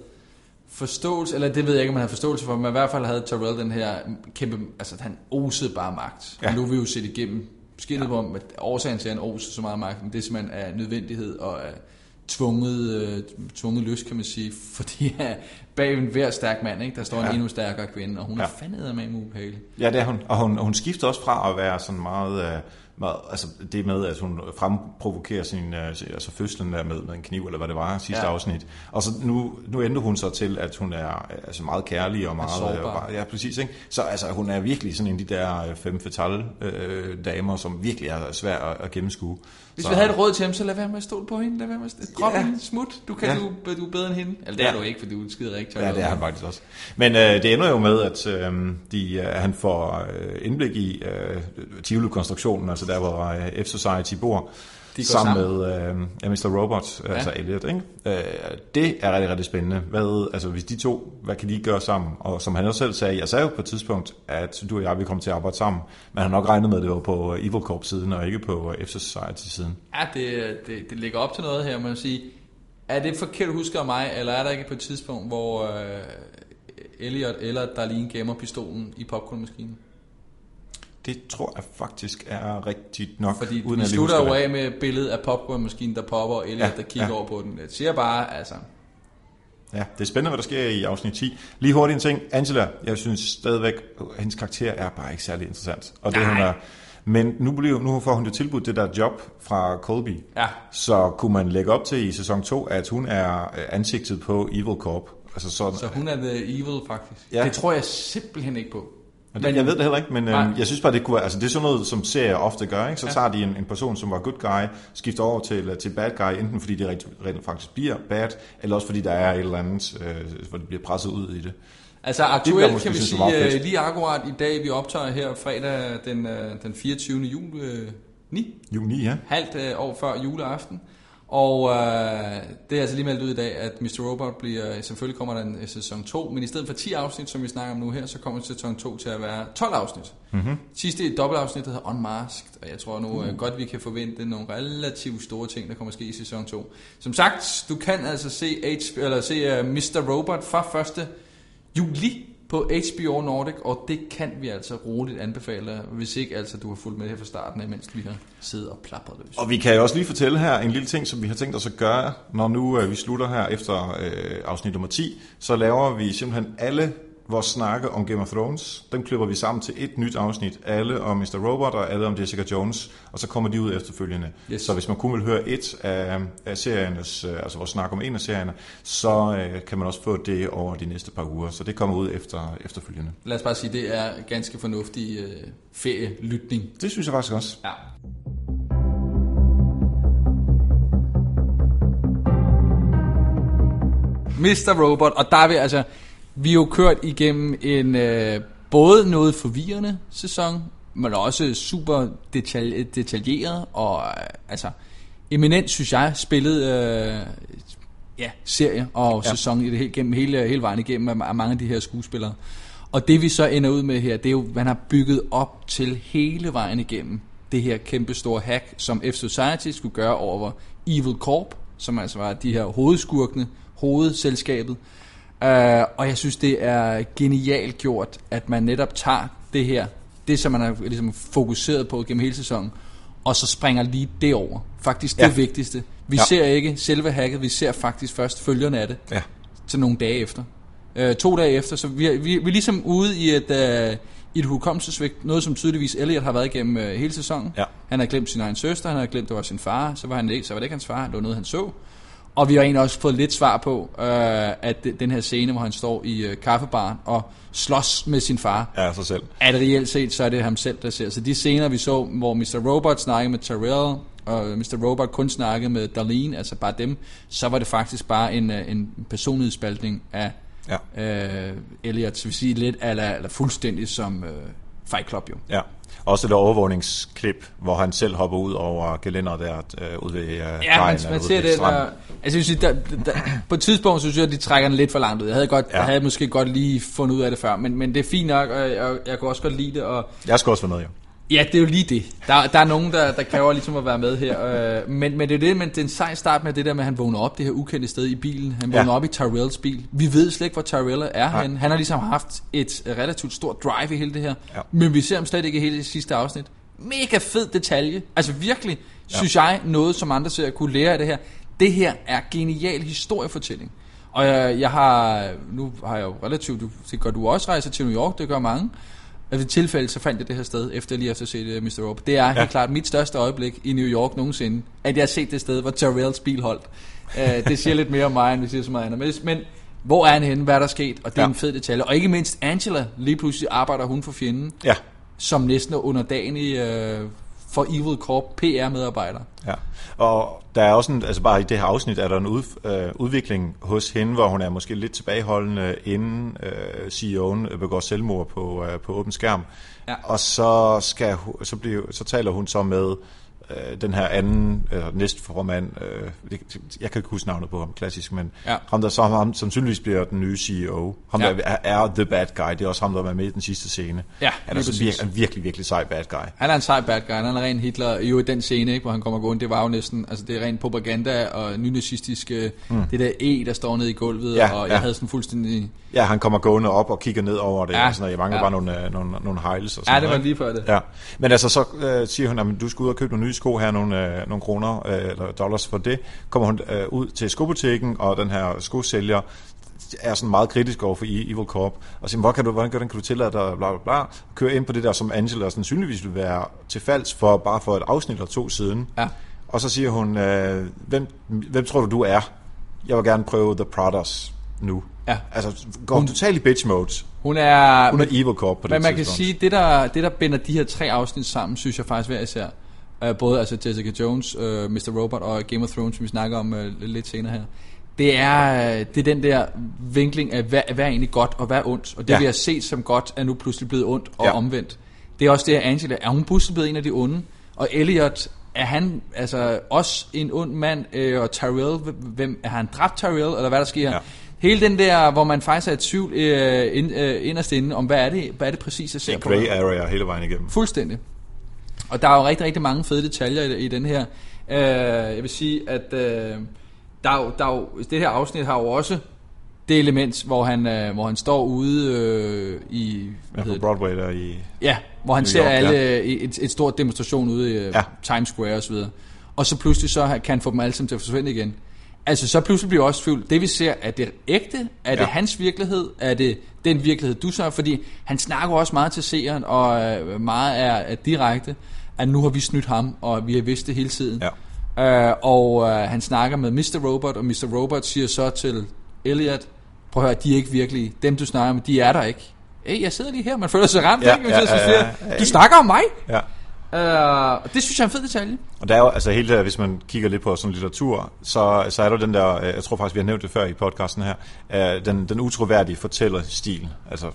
forståelse, eller det ved jeg ikke, om man havde forståelse for, men i hvert fald havde Tyrell den her kæmpe, altså han osede bare magt. Ja. Ja. Og nu er vi jo set igennem skidtet ja. om, at årsagen til, at han oser så meget magt, men det er simpelthen af nødvendighed og af tvunget, øh, tvunget lyst, kan man sige, [LAUGHS] fordi at bag en hver stærk mand, ikke, der står ja. en Ja. endnu stærkere kvinde, og hun ja. er Ja. fandme med ubehagelig. Ja, det er hun. Og hun, og hun skifter også fra at være sådan meget, øh, meget altså det med, at hun fremprovokerer sin, øh, altså fødslen der med, med en kniv, eller hvad det var, sidste Ja. afsnit. Og så nu, nu ændrer hun så til, at hun er altså meget kærlig og meget... sårbar. Øh, ja, præcis. Ikke? Så altså, hun er virkelig sådan en af de der øh, femme fatale øh, damer, som virkelig er svær at, at gennemskue. Hvis så, vi havde et råd til ham, så lad være med at stole på hende. Lad være med at drop ja. Hende. Smut. Du, kan, Ja. du, du er bedre end hende. Eller det er Ja. du ikke, for du er skide rigtig. Ja, det er han faktisk også. Men øh, det ender jo med, at øh, de, øh, han får øh, indblik i øh, Tivoli-konstruktionen, altså der, hvor øh, F-Society bor, De sammen, sammen. med øh, Mr. Robot, ja. altså Elliot. Ikke? Øh, det er rigtig, rigtig spændende. Hvad, altså, hvis de to, hvad kan de gøre sammen? Og som han også selv sagde, jeg sagde jo på et tidspunkt, at du og jeg vil komme til at arbejde sammen, men han har nok regnet med, at det var på Evil Corp-siden, og ikke på F-Society-siden. Ja, det, det, det ligger op til noget her, jeg sige. Er det forkert husker af mig, eller er der ikke på et tidspunkt, hvor øh, Elliot eller Darlene gemmer pistolen i popcornmaskinen? Det tror jeg faktisk er rigtigt nok, Fordi uden vi at jeg lige slutter jo det. af med billedet af popcornmaskinen, der popper, og Elliot, ja, der kigger ja. over på den. Jeg siger bare, altså... Ja, det er spændende, hvad der sker i afsnit 10. Lige hurtigt en ting. Angela, jeg synes stadigvæk, at hendes karakter er bare ikke særlig interessant. Og det, Nej. hun er, men nu, bliver, nu får hun jo tilbudt det der job fra Colby. Ja. Så kunne man lægge op til i sæson 2, at hun er øh, ansigtet på Evil Corp. Altså sådan, Så hun er the evil, faktisk. Ja. Det tror jeg simpelthen ikke på. Men, jeg ved det heller ikke, men øh, jeg synes bare, det kunne altså det er sådan noget, som serier ofte gør, ikke? Så Ja. tager de en, en person, som var good guy, skifter over til, øh, til bad guy, enten fordi det rent, rent faktisk bliver bad, eller også fordi der er et eller andet, øh, hvor det bliver presset ud i det. Altså Det aktuelt måske kan vi sige, meget øh, lige akkurat i dag, vi optager her fredag den, øh, den 24. juli, øh, 9, Juni, ja. halvt øh, år før juleaften. Og øh, det er altså lige meldt ud i dag, at Mr. Robot bliver, selvfølgelig kommer der en øh, sæson 2, men i stedet for 10 afsnit, som vi snakker om nu her, så kommer sæson 2 til at være 12 afsnit. Mm-hmm. Sidste dobbeltafsnit hedder Unmasked, og jeg tror nu mm. godt, vi kan forvente nogle relativt store ting, der kommer ske i sæson 2. Som sagt, du kan altså se, H, eller se uh, Mr. Robot fra 1. juli på HBO Nordic, og det kan vi altså roligt anbefale, hvis ikke altså du har fulgt med her fra starten, mens vi har siddet og plapret løs. Og vi kan jo også lige fortælle her en lille ting, som vi har tænkt os at gøre, når nu øh, vi slutter her efter øh, afsnit nummer 10, så laver vi simpelthen alle vores snakke om Game of Thrones, dem klipper vi sammen til et nyt afsnit, alle om Mr. Robot og alle om Jessica Jones, og så kommer de ud efterfølgende. Yes. Så hvis man kun vil høre et af, af seriernes, øh, altså vores snak om en af serierne, så øh, kan man også få det over de næste par uger, så det kommer ud efter efterfølgende. Lad os bare sige, det er ganske fornuftig øh, ferielytning. Det synes jeg faktisk også. Ja. Mr. Robot, og der er vi altså, vi er jo kørt igennem en øh, både noget forvirrende sæson, men også super detalj, detaljeret og øh, altså eminent, synes jeg, spillet øh, ja, serie og ja. sæson i det hele, gennem hele, hele vejen igennem af, af mange af de her skuespillere. Og det vi så ender ud med her, det er jo, man har bygget op til hele vejen igennem det her kæmpe store hack, som F-Society skulle gøre over Evil Corp, som altså var de her hovedskurkene, hovedselskabet, Uh, og jeg synes, det er genialt gjort, at man netop tager det her, det som man har ligesom fokuseret på gennem hele sæsonen, og så springer lige det over. Faktisk det ja. vigtigste. Vi ja. ser ikke selve hacket, vi ser faktisk først følgerne af det. Ja. Til nogle dage efter. Uh, to dage efter, så vi, vi, vi er ligesom ude i et, i et hukommelsesvigt, noget som tydeligvis Elliot har været igennem uh, hele sæsonen. Ja. Han har glemt sin egen søster, han har glemt, det var sin far, så var, han ikke, så var det ikke hans far, det var noget, han så. Og vi har egentlig også fået lidt svar på, øh, at den her scene, hvor han står i øh, kaffebaren og slås med sin far, ja, sig selv. at reelt set, så er det ham selv, der ser. Så de scener, vi så, hvor Mr. Robot snakkede med Tyrell, og Mr. Robot kun snakkede med Darlene, altså bare dem, så var det faktisk bare en, øh, en personlighedsspaltning af ja. øh, Elliot, så vi sige lidt eller, eller fuldstændig som øh, Fight Club jo. Ja. Også et overvågningsklip, hvor han selv hopper ud over gelænder der øh, ude ved øh, Ja, man, man ser det. Der, altså, jeg synes, der, der, på et tidspunkt synes jeg, at de trækker den lidt for langt ud. Jeg havde, godt, ja. jeg havde måske godt lige fundet ud af det før, men, men det er fint nok, og jeg, jeg, jeg kunne også godt lide det. Og, jeg skal også være med, jo. Ja, det er jo lige det. Der, der er nogen, der, der kræver ligesom at være med her. Øh, men, men det er det, men det er en sej start med det der med, at han vågner op det her ukendte sted i bilen. Han vågner ja. op i Tyrells bil. Vi ved slet ikke, hvor Tyrell er henne. Han har ligesom haft et relativt stort drive i hele det her. Ja. Men vi ser ham slet ikke i hele det sidste afsnit. Mega fed detalje. Altså virkelig, ja. synes jeg, noget som andre ser kunne lære af det her. Det her er genial historiefortælling. Og jeg, jeg har, nu har jeg jo relativt, du, det gør du også rejser til New York, det gør mange. Og ved tilfælde, så fandt jeg det her sted, efter lige efter at set uh, Mr. Rope. Det er ja. helt klart mit største øjeblik i New York nogensinde, at jeg har set det sted, hvor Tyrells bil holdt. Uh, det siger lidt mere om mig, end vi siger så meget andet. Men, men hvor er han henne? Hvad er der sket? Og det er ja. en fed detalje. Og ikke mindst Angela, lige pludselig arbejder hun for fjenden. Ja. Som næsten under dagen i... Uh, for Evil Corp PR-medarbejder. Ja, og der er også en, altså bare i det her afsnit, er der en ud, øh, udvikling hos hende, hvor hun er måske lidt tilbageholdende, inden øh, CEO'en begår selvmord på, øh, på åben skærm. Ja. Og så, skal, så, bliver, så taler hun så med øh, den her anden øh, næstformand, øh, jeg kan ikke huske navnet på ham klassisk, men ja. ham der så ham, som synligvis bliver den nye CEO, ham ja. der er, er the bad guy, det er også ham der er med i den sidste scene. Ja, han er vir- en virkelig, virkelig sej bad guy. Han er en sej bad guy, han er ren Hitler, jo i den scene, ikke, hvor han kommer gående, det var jo næsten, altså det er ren propaganda og nynazistisk, mm. det der E, der står nede i gulvet, ja, og jeg ja. havde sådan fuldstændig... Ja, han kommer gående op og kigger ned over det, ja, og sådan, jeg mangler ja. bare nogle, øh, nogle, nogle hejles og sådan Ja, det var lige før det. Ja. Men altså, så øh, siger hun, at du skal ud og købe nogle nye sko her, nogle, øh, nogle kroner øh, eller dollars for det. Kommer hun øh, ud til skobutikken, og den her skosælger er sådan meget kritisk over for e- Evil Corp, og siger, hvordan kan du, hvordan kan du tillade dig, bla bla bla, køre ind på det der, som Angela sandsynligvis vil være til falds for, bare for et afsnit eller to siden. Ja. Og så siger hun, øh, hvem, hvem tror du, du er? Jeg vil gerne prøve The Prodders nu. Ja. Altså, går hun totalt i bitch mode. Hun er, hun er Evil Corp på det Men man tidspunkt. kan sige, det der, det der binder de her tre afsnit sammen, synes jeg faktisk hver især, Uh, både altså Jessica Jones, øh, Mr. Robot og Game of Thrones, som vi snakker om uh, lidt senere her. Det er, det er den der vinkling af, hvad, hvad er egentlig godt og hvad er ondt. Og det ja. vi har set som godt, er nu pludselig blevet ondt og ja. omvendt. Det er også det, at Angela, er hun pludselig blevet en af de onde? Og Elliot er han altså også en ond mand, øh, og Tyrell, hvem, er han dræbt Tyrell, eller hvad der sker? Ja. Hele den der, hvor man faktisk er i tvivl øh, ind, øh, inderst inde, om hvad er det, hvad er det præcis, jeg ser En på. grey area hele vejen igennem. Fuldstændig. Og der er jo rigtig, rigtig mange fede detaljer i, i den her. Øh, jeg vil sige, at øh, der, er jo, der er jo, det her afsnit har jo også det element, hvor han, øh, hvor han står ude øh, i... Ja, Hvad på hedder det? Broadway der i... Ja, hvor han New ser York, alle ja. i et, et stort demonstration ude i Ja. ja. Times Square osv. Og så pludselig så kan han få dem alle sammen til at forsvinde igen. Altså så pludselig bliver jeg også tvivl. Det vi ser, er det ægte? Er det Ja. hans virkelighed? Er det den virkelighed, du så? Fordi han snakker også meget til seeren, og øh, meget er, er direkte, at nu har vi snydt ham, og vi har vidst det hele tiden. Ja. Øh, og øh, han snakker med Mr. Robot, og Mr. Robot siger så til Elliot, prøv at høre, de er ikke virkelige. Dem du snakker med, de er der ikke. Hey, jeg sidder lige her, man føler sig ramt, Ja, ikke? ja, ja, siger, ja, ja. Du snakker om mig? Ja. Og det synes jeg er en fed detalje. Og der er jo, altså hele det, hvis man kigger lidt på sådan litteratur, så, så er der den der, øh, jeg tror faktisk, vi har nævnt det før i podcasten her, øh, den, den utroværdige fortællerstil. Altså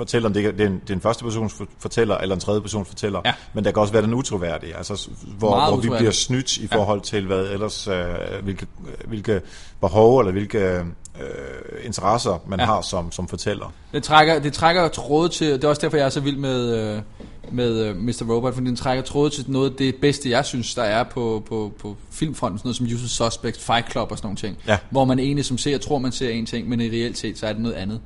fortælleren, det er, det er, en, det er en første persons for- fortæller, eller en tredje persons fortæller, Ja. men der kan også være den utroværdige, altså hvor, Meget hvor vi bliver snydt i forhold til, hvad ellers, øh, hvilke, hvilke behov, eller hvilke øh, interesser man Ja. har som, som fortæller. Det trækker, det trækker tråde til, det er også derfor, jeg er så vild med, øh, med øh, Mr. Robot, fordi den trækker tråde til noget af det bedste, jeg synes, der er på, på, på filmfronten, sådan noget som Usual Suspects, Fight Club og sådan nogle ting. Ja. Hvor man egentlig som ser, tror man ser en ting, men i reelt set, så er det noget andet.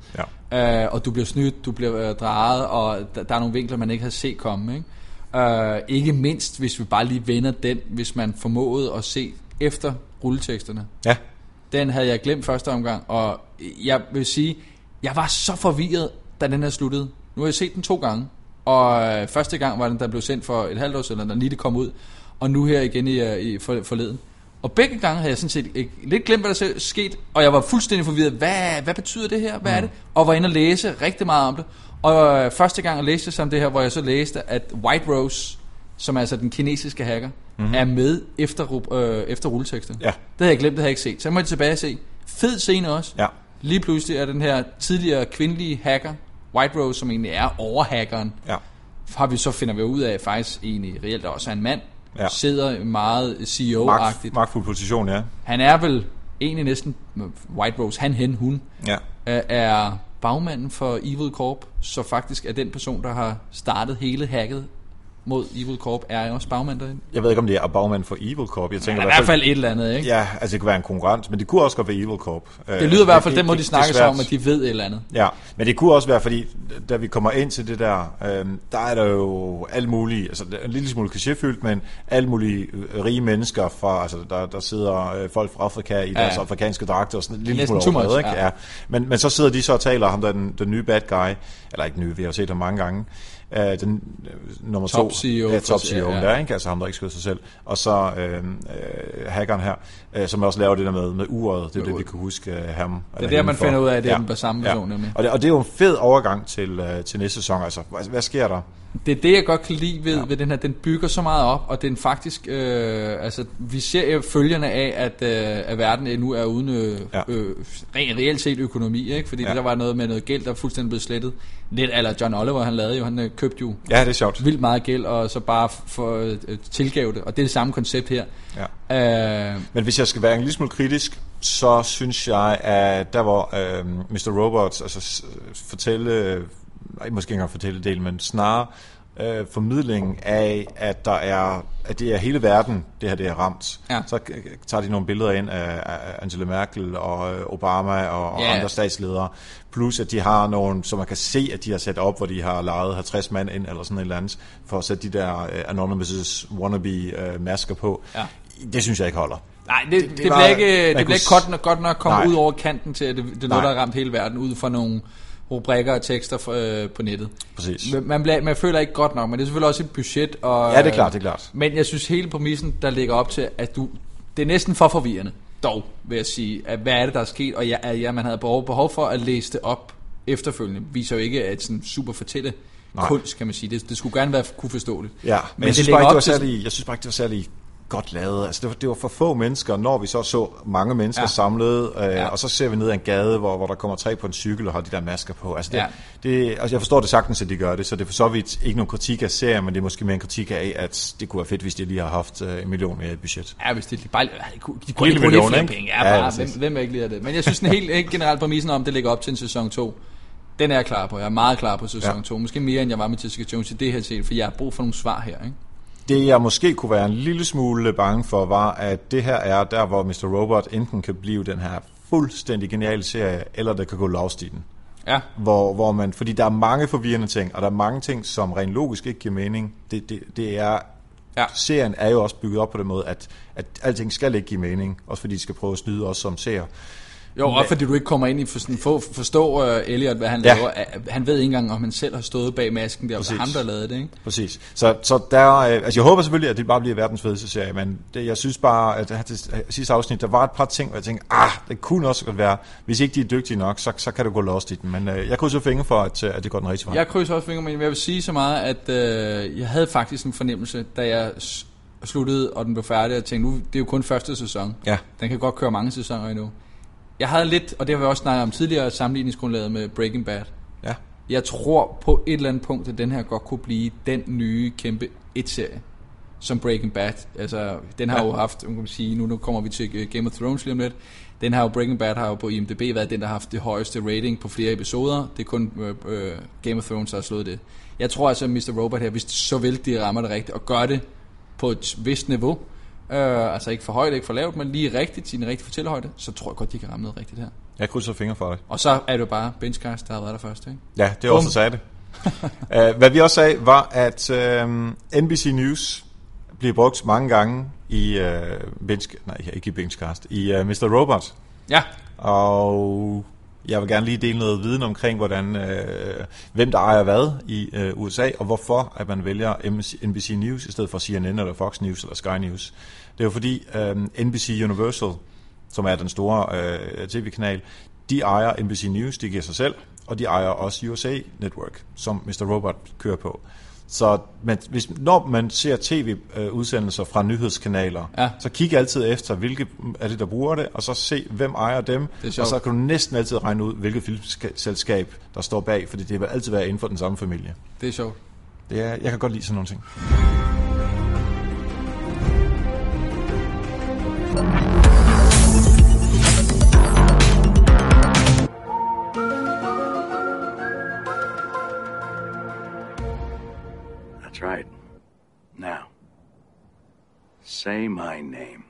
Ja. Øh, og du bliver snydt, du bliver øh, drejet, og der, der er nogle vinkler, man ikke har set komme. Ikke? Øh, ikke mindst, hvis vi bare lige vender den, hvis man formåede at se efter rulleteksterne. Ja, Den havde jeg glemt første omgang, og jeg vil sige, jeg var så forvirret, da den her sluttede. Nu har jeg set den to gange, og øh, første gang var den, der blev sendt for et halvt år siden, da lige det kom ud, og nu her igen i, øh, i for, forleden. Og begge gange havde jeg sådan set ikke, lidt glemt, hvad der skete, og jeg var fuldstændig forvirret. Hvad, hvad betyder det her? Hvad er det? Og var inde og læse rigtig meget om det. Og øh, første gang jeg læste om det her, hvor jeg så læste, at White Rose, som er altså den kinesiske hacker, mm-hmm. er med efter, øh, efter rulleteksten. Ja. Det havde jeg glemt, det havde jeg ikke set. Så jeg må tilbage og se. Fed scene også. ja. Lige pludselig er den her tidligere kvindelige hacker, White Rose, som egentlig er overhackeren, ja. har vi så finder vi ud af, at faktisk egentlig reelt også er en mand, Ja. sidder meget Magt, CEO-agtigt. magtfuld position, ja. Han er vel egentlig næsten, White Rose, han, hen, hun, Ja. er bagmanden for Evil Corp, så faktisk er den person, der har startet hele hacket mod Evil Corp, er også bagmand derinde. Jeg ved ikke, om det er bagmand for Evil Corp. Jeg tænker Han er i hvert fald et eller andet, ikke? Ja, altså det kunne være en konkurrent, men det kunne også godt være Evil Corp. Øh, Det lyder i hvert fald, den måde de sig om, at de ved et eller andet. Ja, men det kunne også være, fordi da vi kommer ind til det der, øh, der er der jo alle mulige, altså en lille smule klichéfyldt, men alle mulige øh, rige mennesker fra, altså der, der sidder øh, folk fra Afrika i deres Ja. afrikanske dragter og sådan en lille Næsten smule overdrevet, ikke? ja. Ja. Men, men så sidder de så og taler, ham der er den, den nye bad guy, eller ikke nye, vi har set ham mange gange, øh, den øh, nummer Top to, CEO ja, for- top CEO ja, ja. der, ikke? altså ham der ikke skød sig selv, og så øh, øh, hackeren her, øh, som også laver det der med, med uret, det er det, vi kan huske øh, ham. Det er der, man finder ud af, at det er den samme person, nemlig. Og det, og det er jo en fed overgang til, øh, til næste sæson. Altså, hvad, hvad sker der? Det er det, jeg godt kan lide ved, ja. ved den her. Den bygger så meget op, og den faktisk... Øh, altså, vi ser følgerne af, at, øh, at verden nu er uden øh, Ja. øh, re- reelt set økonomi, ikke? Fordi Ja. der var noget med noget gæld, der er fuldstændig blevet slettet. Lidt eller John Oliver, han lavede jo, han øh, købte jo Ja, det er sjovt. vildt meget gæld, og så bare for øh, tilgav det. Og det er det samme koncept her. Ja. Øh, Men hvis jeg skal være en lille smule kritisk, så synes jeg, at der hvor øh, Mr. Robots altså, fortælle, nej, måske ikke engang fortælle del, men snarere øh, formidlingen af, at der er, at det er hele verden, det her det er ramt. Ja. Så tager de nogle billeder ind af, af Angela Merkel og øh, Obama og, og andre statsledere. Plus at de har nogle, så man kan se, at de har sat op, hvor de har lejet 50 mand ind, eller sådan et eller andet, for at sætte de der øh, Anonymous wannabe øh, masker på. Ja. Det synes jeg ikke holder. Nej, det, det, det det, bliver ikke, det bliver ikke godt nok, godt nok komme Nej. ud over kanten til, at det, det er noget, der har ramt hele verden, ud fra nogle rubrikker og tekster øh, på nettet. Præcis. Man, man, bliver, man føler ikke godt nok, men det er selvfølgelig også et budget. Og, Ja, det er klart, det er klart. Men jeg synes hele præmissen, der ligger op til, at du, det er næsten for forvirrende, dog vil jeg sige, at hvad er det, der er sket, og ja, ja, man havde behov, behov for at læse det op efterfølgende, viser jo ikke, at sådan super fortælle Nej. kunst, kan man sige. Det, det skulle gerne være kunne forstå det. Ja, men, men jeg, det synes ligger bare ikke, det var særlig, jeg synes bare ikke, det var særlig godt lavet. Altså, det, var, det var for få mennesker, når vi så så mange mennesker ja. samlet, øh, ja. og så ser vi ned ad en gade, hvor, hvor der kommer tre på en cykel og har de der masker på. Altså, det, ja. det, altså, jeg forstår det sagtens, at de gør det, så det er for så vidt ikke nogen kritik af serien, men det er måske mere en kritik af, at det kunne være fedt, hvis de lige har haft øh, en million mere i budget. Ja, hvis det bare de kunne, de kunne ikke bruge flere penge. Ja, bare, ja, hvem, hvem ikke lide det? Men jeg synes den helt, helt generelt præmissen om, det ligger op til en sæson 2, den er jeg klar på. Jeg er meget klar på sæson ja. 2. Måske mere, end jeg var med Jessica Jones i det her set, for jeg har brug for nogle svar her. Ikke? Det jeg måske kunne være en lille smule bange for, var, at det her er der, hvor Mr. Robot enten kan blive den her fuldstændig geniale serie, eller det kan gå lost i den. Ja. Hvor, hvor man, fordi der er mange forvirrende ting, og der er mange ting, som rent logisk ikke giver mening. Det, det, det er, ja. Serien er jo også bygget op på den måde, at, at alting skal ikke give mening, også fordi de skal prøve at snyde os som seere. Jo, og fordi du ikke kommer ind i for sådan, for, forstå uh, Elliot, hvad han ja. laver. Han ved ikke engang, om han selv har stået bag masken der, og ham, der lavede det, ikke? Præcis. Så, så der, uh, altså jeg håber selvfølgelig, at det bare bliver verdens fedeste serie, men det, jeg synes bare, at det, det, sidste afsnit, der var et par ting, hvor jeg tænkte, ah, det kunne også godt være, hvis ikke de er dygtige nok, så, så kan du gå lost i den. Men uh, jeg krydser fingre for, at, at det går den rigtige vej. Jeg krydser også fingre, men jeg vil sige så meget, at uh, jeg havde faktisk en fornemmelse, da jeg sluttede, og den blev færdig, og tænkte, nu, det er jo kun første sæson. Ja. Den kan godt køre mange sæsoner endnu jeg havde lidt, og det har vi også snakket om tidligere, sammenligningsgrundlaget med Breaking Bad. Ja. Jeg tror på et eller andet punkt, at den her godt kunne blive den nye kæmpe et-serie, som Breaking Bad. Altså, den har ja. jo haft, man kan sige, nu, nu kommer vi til Game of Thrones lige om lidt, den har jo, Breaking Bad har jo på IMDb været den, der har haft det højeste rating på flere episoder. Det er kun øh, øh, Game of Thrones, der har slået det. Jeg tror altså, at Mr. Robot her, hvis så vil de rammer det rigtigt, og gør det på et vist niveau, Øh, altså ikke for højt, ikke for lavt, men lige rigtigt, sin rigtig fortællehøjde, så tror jeg godt, de kan ramme noget rigtigt her. Jeg krydser fingre for det. Og så er det jo bare Benchcast, der har været der først, ikke? Ja, det er også sagde det. uh, [LAUGHS] hvad vi også sagde, var, at uh, NBC News bliver brugt mange gange i uh, Bench, nej, ikke i Benchcast, i uh, Mr. Robot. Ja. Og jeg vil gerne lige dele noget viden omkring, hvordan, øh, hvem der ejer hvad i øh, USA, og hvorfor at man vælger NBC News i stedet for CNN eller Fox News eller Sky News. Det er jo fordi øh, NBC Universal, som er den store øh, tv-kanal, de ejer NBC News, de giver sig selv, og de ejer også USA Network, som Mr. Robot kører på. Så man, hvis, når man ser tv-udsendelser fra nyhedskanaler, ja. så kig altid efter, hvilke er det, der bruger det, og så se, hvem ejer dem, og så kan du næsten altid regne ud, hvilket filmselskab, der står bag, fordi det vil altid være inden for den samme familie. Det er sjovt. Det er, jeg kan godt lide sådan nogle ting. That's right. Now, say my name.